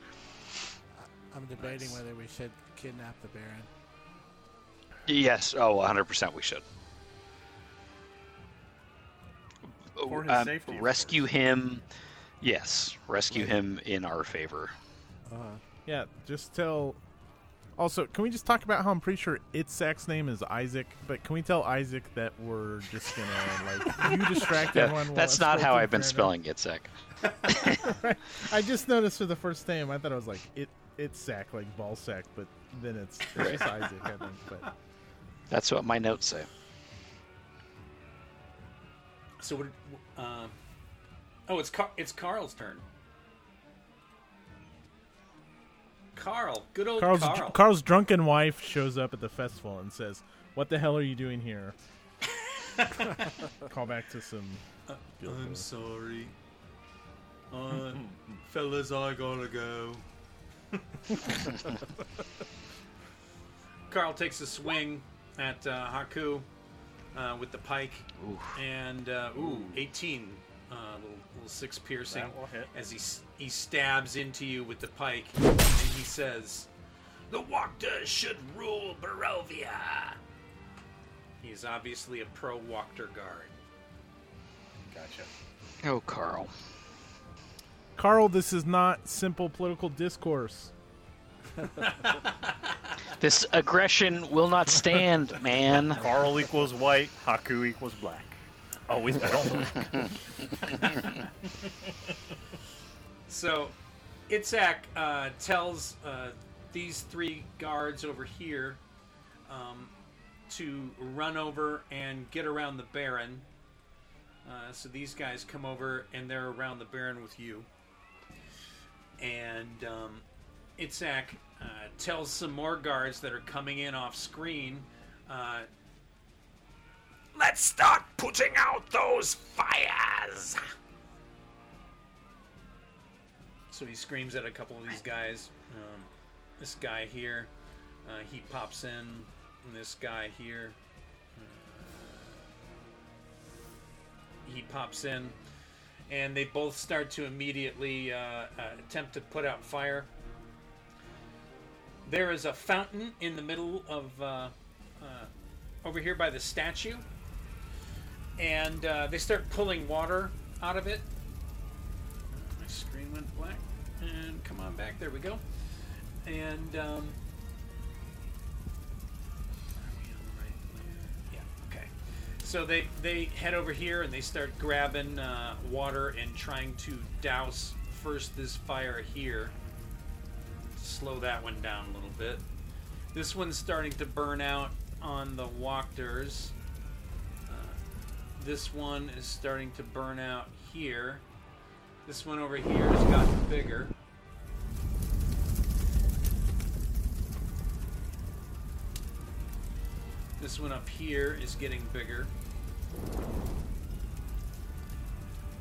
I'm debating Nice. whether we should kidnap the Baron. Yes. Oh, 100% we should. For his Um, safety, of rescue him. Yes, rescue him in our favor. Uh, Yeah, just tell. Also, can we just talk about how I'm pretty sure Itzak's name is Isaac, but can we tell Isaac that we're just gonna like you distract Yeah, everyone? that's not how I've been spelling it, Zach. out? I just noticed for the first time. I thought it was like it Itzak, like ball sack, but then it's, it's just Isaac, I think. But That's what my notes say. so what? Uh, oh, it's Car- it's Carl's turn. Carl, good old Carl's Carl. Carl's drunken wife shows up at the festival and says, "What the hell are you doing here?" Call back to some. Guild I'm sorry. Uh, fellas, I gotta go. Carl takes a swing at uh, Haku uh, with the pike, Oof. and uh, ooh, 18 uh, little, little six piercing, That will hit. as he he stabs into you with the pike, and he says, The Wachters should rule Barovia. he is obviously a pro Wachter guard. Gotcha. Oh, Carl. Carl, this is not simple political discourse. This aggression will not stand, man. Carl equals white. Haku equals black. Always been black. So, Itzhak uh, tells uh, these three guards over here um, to run over and get around the Baron. Uh, so these guys come over and they're around the Baron with you. And um, uh, tells some more guards that are coming in off screen. Let's start putting out those fires. So he screams at a couple of these guys. Um, this guy here, uh, he pops in. And this guy here, uh, he pops in, and they both start to immediately uh, uh, attempt to put out fire. There is a fountain in the middle of uh, uh, over here by the statue, and uh, they start pulling water out of it. My screen went black. And come on back. There we go. And um? Yeah. Okay. So they they head over here and they start grabbing uh, water and trying to douse first this fire here. Slow that one down a little bit. This one's starting to burn out on the Wachters. This one is starting to burn out here. This one over here has gotten bigger. This one up here is getting bigger.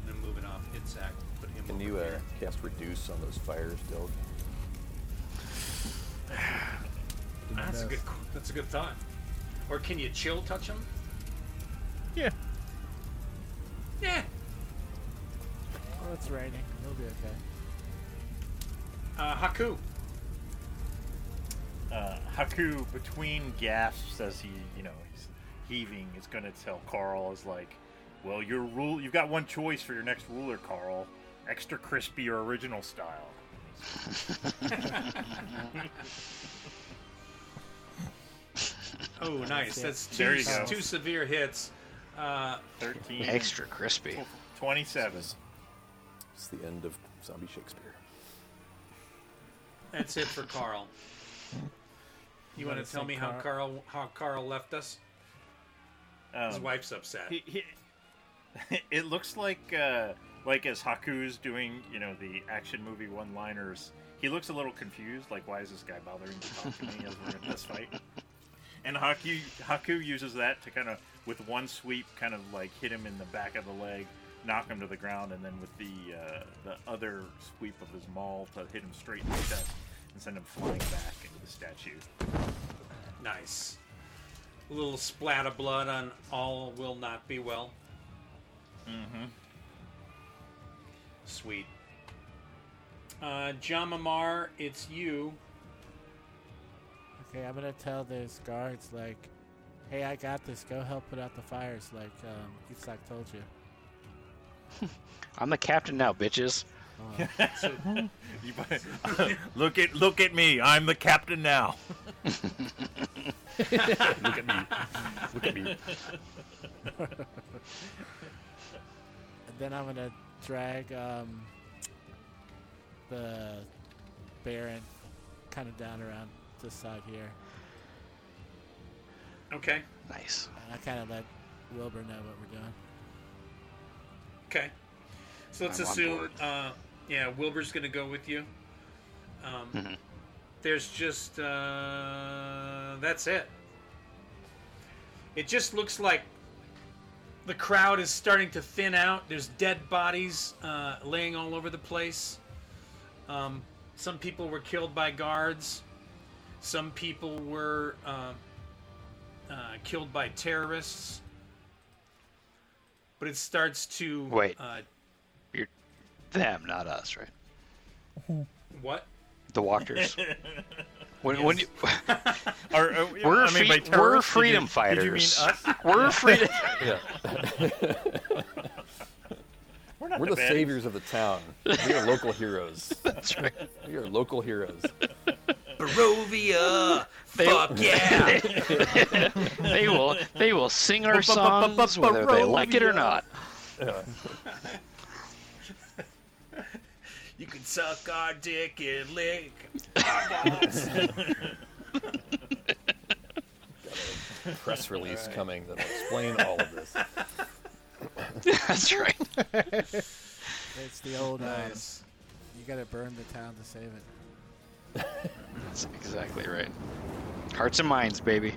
I'm gonna move it off Itzhak. Put him Can you uh, cast reduce on those fires, Delg? That's a good. That's a good thought. Or can you chill touch them? Yeah. Yeah. Oh, it's raining. It'll be okay. Uh, Haku. Uh, Haku, between gasps as he, you know, he's heaving, is going to tell Carl, is like, well, your rule, you've got one choice for your next ruler, Carl. Extra crispy or original style. Oh, nice. That's two, There you go. two severe hits. Uh, 13. Extra crispy. 27. It's the end of zombie Shakespeare. that's it for Carl. You want wanna tell say me how Carl- Carl how Carl left us? His Um, wife's upset. he, he, it looks like uh, like as Haku's doing, you know, the action movie one-liners. He looks a little confused, like why is this guy bothering to talk to me as we're in this fight? And Haku Haku uses that to kind of, with one sweep, kind of like hit him in the back of the leg, knock him to the ground, and then with the uh, the other sweep of his maul to hit him straight in the chest and send him flying back into the statue. Nice. A little splat of blood on all will not be well. Mm-hmm. Sweet. Uh, Jamamar, it's you. Okay, I'm gonna tell those guards like, "Hey, I got this. Go help put out the fires." Like um, Itzhak told you. I'm the captain now, bitches. Uh, So, You look at look at me. I'm the captain now. Look at me. Look at me. and then I'm gonna drag um, the Baron kind of down around this side here, okay. Nice. and I kind of let Wilbur know what we're doing. Okay. So let's I'm assume, uh, yeah, Wilbur's going to go with you. Um, Mhm. There's just, uh, that's it. It just looks like the crowd is starting to thin out. There's dead bodies uh, laying all over the place. Um, some people were killed by guards. Some people were uh, uh, killed by terrorists. But it starts to Wait. Uh, You're Them, not us, right? What? The Wachters. when, when you, Or, uh, we're I mean, by fe- we're freedom you- fighters. Did you mean us? We're freedom. Yeah. We're not We're the baddies. saviors of the town. We are local heroes. That's right. We are local heroes. Barovia! Fuck yeah! They will. They will sing our songs whether they like it or not. You can suck our dick and lick our balls. Press release coming that'll explain all of this. That's right. It's the old. Nice. Um, you gotta burn the town to save it. That's exactly right. Hearts and minds, baby.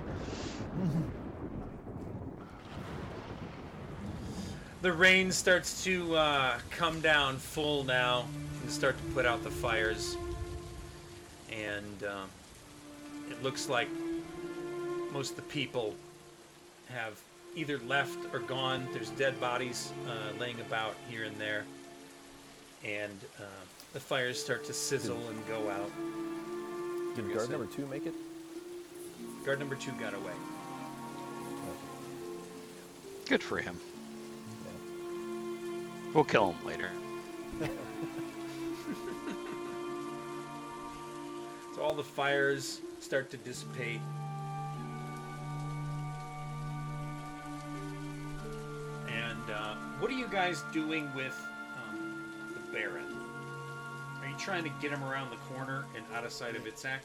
The rain starts to uh, come down full now and start to put out the fires. And um, it looks like most of the people have either left or gone. There's dead bodies uh, laying about here and there. And uh, the fires start to sizzle and go out. Did guard number two make it? Guard number two got away. Good for him. We'll kill him later. So all the fires start to dissipate. And uh, what are you guys doing with um, the Baron? Are you trying to get him around the corner and out of sight of Itzak?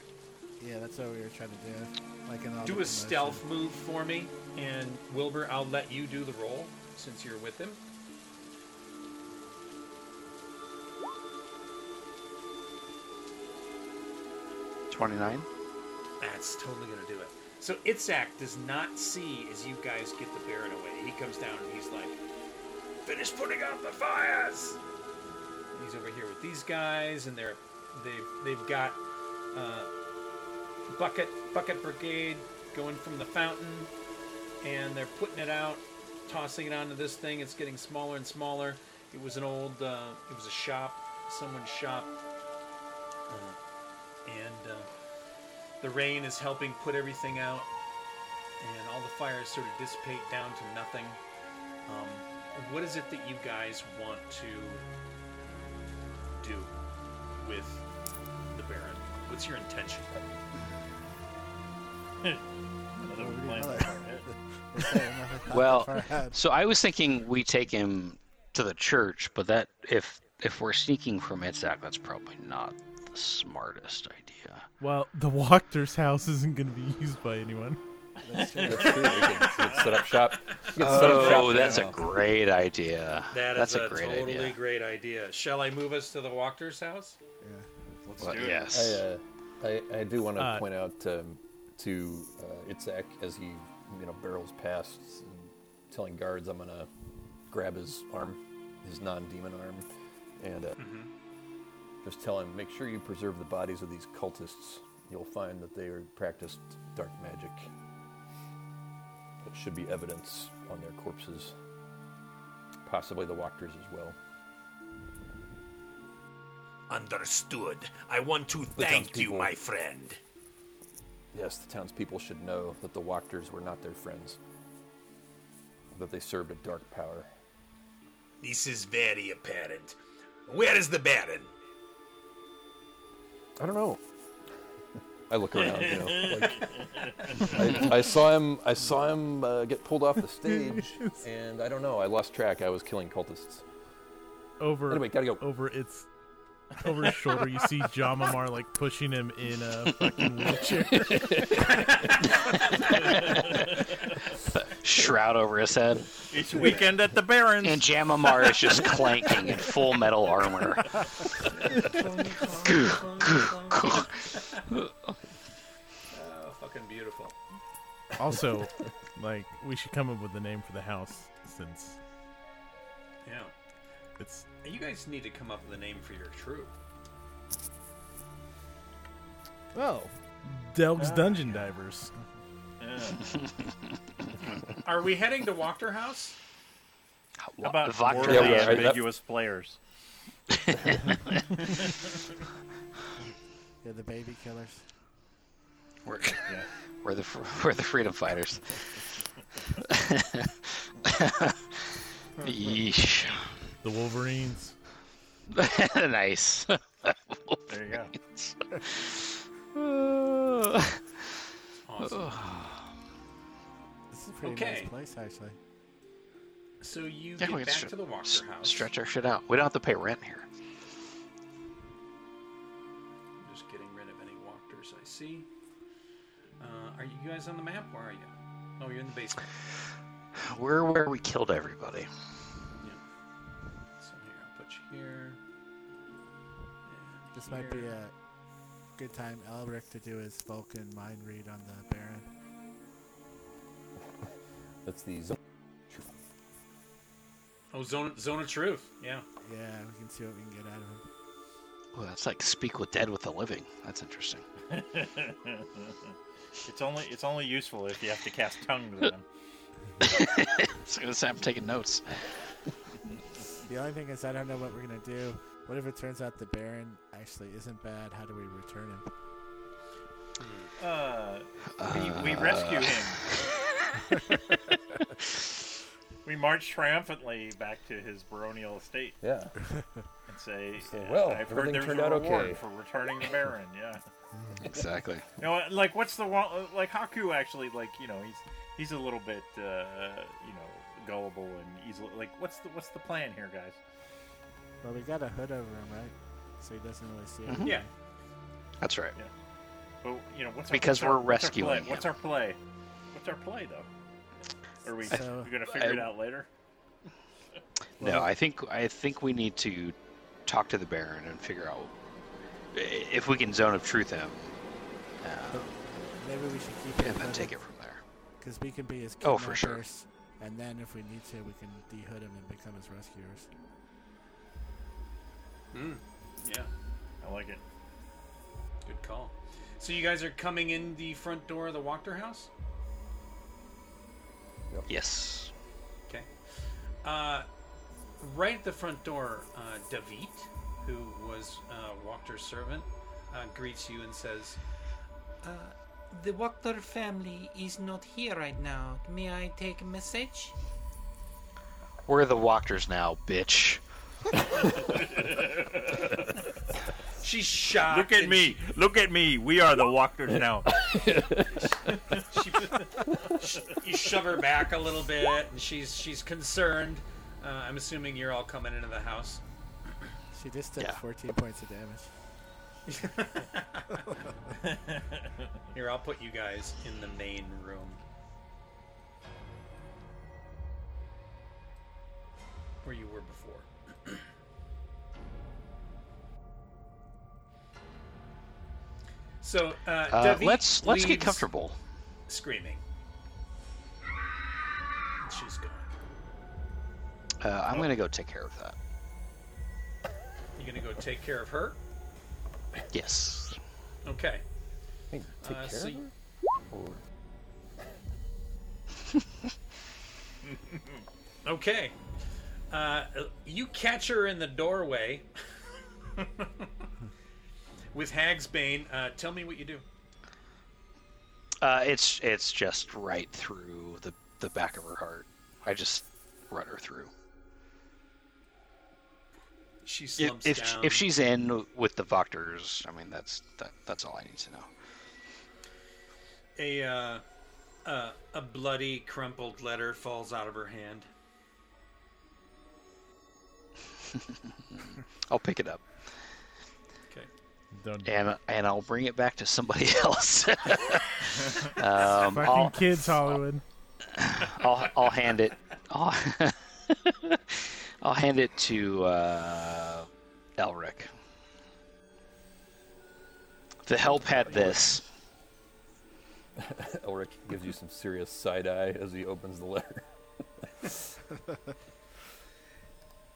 Yeah, that's what we were trying to do. Like in all Do a stealth move for me, and Wilbur, I'll let you do the roll since you're with him. Twenty-nine. That's totally gonna do it. So Itzak does not see as you guys get the Baron away. He comes down and he's like, "Finish putting out the fires." He's over here with these guys, and they're they've they've got uh, bucket bucket brigade going from the fountain, and they're putting it out, tossing it onto this thing. It's getting smaller and smaller. It was an old, uh, it was a shop, someone's shop, uh, and. Uh, the rain is helping put everything out, and all the fires sort of dissipate down to nothing. Um, what is it that you guys want to do with the Baron? What's your intention? Another What do you plan call for it? our head. We're saying another thought Well. So I was thinking we take him to the church, but that if if we're sneaking from Itzak, that's probably not the smartest idea. Well, the Wachter's house isn't going to be used by anyone. That's true. That's true. We can, we can set up shop. We can set up shop Oh, that's a great idea. That that's is a great totally idea. great idea. Shall I move us to the Wachter's house? Yeah. Let's Well, do it. yes. I, uh, I, I do want to Uh, point out um, to uh, Itzak as he you know barrels past, and telling guards I'm gonna grab his arm, his non-demon arm, and uh, just tell him make sure you preserve the bodies of these cultists. You'll find that they are practiced dark magic. Should be evidence on their corpses, possibly the Wachters as well. Understood. I want to The thank you, townspeople- my friend. Yes, the townspeople should know that the Wachters were not their friends, that they served a dark power. This is very apparent. Where is the Baron? I don't know. I look around, you know. Like, I, I saw him. I saw him uh, get pulled off the stage, and I don't know. I lost track. I was killing cultists. Over Anyway, gotta go. over its over his shoulder, you see Jamamar like pushing him in a fucking wheelchair. Shroud over his head, Each weekend at the Barons. and Jamamar is just clanking in full metal armor. Oh, fucking beautiful. also, like we should come up with a name for the house since Yeah. it's You guys need to come up with a name for your troop. well, Delg's uh, Dungeon Divers. Yeah. Uh. Are we heading to Wachter House? How about Vodka morally Yeah, we are. ambiguous players? Yeah, the baby killers. We're, Yeah. we're the we're the freedom fighters. Yeesh. The Wolverines. nice. There you go. Awesome. This is a pretty Okay. nice place, actually. So you Yeah, get back can to the Wachter s- house. stretch our shit out. We don't have to pay rent here. Just getting rid of any Wachters I see. Uh, are you guys on the map? Where are you? Oh, you're in the basement. We're where we killed everybody. Yeah. So here, I'll put you here. And This might be a good time Elric to do his Vulcan mind read on the Baron. That's the zone. Oh, zone zone of truth. Yeah. Yeah, we can see what we can get out of him. Oh, that's like speak with dead with the living. That's interesting. it's only it's only useful if you have to cast tongue to them. it's gonna say I'm taking notes. The only thing is, I don't know what we're gonna do. What if it turns out the Baron actually isn't bad? How do we return him? Uh, we, we rescue him. we march triumphantly back to his baronial estate Yeah. and say, Say, "Well, I've heard everything there's turned a out reward okay." for returning the Baron." Yeah. Exactly. You know, like what's the one? Like Haku actually, like you know, he's he's a little bit, uh, you know, gullible and easily. Like, what's the what's the plan here, guys? Well, we got a hood over him, right? So he doesn't really see it. Mhm. Yeah. That's right. Yeah. But you know, what's our, Because what's we're our rescuing play? him. What's our play? What's our play, though? Are we So- we gonna figure it out later? No, I think I think we need to talk to the Baron and figure out if we can zone of truth him, uh, Maybe we should keep and him then take it from there. because we can be his Oh, for sure. And then if we need to, we can dehood him and become his rescuers. Mm. Yeah. I like it. Good call. So you guys are coming in the front door of the Wachter house? Yes. Okay. Uh, right at the front door, uh, David, who was uh, Wachter's servant, uh, greets you and says, Uh, the Wachter family is not here right now. May I take a message? We're the Wachters now, bitch. She's shocked. Look at and me! Look at me! We are the Wachters now. She, she, you shove her back a little bit, and she's she's concerned. Uh, I'm assuming you're all coming into the house. She just took Yeah. 14 points of damage. Here, I'll put you guys in the main room. Where you were before. So, uh, Uh, let's let's get comfortable. Screaming. And She's gone. Uh, I'm gonna go take care of that. You gonna go take care of her? Yes. Okay. Take Uh, care so of her? Or- Okay. Uh, you catch her in the doorway with Hagsbane. Uh, tell me what you do. Uh, it's it's just right through the the back of her heart. I just run her through. She slumps if, down. if she's in with the Wachters, I mean that's that that's all I need to know. a uh, uh, a bloody, crumpled letter falls out of her hand. I'll pick it up. Don't and and I'll bring it back to somebody else. um, fucking I'll, kids, Hollywood. I'll I'll hand it. I'll, I'll hand it to uh, Elric. The help had this. Elric gives you some serious side eye as he opens the letter.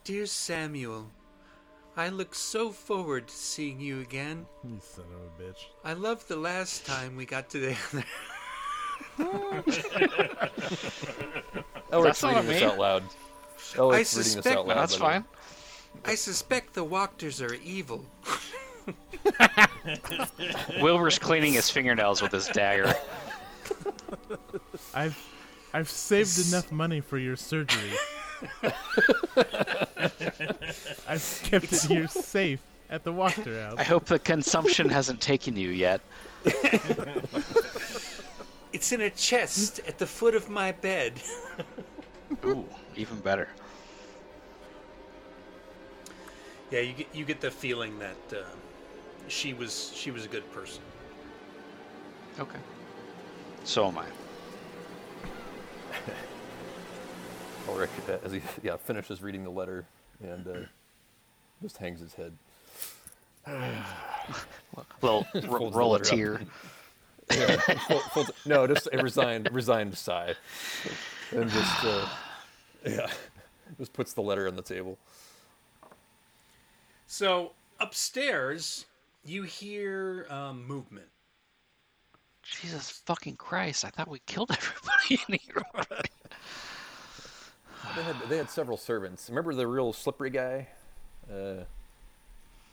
Dear Samuel, I look so forward to seeing you again. You son of a bitch. I loved the last time we got together. Elric's That's not reading this me. out loud. I Elric's reading this suspect- out loud. That's by the way. fine. I suspect the Wachters are evil. Wilbur's cleaning his fingernails with his dagger. I've I've saved enough money for your surgery. I've kept it here safe at the Wachter I hope the consumption hasn't taken you yet. It's in a chest at the foot of my bed. Ooh, even better. Yeah, you get you get the feeling that uh, she was she was a good person. Okay. So am I. Ulrich, uh, as he yeah finishes reading the letter and uh, just hangs his head. well, ro- roll a tear. Yeah, fol- folds- no, just a resigned resigned sigh, and just uh, yeah, just puts the letter on the table. So upstairs, you hear um, movement. Jesus fucking Christ! I thought we killed everybody in here. Already. They had they had several servants. Remember the real slippery guy, uh,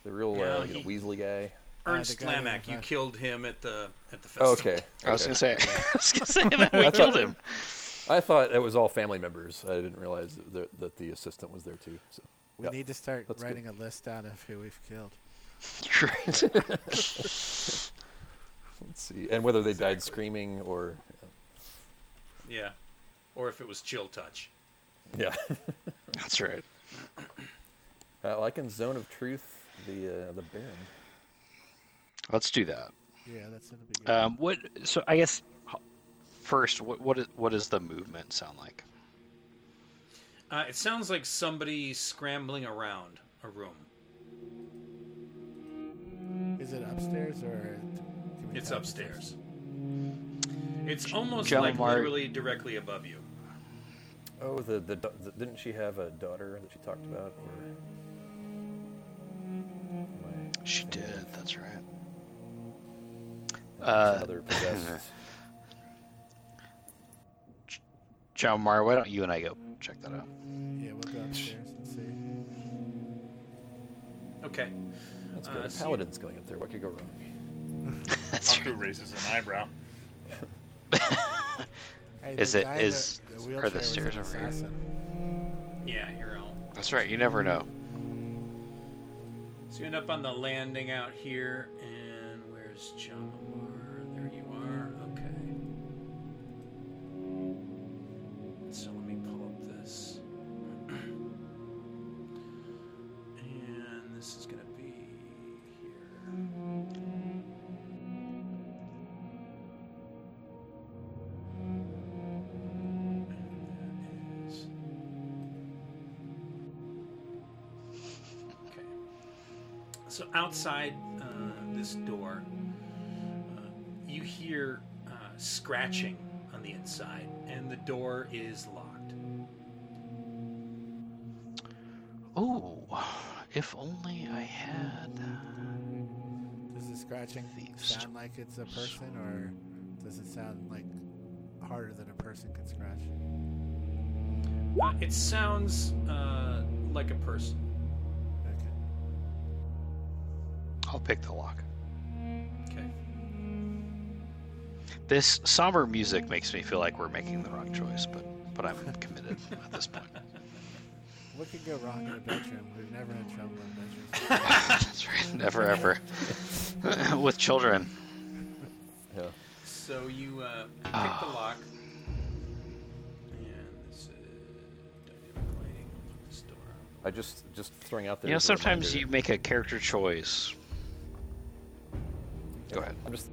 the real Yeah, uh, you know, Weasley guy. Ernst guy in you killed him at the at the Oh, festival. okay, I was gonna say. I was gonna say that we I killed thought- him. I thought it was all family members. I didn't realize that, that the assistant was there too. So We yeah. need to start that's good. writing a list down of who we've killed. Right. let's see, and whether they died screaming or Yeah, or if it was chill touch. Yeah. That's right. Uh, like in Zone of Truth, the uh, the Baron. Let's do that. Yeah, that's gonna be good. Um, what? So I guess first, what what is, what does the movement sound like? Uh, it sounds like somebody scrambling around a room. Is it upstairs or? It's upstairs. It's almost John like Mark- literally directly above you. Oh, the, the the didn't she have a daughter that she talked about? Or She did. of That's right. Uh, Uh, another possessed. John Mar, why don't you and I go check that out? Yeah, we'll go upstairs and see. Okay. That's Uh, good. A so paladin's going up there. What could go wrong? That's Haku raises an eyebrow. Hey, Is it is it- the- are the stairs an over here? Yeah, you're all. That's right. You never know. So you end up on the landing out here, and where's Jamamar? Outside uh, this door, uh, you hear uh, scratching on the inside, and the door is locked. Oh, if only I had. Does the scratching sound like it's a person, or does it sound like harder than a person can scratch? Uh, it sounds uh, like a person. I'll pick the lock. Okay. This somber music makes me feel like we're making the wrong choice, but but I'm committed at this point. What could go wrong in a bedroom? We've never had trouble in bedrooms. That's right. Never ever. With children. Yeah. So you uh, pick Ah. the lock, and this is dynamic lighting. This door. I just just throwing out there. You know, as a sometimes reminder- you make a character choice. Go ahead. I'm just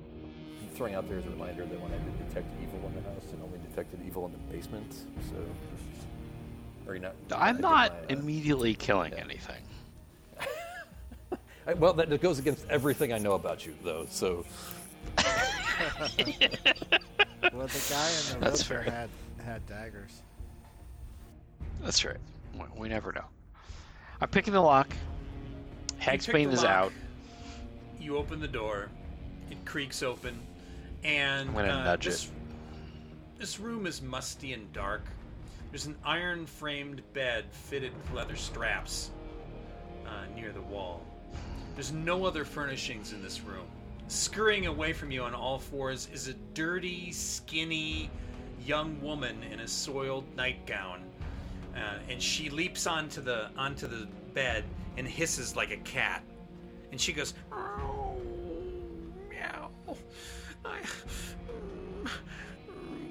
throwing out there as a reminder that when I did detect evil in the house, it only detected evil in the basement. So, or you not? I I'm did not my, uh, immediately killing yeah. anything. I, well, that goes against everything I know about you, though. So, well, the guy in the That's wheelchair fair. had had daggers. That's right. We- We never know. I'm picking the lock. You Hag's pick is lock, out. You open the door. It creaks open, and uh, this. This room is musty and dark. There's an iron-framed bed fitted with leather straps uh, near the wall. There's no other furnishings in this room. Scurrying away from you on all fours is a dirty, skinny young woman in a soiled nightgown, uh, and she leaps onto the onto the bed and hisses like a cat. And she goes, "Meow, meow. I,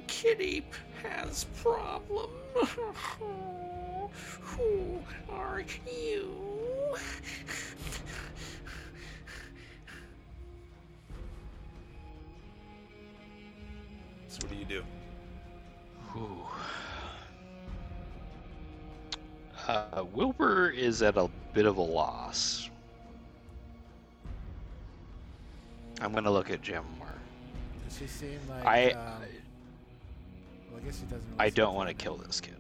Kitty has problem. Who are you? So what do you do? Ooh. Uh, Wilbur is at a bit of a loss. I'm gonna look at Jim more. Does she seem like? I- um, well, I guess she doesn't. Really I don't want to kill this kid.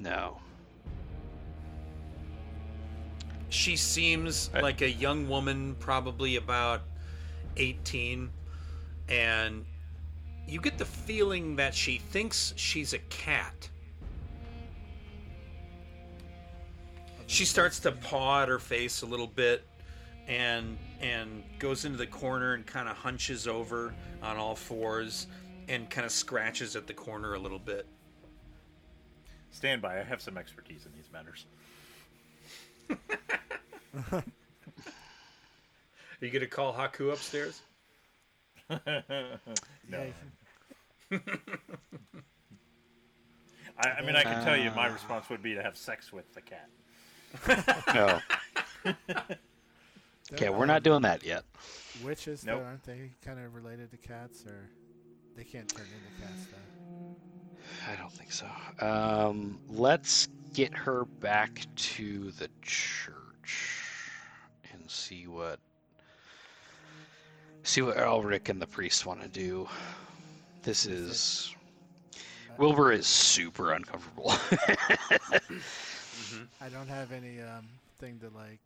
No. She seems I- like a young woman, probably about 18, and you get the feeling that she thinks she's a cat. She starts to paw at her face a little bit and and goes into the corner and kind of hunches over on all fours and kind of scratches at the corner a little bit. Stand by. I have some expertise in these matters. Are you going to call Haku upstairs? No. I, I mean, I can tell you, my Ah. response would be to have sex with the cat. No. okay, we're not doing that yet. Witches, Nope. though, aren't they kind of related to cats, or they can't turn into cats? Though. I don't think so. Um, let's get her back to the church and see what see what Elric and the priest want to do. This is Wilbur is super uncomfortable. I don't have any um thing to like.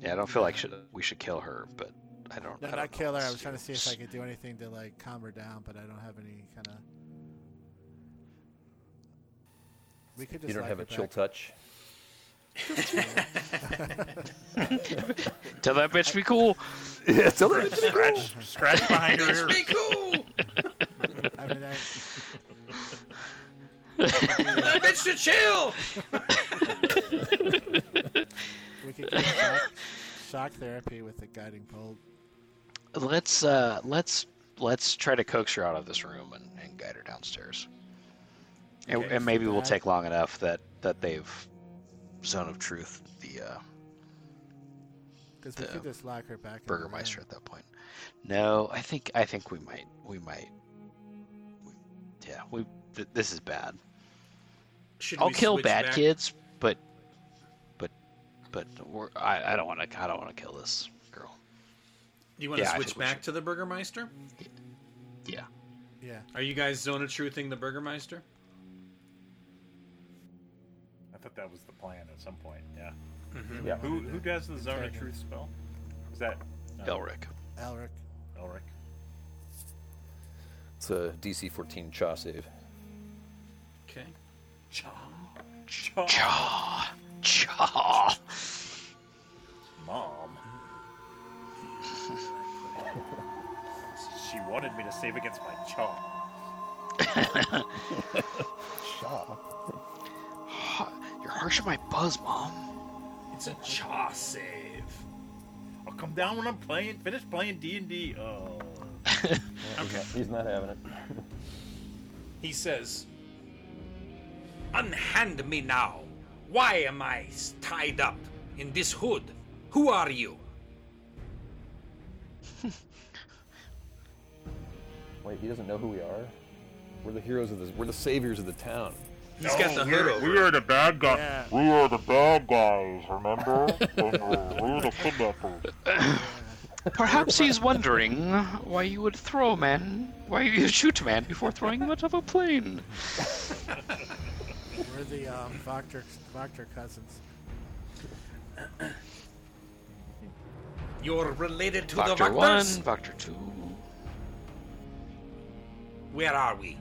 Yeah, I don't feel like should we should kill her, but I don't. No, I don't not know kill her. I was trying to see if I could do anything to like calm her down, but I don't have any kind of. We could just. You don't have her a chill touch. Tell that bitch to be cool. Yeah, tell her to Scratch, scratch behind her ear. Be cool! I mean, I, that bitch to chill! We could get shock, shock therapy with the guiding bolt. Let's uh let's let's try to coax her out of this room and, and guide her downstairs. And, Okay, and maybe we'll that- take long enough that that they've zone of truth the uh, Because we The could just lock her back. Burgermeister at that point. No, I think I think we might we might. We, yeah, we th- this is bad. Should I'll we kill bad back? kids, but but but we're, I I don't want to I don't want to kill this girl. Do you want to Yeah, switch back to the Burgermeister? Yeah. Yeah. Are you guys zone of truthing the Burgermeister? I thought that was the plan at some point. Yeah. Mm-hmm. Yeah. Who who does the zone of truth spell? Is that no, Elric. Elric. Elric? It's a DC 14 Chaw save. Okay. Cha. Chaw, chaw. Mom. she wanted me to save against my chaw. Chaw? You're harsh on my buzz, mom. It's a chaw save. I'll come down when I'm playing. Finish playing D and D. Uh. Oh. Okay. He's not having it. He says, Unhand me now. Why am I tied up in this hood? Who are you? Wait, he doesn't know who we are? We're the heroes of this. We're the saviors of the town. He's got the hood over. We are the bad guys. Yeah. We are the bad guys, remember? And, uh, we're the kidnappers. Perhaps he's wondering why you would throw a man, why you shoot a man before throwing him out of a plane. We're the um, Voctor, Voctor cousins. You're related to Factor the one, Vectors? Factor two. Where are we?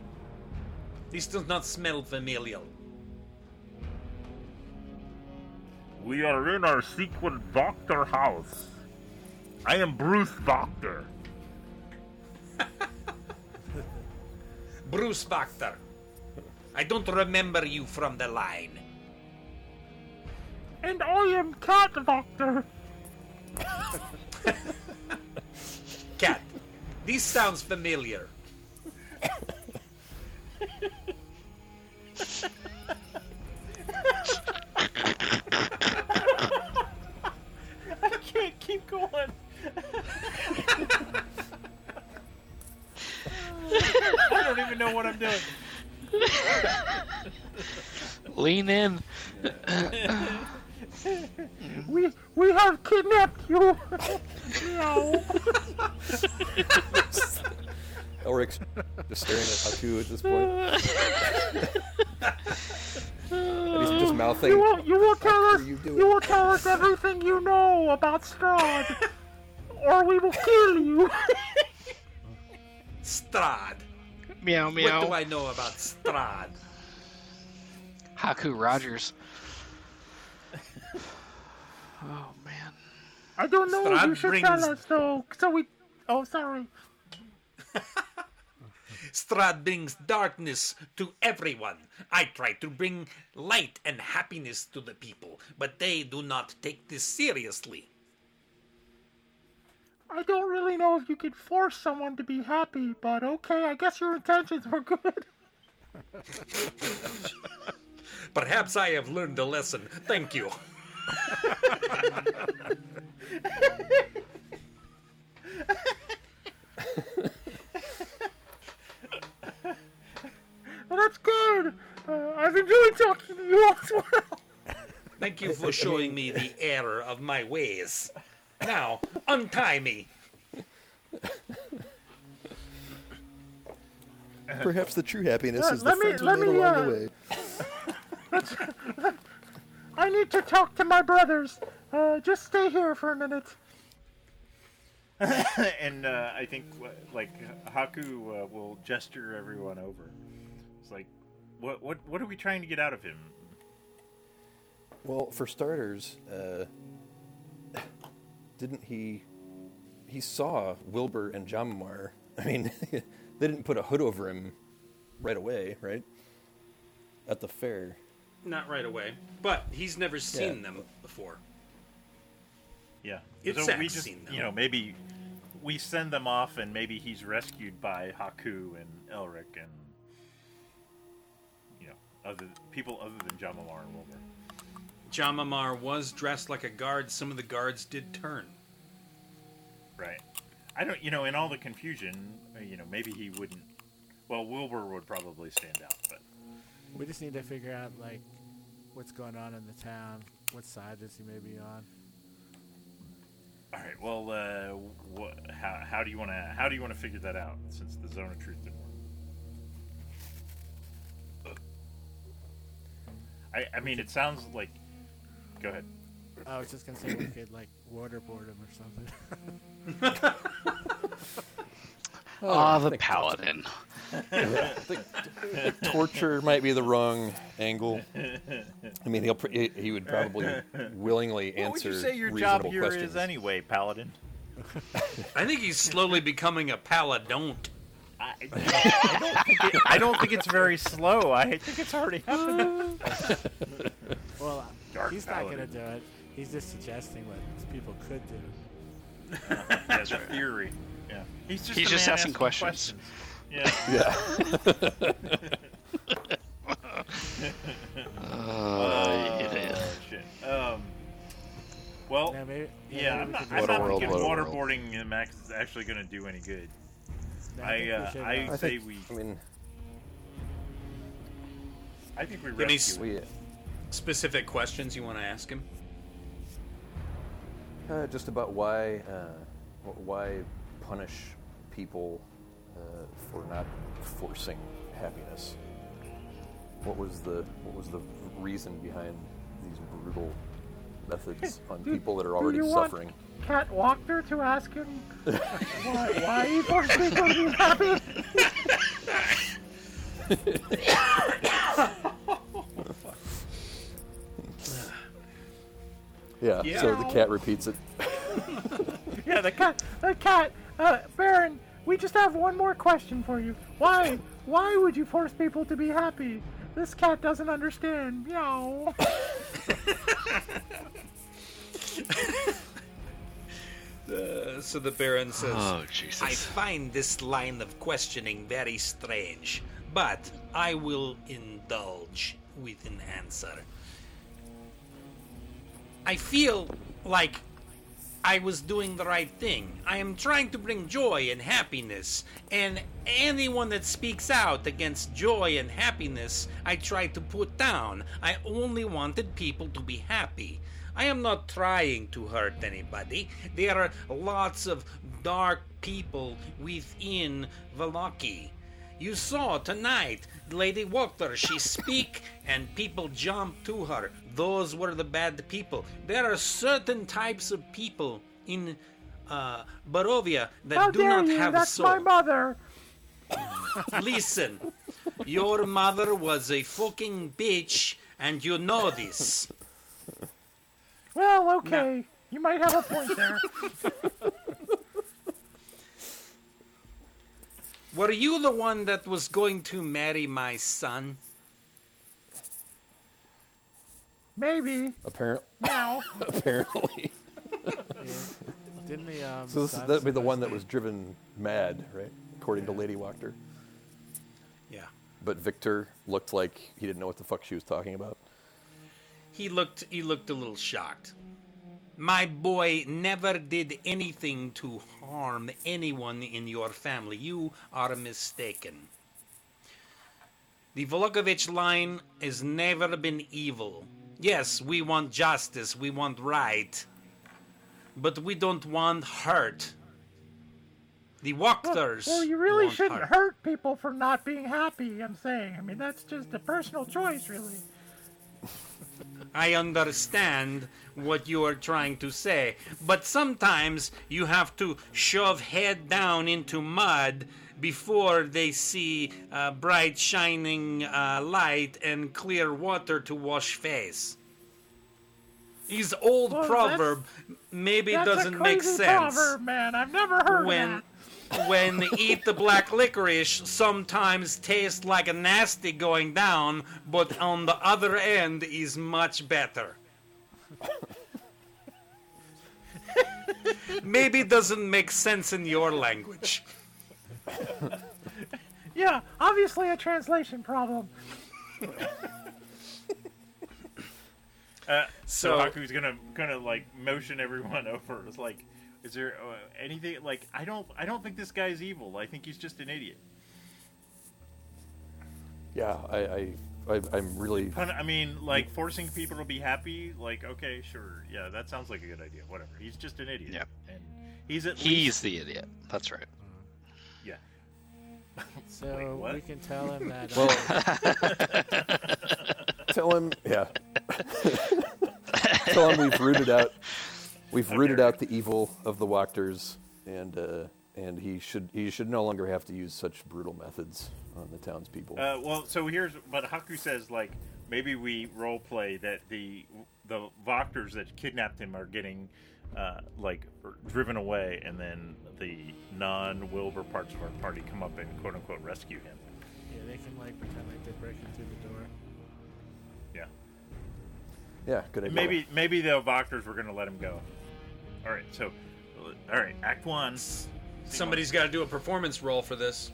This does not smell familial. We are in our secret doctor house. I am Bruce Doctor. Bruce Doctor. I don't remember you from the line. And I am Cat Doctor. Cat, this sounds familiar. I can't keep going. I don't even know what I'm doing. Lean in. We we have kidnapped you. Meow. Elric's just staring at Haku at this point. and he's just mouthing. You will you will tell us you you, will tell us everything you know about Strahd, or we will kill you. Strahd. Meow meow. What do I know about Strahd? Haku Rogers. Oh man. I don't know. Strahd you should brings- tell us though. So we. Oh, sorry. Strahd brings darkness to everyone. I try to bring light and happiness to the people, but they do not take this seriously. I don't really know if you could force someone to be happy, but okay. I guess your intentions were good. Perhaps I have learned a lesson. Thank you. Well, that's good. Uh, I've enjoyed talking to you as well. Thank you for showing me the error of my ways. Now, untie me. Perhaps the true happiness Uh, is the let me- friends we let made me, along uh, the way. I need to talk to my brothers. Uh, just stay here for a minute. and uh, I think uh, like Haku uh, will gesture everyone over. It's like, what what what are we trying to get out of him? Well, for starters, uh, didn't he? He saw Wilbur and Jamamar. I mean, they didn't put a hood over him right away, right? At the fair. Not right away, but he's never seen Yeah. them before. Yeah, It's so we just seen them. you know maybe we send them off and maybe he's rescued by Haku and Elric and you know other people other than Jamamar and Wilbur. Jamamar was dressed like a guard. Some of the guards did turn. Right. I don't, you know, in all the confusion, uh, you know, maybe he wouldn't. Well, Wilbur would probably stand out, but We just need to figure out like what's going on in the town. What side is he maybe on? all right. Well, uh, what? How, how do you want to? How do you want to figure that out? Since the zone of truth didn't work. I, I mean, it sounds like. Go ahead. I was just gonna say we could like waterboard him or something. Ah, the paladin. Torture might be the wrong angle. I mean, he'll he, he would probably willingly answer. What would answer you say your job reasonable here questions. is anyway, Paladin? I think he's slowly becoming a paladont. I, I don't think it, I don't think it's very slow. I think it's already happening. Well, uh, Dark he's not gonna do it. He's just suggesting what people could do. As a theory. Yeah. He's just, He's just man asking questions. Yeah. Yeah. Uh, it is. Oh, shit. Um, well, Yeah, maybe. yeah, maybe I'm not, I'm not world, thinking what world. waterboarding uh, Max is actually going to do any good. do- I, uh, I- I say think. we- I mean, I think we Give me rescue we. Specific questions you want to ask him? Uh, just about why, uh, why punish people uh, for not forcing happiness? What was the what was the reason behind these brutal methods on people that are already you want- suffering? Cat Walker to ask him why, why he forced people to be happy. Yeah. Yeah. So the cat repeats it. Yeah, the cat. The cat. Uh, Baron, we just have one more question for you. Why? Why would you force people to be happy? This cat doesn't understand. Meow. Uh, so the Baron says, Oh, Jesus. I find this line of questioning very strange, but I will indulge with an answer. I feel like I was doing the right thing. I am trying to bring joy and happiness, and anyone that speaks out against joy and happiness, I try to put down. I only wanted people to be happy. I am not trying to hurt anybody. There are lots of dark people within Vallaki. You saw tonight Lady Wachter, she speak and people jump to her. Those were the bad people. There are certain types of people in uh, Barovia that How do dare not you? have That's soul. my mother. Listen, your mother was a fucking bitch, and you know this. Well, okay. You might have a point there. Were you the one that was going to marry my son? Maybe. Apparently. Meow. Apparently. Didn't the um? So this, that'd be the one that was driven mad, right? According to Lady Wachter. Yeah. But Victor looked like he didn't know what the fuck she was talking about. He looked he looked a little shocked. My boy never did anything to harm anyone in your family. You are mistaken. The Vallakovich line has never been evil. Yes, we want justice, we want right. But we don't want hurt. The Wachters. Well, you really shouldn't hurt people for not being happy. I'm saying. I mean, that's just a personal choice, really. I understand what you are trying to say, but sometimes you have to shove head down into mud before they see uh, bright shining uh, light and clear water to wash face. His old Well, proverb maybe That's doesn't a make sense proverb, man. I've never heard when of that. When eat the black licorice sometimes tastes like a nasty going down, but on the other end is much better. Maybe doesn't make sense in your language. Yeah, obviously a translation problem. Uh, so, So- Haku's gonna gonna like motion everyone over. It's like, is there uh, anything like I don't I don't think this guy's evil. I think he's just an idiot. Yeah, I, I, I I'm really. I mean, like forcing people to be happy. Like, okay, sure, yeah, that sounds like a good idea. Whatever. He's just an idiot. Yeah. And he's at He's least the idiot. That's right. yeah. So Wait, we can tell him that. Well, uh, tell him, yeah. tell him we've rooted out, we've rooted out the evil of the Wachters, and uh, and he should he should no longer have to use such brutal methods on the townspeople. Uh, well, so here's but Haku says like maybe we role play that the the Wachters that kidnapped him are getting uh, like driven away, and then the non-Wilbur parts of our party come up and quote unquote rescue him. yeah, they can like pretend like they're in through the door. Yeah. yeah, good idea. Maybe maybe the Wachters were going to let him go. All right, so all right, Act One. Somebody's got to do a performance role for this.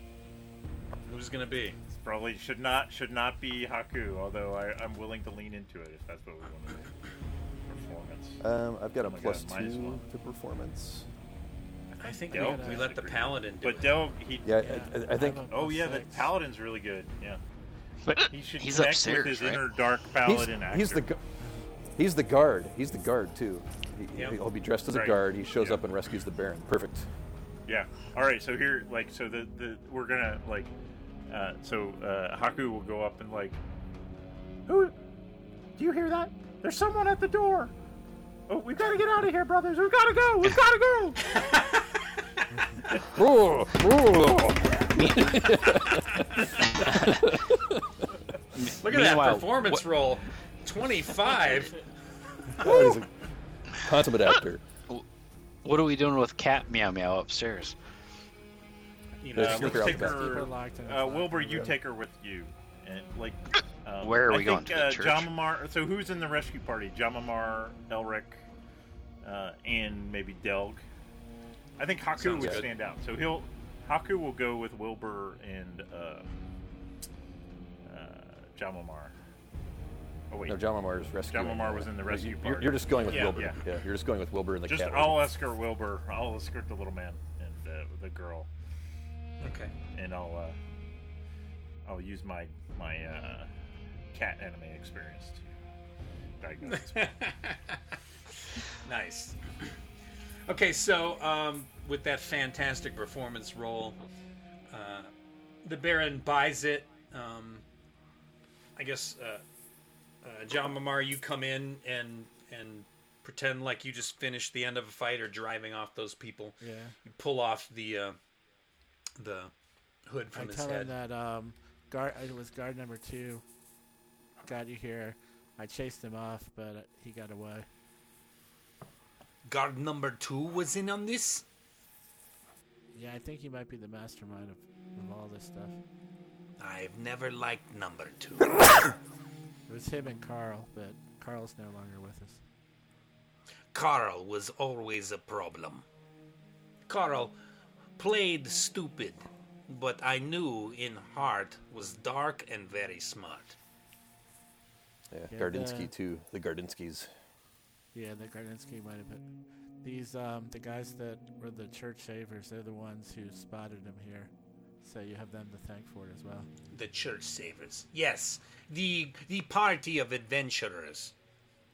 Who's gonna be? Probably should not should not be Haku, although I, I'm willing to lean into it if that's what we want to do. Performance. Um, I've got a Oh my God, plus minus two one. to performance. I think Del- we, we let the paladin do But it. Del, he. Yeah, Yeah, I, I think have Oh plus yeah, the paladin's really good. Yeah, But he should he's connect upstairs, with his right? inner dark he's, paladin actor. he's the gu- he's the guard. He's the guard too. He, Yep. He'll be dressed as a Right. guard. He shows Yeah. up and rescues the Baron. Perfect. Yeah. All right. So here, like, so the the we're gonna like, uh, so uh, Haku will go up and like, Who? Do you hear that? There's someone at the door. Oh, we've got to get out of here, brothers. We've got to go. We've got to go. Oh, oh. Look at that Meanwhile, performance roll. 25. That is a- consummate actor. What are we doing with Cat Meow Meow upstairs? You know, sneak let's take her. Keep her locked in the Uh. Wilbur, you take her with you, and like. Um, Where are I we going, think, to uh, church? Jamamar. So who's in the rescue party? Jamamar, Elric, uh, and maybe Delg. I think Haku Sounds would good. stand out. So he'll Haku will go with Wilbur and uh, uh, Jamamar. Oh wait, No, Jamamar's rescue. Jamamar was in the rescue You're, party. you're just going with Yeah, Wilbur. yeah. yeah. you're just going with Wilbur and the just cat. I'll escort Wilbur. I'll escort the little man and uh, the girl, Okay. and I'll uh, I'll use my my uh, cat anime experience to diagnose. Nice. Okay, so um, with that fantastic performance role, uh, the Baron buys it. Um, I guess uh, uh, Jamamar, you come in and and pretend like you just finished the end of a fight or driving off those people. Yeah. You pull off the uh, the hood I from his tell head. him that um, guard it was guard number two. Got you here. I chased him off, but uh, he got away. Guard number two was in on this. Yeah, I think he might be the mastermind of, of all this stuff. I've never liked number two. It was him and Carl, but Carl's no longer with us. Carl was always a problem. Carl played stupid, but I knew in heart was dark and very smart. Yeah, Yeah, Gardinsky the- too. The Gardinskys. Yeah, the Gardinsky might have been. These um, the guys that were the church savers. They're the ones who spotted him here. So you have them to thank for it as well. The church savers. Yes, the the party of adventurers.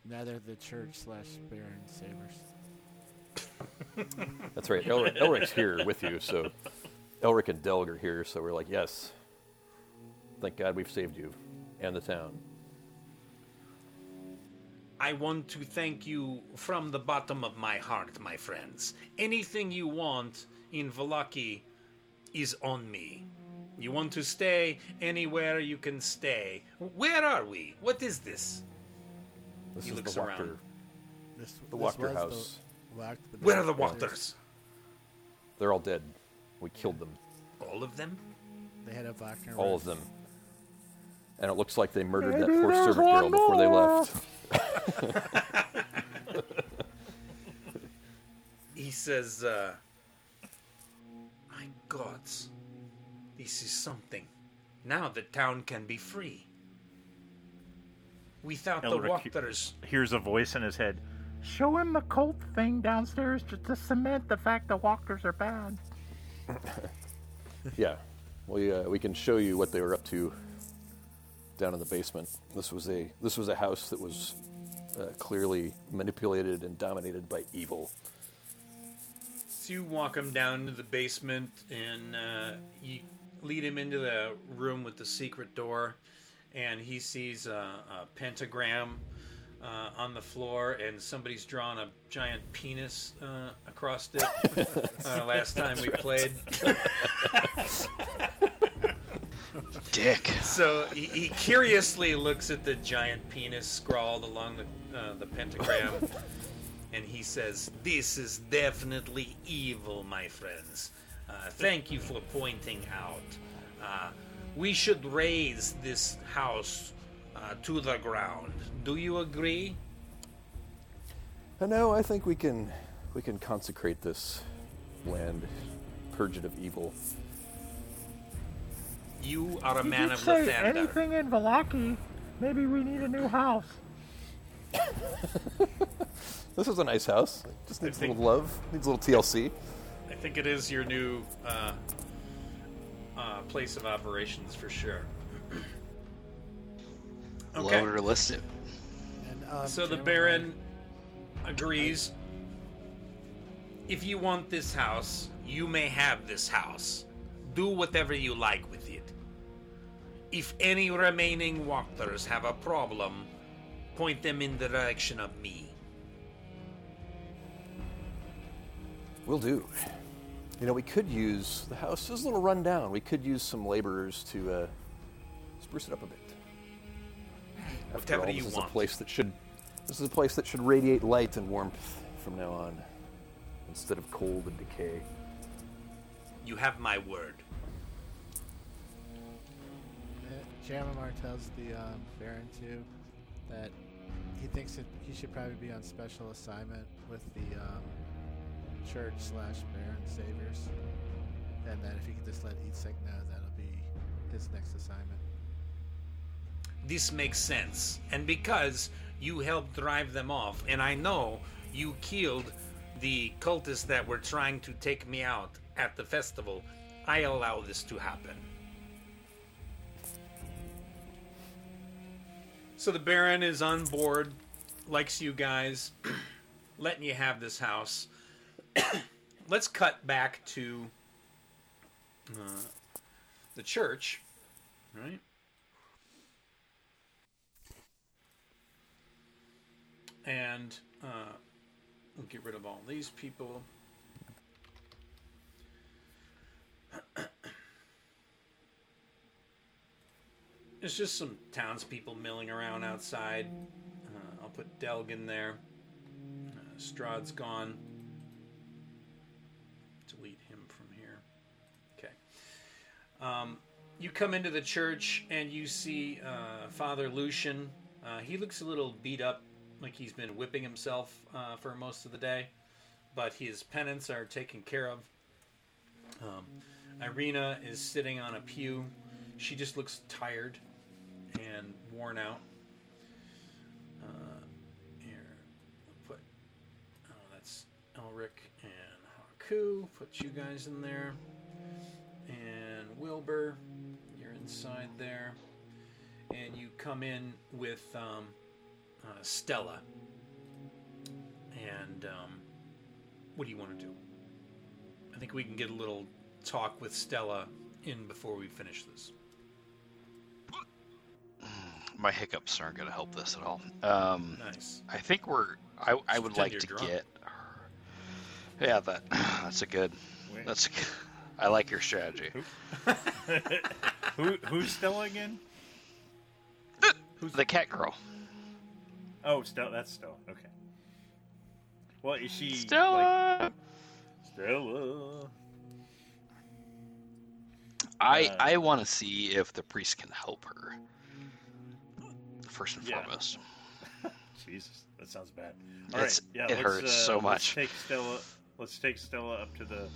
Now they're the church slash Baron savers. That's right. Elric, Elric's here with you, so Elric and Delg are here. So we're like, yes. Thank God we've saved you and the town. I want to thank you from the bottom of my heart, my friends. Anything you want in Vallaki is on me. You want to stay anywhere you can stay. Where are we? What is this? This He is looks the around. Wachter, This, the this Wachter house. The, Wacht- the Where are the Baron- Wachters? They're all dead. We killed them, All of them? They had a Wagner. all roof. of them. And it looks like they murdered that poor there's servant girl one before they left. He says, uh, My gods, this is something. Now the town can be free. Without the Elric, Wachters, Hears a voice in his head. Show him the cult thing downstairs just to cement the fact the Wachters are bad. Yeah, we uh, we can show you what they were up to down in the basement. This was a this was a house that was uh, clearly manipulated and dominated by evil. So you walk him down to the basement and uh, you lead him into the room with the secret door, and he sees a, a pentagram uh, on the floor, and somebody's drawn a giant penis uh, across it. uh, last time we played, Dick. so he, he curiously looks at the giant penis scrawled along the uh, the pentagram. And he says, This is definitely evil, my friends. Uh, thank you for pointing out. Uh, we should raise this house uh, to the ground. Do you agree? I know. I think we can we can consecrate this land, purge it of evil. You are a He man did of say Lathander. anything in Vallaki. Maybe we need a new house. This is a nice house. Just needs a little love. Needs a little TLC. I think it is your new uh, uh, place of operations for sure. okay. Load or list it. And, um, So the Baron agrees. If you want this house, you may have this house. Do whatever you like with it. If any remaining Wachters have a problem, point them in the direction of me. Will do. You know, we could use the house is a little run down. We could use some laborers to uh, spruce it up a bit. After Whatever all, you this is want. a place that should this is a place that should radiate light and warmth. from now on, instead of cold and decay. You have my word. Uh, Jamamar tells the um, Baron too that he thinks that he should probably be on special assignment with the um, church slash Baron Saviors, and that if he could just let Izek know, that'll be his next assignment. This makes sense. And because you helped drive them off, and I know you killed the cultists that were trying to take me out at the festival, I allow this to happen. So the Baron is on board, likes you guys, letting you have this house. Let's cut back to uh, the church, right? And uh, we'll get rid of all these people. There's just some townspeople milling around outside. Uh, I'll put Delg in there. Uh, Strahd's gone. Delete him from here. Okay. Um, you come into the church and you see uh, Father Lucian. Uh, he looks a little beat up, like he's been whipping himself uh, for most of the day, but his penance are taken care of. Um, Ireena is sitting on a pew. She just looks tired and worn out. Uh, here, put oh, that's Elric and Haku. Put you guys in there, and Wilbur, you're inside there, and you come in with um, uh, Stella. And um, what do you want to do? I think we can get a little talk with Stella in before we finish this. My hiccups aren't going to help this at all. Um, Nice. I think we're. I, I would like to drunk. get. Yeah, that that's a good. Wait. That's. A, I like your strategy. Who who's Stella again? Who's the cat girl. Oh, Stella. That's Stella. Okay. Well, is she like Stella. Stella? I Uh, I want to see if the priest can help her. First and Yeah. foremost. Jesus, that sounds bad. It's- yeah, it hurts uh, so let's much. take Stella. Let's take Stella up to the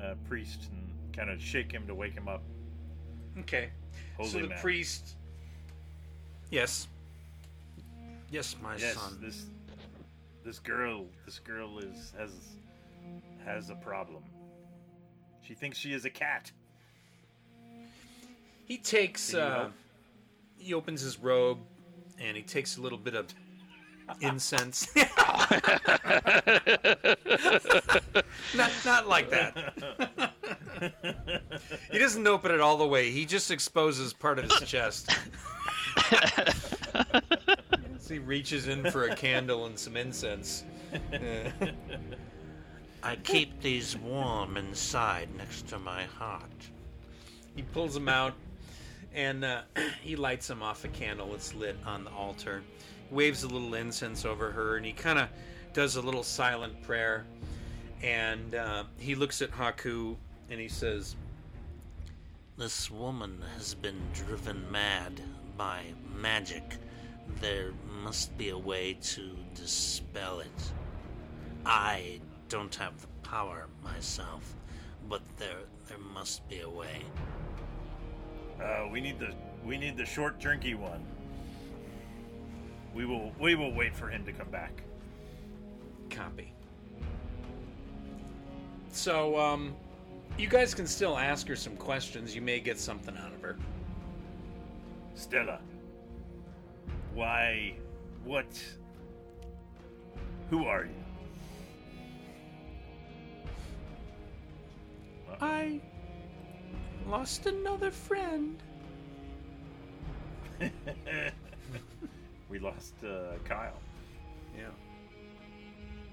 uh, priest and kind of shake him to wake him up. Okay. Holy so the man. priest. Yes. Yes, my yes, son. this this girl, this girl is has has a problem. She thinks she is a cat. He takes. Uh, he opens his robe, and he takes a little bit of incense. not, not like that. he doesn't open it all the way. He just exposes part of his chest. so he reaches in for a candle and some incense. I keep these warm inside next to my heart. He pulls them out and uh, he lights him off a candle that's lit on the altar. Waves a little incense over her and he kind of does a little silent prayer. And uh, he looks at Haku and he says, This woman has been driven mad by magic. There must be a way to dispel it. I don't have the power myself, but there there must be a way. Uh, we need the we need the short, drinky one. We will we will wait for him to come back. Copy. So, um, you guys can still ask her some questions. You may get something out of her. Stella, why? What? Who are you? I Lost another friend. we lost uh, Kyle. Yeah.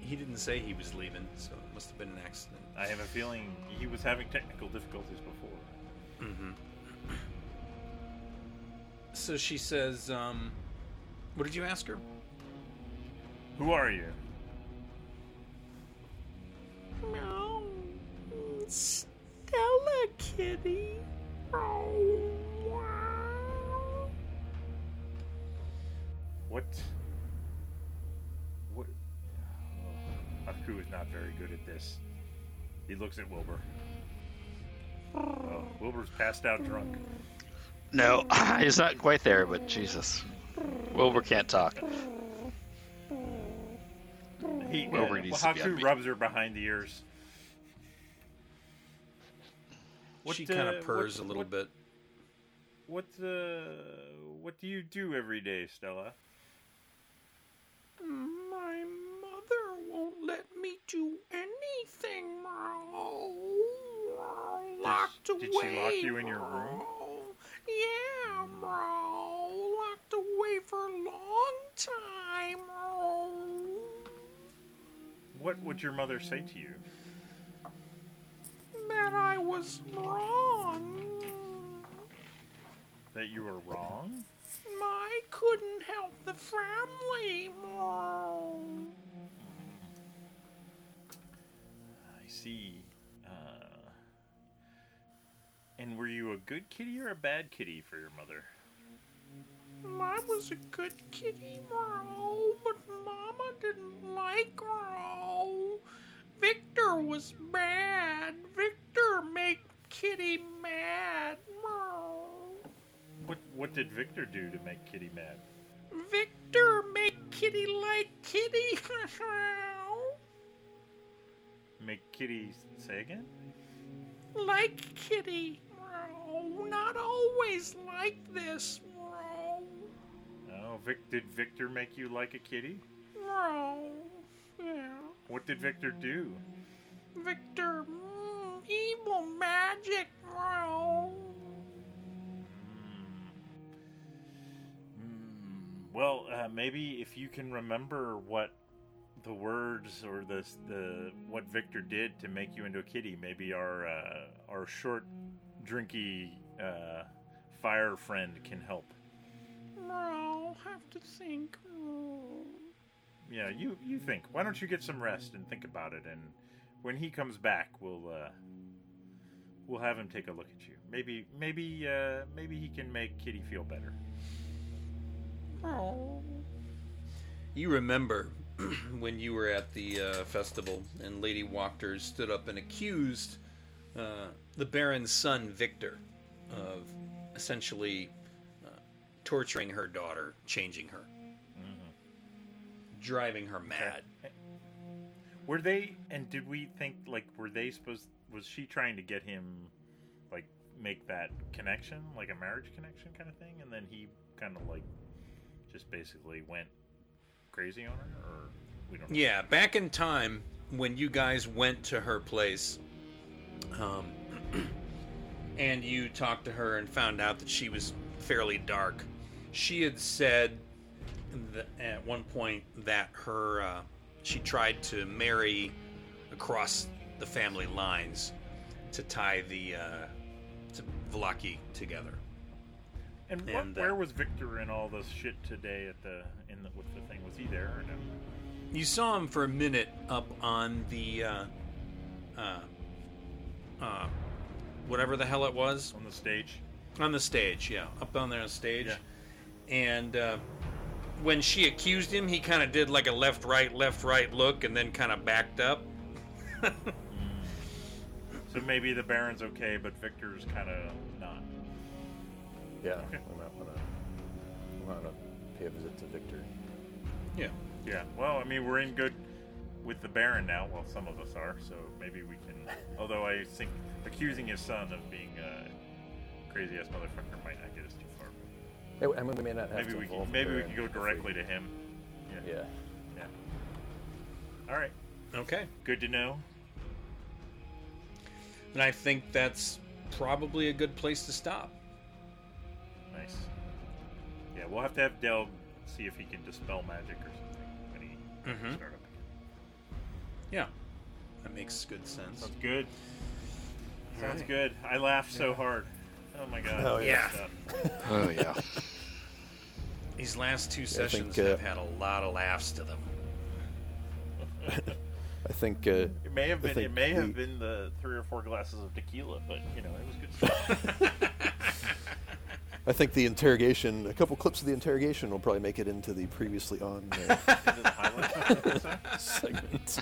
He didn't say he was leaving, so it must have been an accident. I have a feeling he was having technical difficulties before. Mm-hmm. So she says, um, "What did you ask her? Who are you?" No. It's Kitty. Oh, wow. What? What? Oh, Haku is not very good at this. He looks at Wilbur. Oh, Wilbur's passed out drunk. No, he's not quite there, but Jesus. Wilbur can't talk. He, Wilbur uh, needs to be Haku rubs her behind the ears. What, she kind of purrs what- a little what- bit. What uh, what do you do every day, Stella? My mother won't let me do anything, Merle. Locked did she away. lock you in your room? Yeah, Merle. Locked away for a long time, Merle. What would your mother say to you? That I was wrong. That you were wrong? I couldn't help the family, Merle. I see. Uh, and were you a good kitty or a bad kitty for your mother? I was a good kitty, Merle, but Mama didn't like Merle. Victor was bad. Victor made Kitty mad, What what did Victor do to make Kitty mad? Victor made Kitty like Kitty. Make Kitty say again? like Kitty, Not always like this. Oh, Vic, did Victor make you like a kitty? No. Yeah. What did Victor do? Victor, mm, evil magic. Hmm, Well, uh, maybe if you can remember what the words or the the what Victor did to make you into a kitty, maybe our uh, our short, drinky uh, fire friend can help. Merle, have to think. Merle. Yeah, you you think. Why don't you get some rest and think about it, and when he comes back, we'll uh, we'll have him take a look at you. Maybe maybe uh, maybe he can make Kitty feel better. You remember when you were at the uh, festival and Lady Wachter stood up and accused uh, the Baron's son, Victor, of essentially uh, torturing her daughter, changing her, driving her mad. Were they? And did we think like were they supposed? Was she trying to get him, like, make that connection, like a marriage connection kind of thing, and then he kind of like, just basically went crazy on her, or we don't. know. Yeah, back in time when you guys went to her place, um, and you talked to her and found out that she was fairly dark, she had said th- at one point that her uh, she tried to marry across the family lines to tie the uh, to Vallaki together. And, what, And, uh, where was Victor in all this shit today at the in the with the thing? Was he there or no? You saw him for a minute up on the uh, uh, uh, whatever the hell it was On the stage. on the stage. Yeah, up on there on stage. Yeah. And uh, when she accused him, he kind of did like a left, right, left, right look, and then kind of backed up. So maybe the Baron's okay, but Victor's kind of not. Yeah, Okay. we might want to want to pay a visit to Victor. Yeah. Yeah. Well, I mean, we're in good with the Baron now. Well, some of us are, so maybe we can. Although I think accusing his son of being a crazy ass motherfucker might not get us too far. Hey, I mean, we may not have Maybe to we can, maybe we can go directly to him. Yeah. Yeah. Yeah. All right. Okay. Good to know. And I think that's probably a good place to stop. Nice. Yeah, we'll have to have Del see if he can dispel magic or something when he Mhm. start up. Yeah. That makes good sense. Sounds good. Sounds Alright. good. I laughed so hard. Oh my god. Oh, yeah. Oh yeah. These last two I think, sessions uh, have had a lot of laughs to them. I I think uh, It may have been. It think may have the- been the three or four glasses of tequila, but you know it was good stuff. I think the interrogation, a couple clips of the interrogation, will probably make it into the previously on uh, the segment.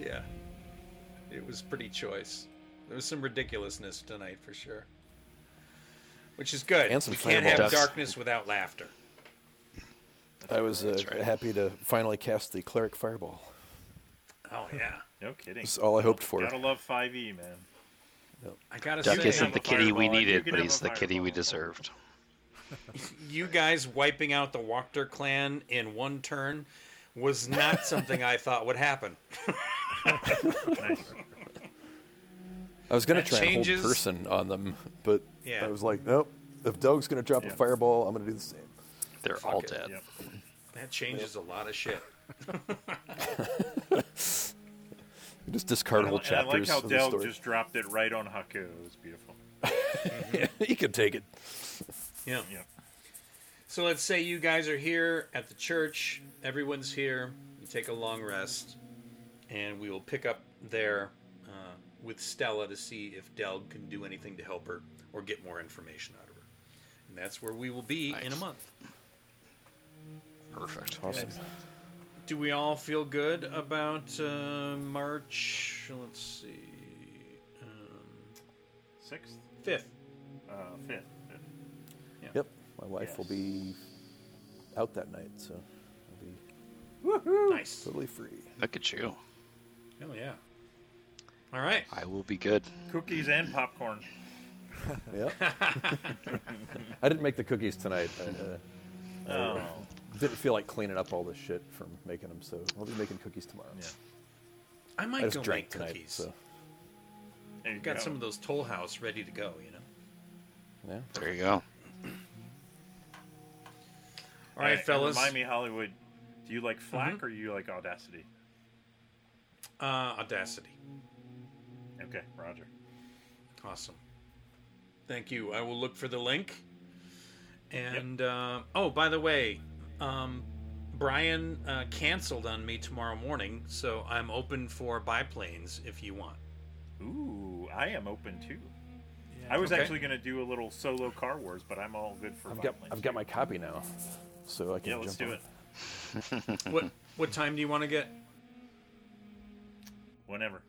Yeah. It was pretty choice. There was some ridiculousness tonight for sure. Which is good. And some we can't have fireballs. darkness without laughter. I was uh, right. happy to finally cast the cleric fireball. Oh yeah. no kidding. That's all I hoped for. Gotta love 5e, man. I gotta Duck say, isn't the a kitty we needed, but he's the kitty we deserved. you guys wiping out the Wachter clan in one turn was not something I thought would happen. Nice. I was going That to try and changes- hold person on them, but Yeah. I was like, nope. If Doug's going to drop Yeah. a fireball, I'm going to do the same. They're all it. dead. Yep. That changes a lot of shit. You just discard whole and I like how of Del just dropped it right on Haku. It was beautiful. He can take it. Yeah. Yep. So let's say you guys are here at the church. Everyone's here. You take a long rest, and we will pick up there uh, with Stella to see if Del can do anything to help her or get more information out of her. And that's where we will be in a month. Perfect. Awesome. Do we all feel good about uh, March? Let's see, um, Sixth, fifth. uh, fifth, fifth. Yep. My wife will be out that night, so I'll be Nice. totally free. Look at you. Oh yeah. All right. I will be good. Cookies and popcorn. Yeah. I didn't make the cookies tonight. I uh, Oh, didn't feel like cleaning up all this shit from making them, so I'll be making cookies tomorrow. Yeah. I I might just go drank make tonight, cookies. so there you Got go. some of those Toll House ready to go. You know. yeah. There you go. All right, And- and fellas. Remind me, Hollywood. Do you like FLAC Mhm. or you like Audacity? Uh, Audacity. Okay, Roger. Awesome. Thank you. I will look for the link. And uh, oh, by the way, um, Brian uh, canceled on me tomorrow morning, so I'm open for biplanes if you want. Ooh, I am open too. Yeah, I was Okay. actually going to do a little solo Car Wars, but I'm all good for. I've got biplanes, I've got my copy now, so I can Yeah, let's jump do on. it. what what time do you want to get? Whenever.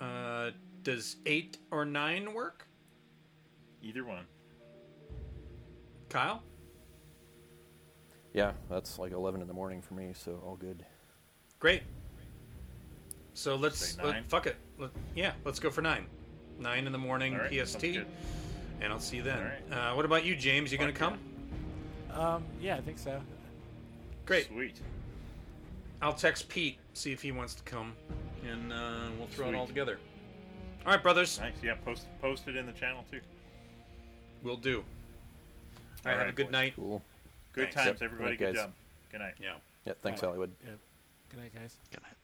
Uh, does eight or nine work? Either one. Kyle? Yeah, that's like 11 in the morning for me, so all good. Great. So let's Say let- fuck it. Let, yeah, let's go for nine. Nine in the morning All right, PST, and I'll see you then. All right. Uh, what about you, James? You gonna Fuck come? Um, yeah, I think so. Great. Sweet. I'll text Pete see if he wants to come, and uh, we'll throw it all together. All right, brothers. Nice. Yeah, post post it in the channel too. We'll do. All right, All have a good boys. night. Cool. Good Thanks. times, Yep. everybody. Good night, Good job. Good night. Yeah. Yeah, thanks, Bye. Hollywood. Yeah. Good night, guys. Good night.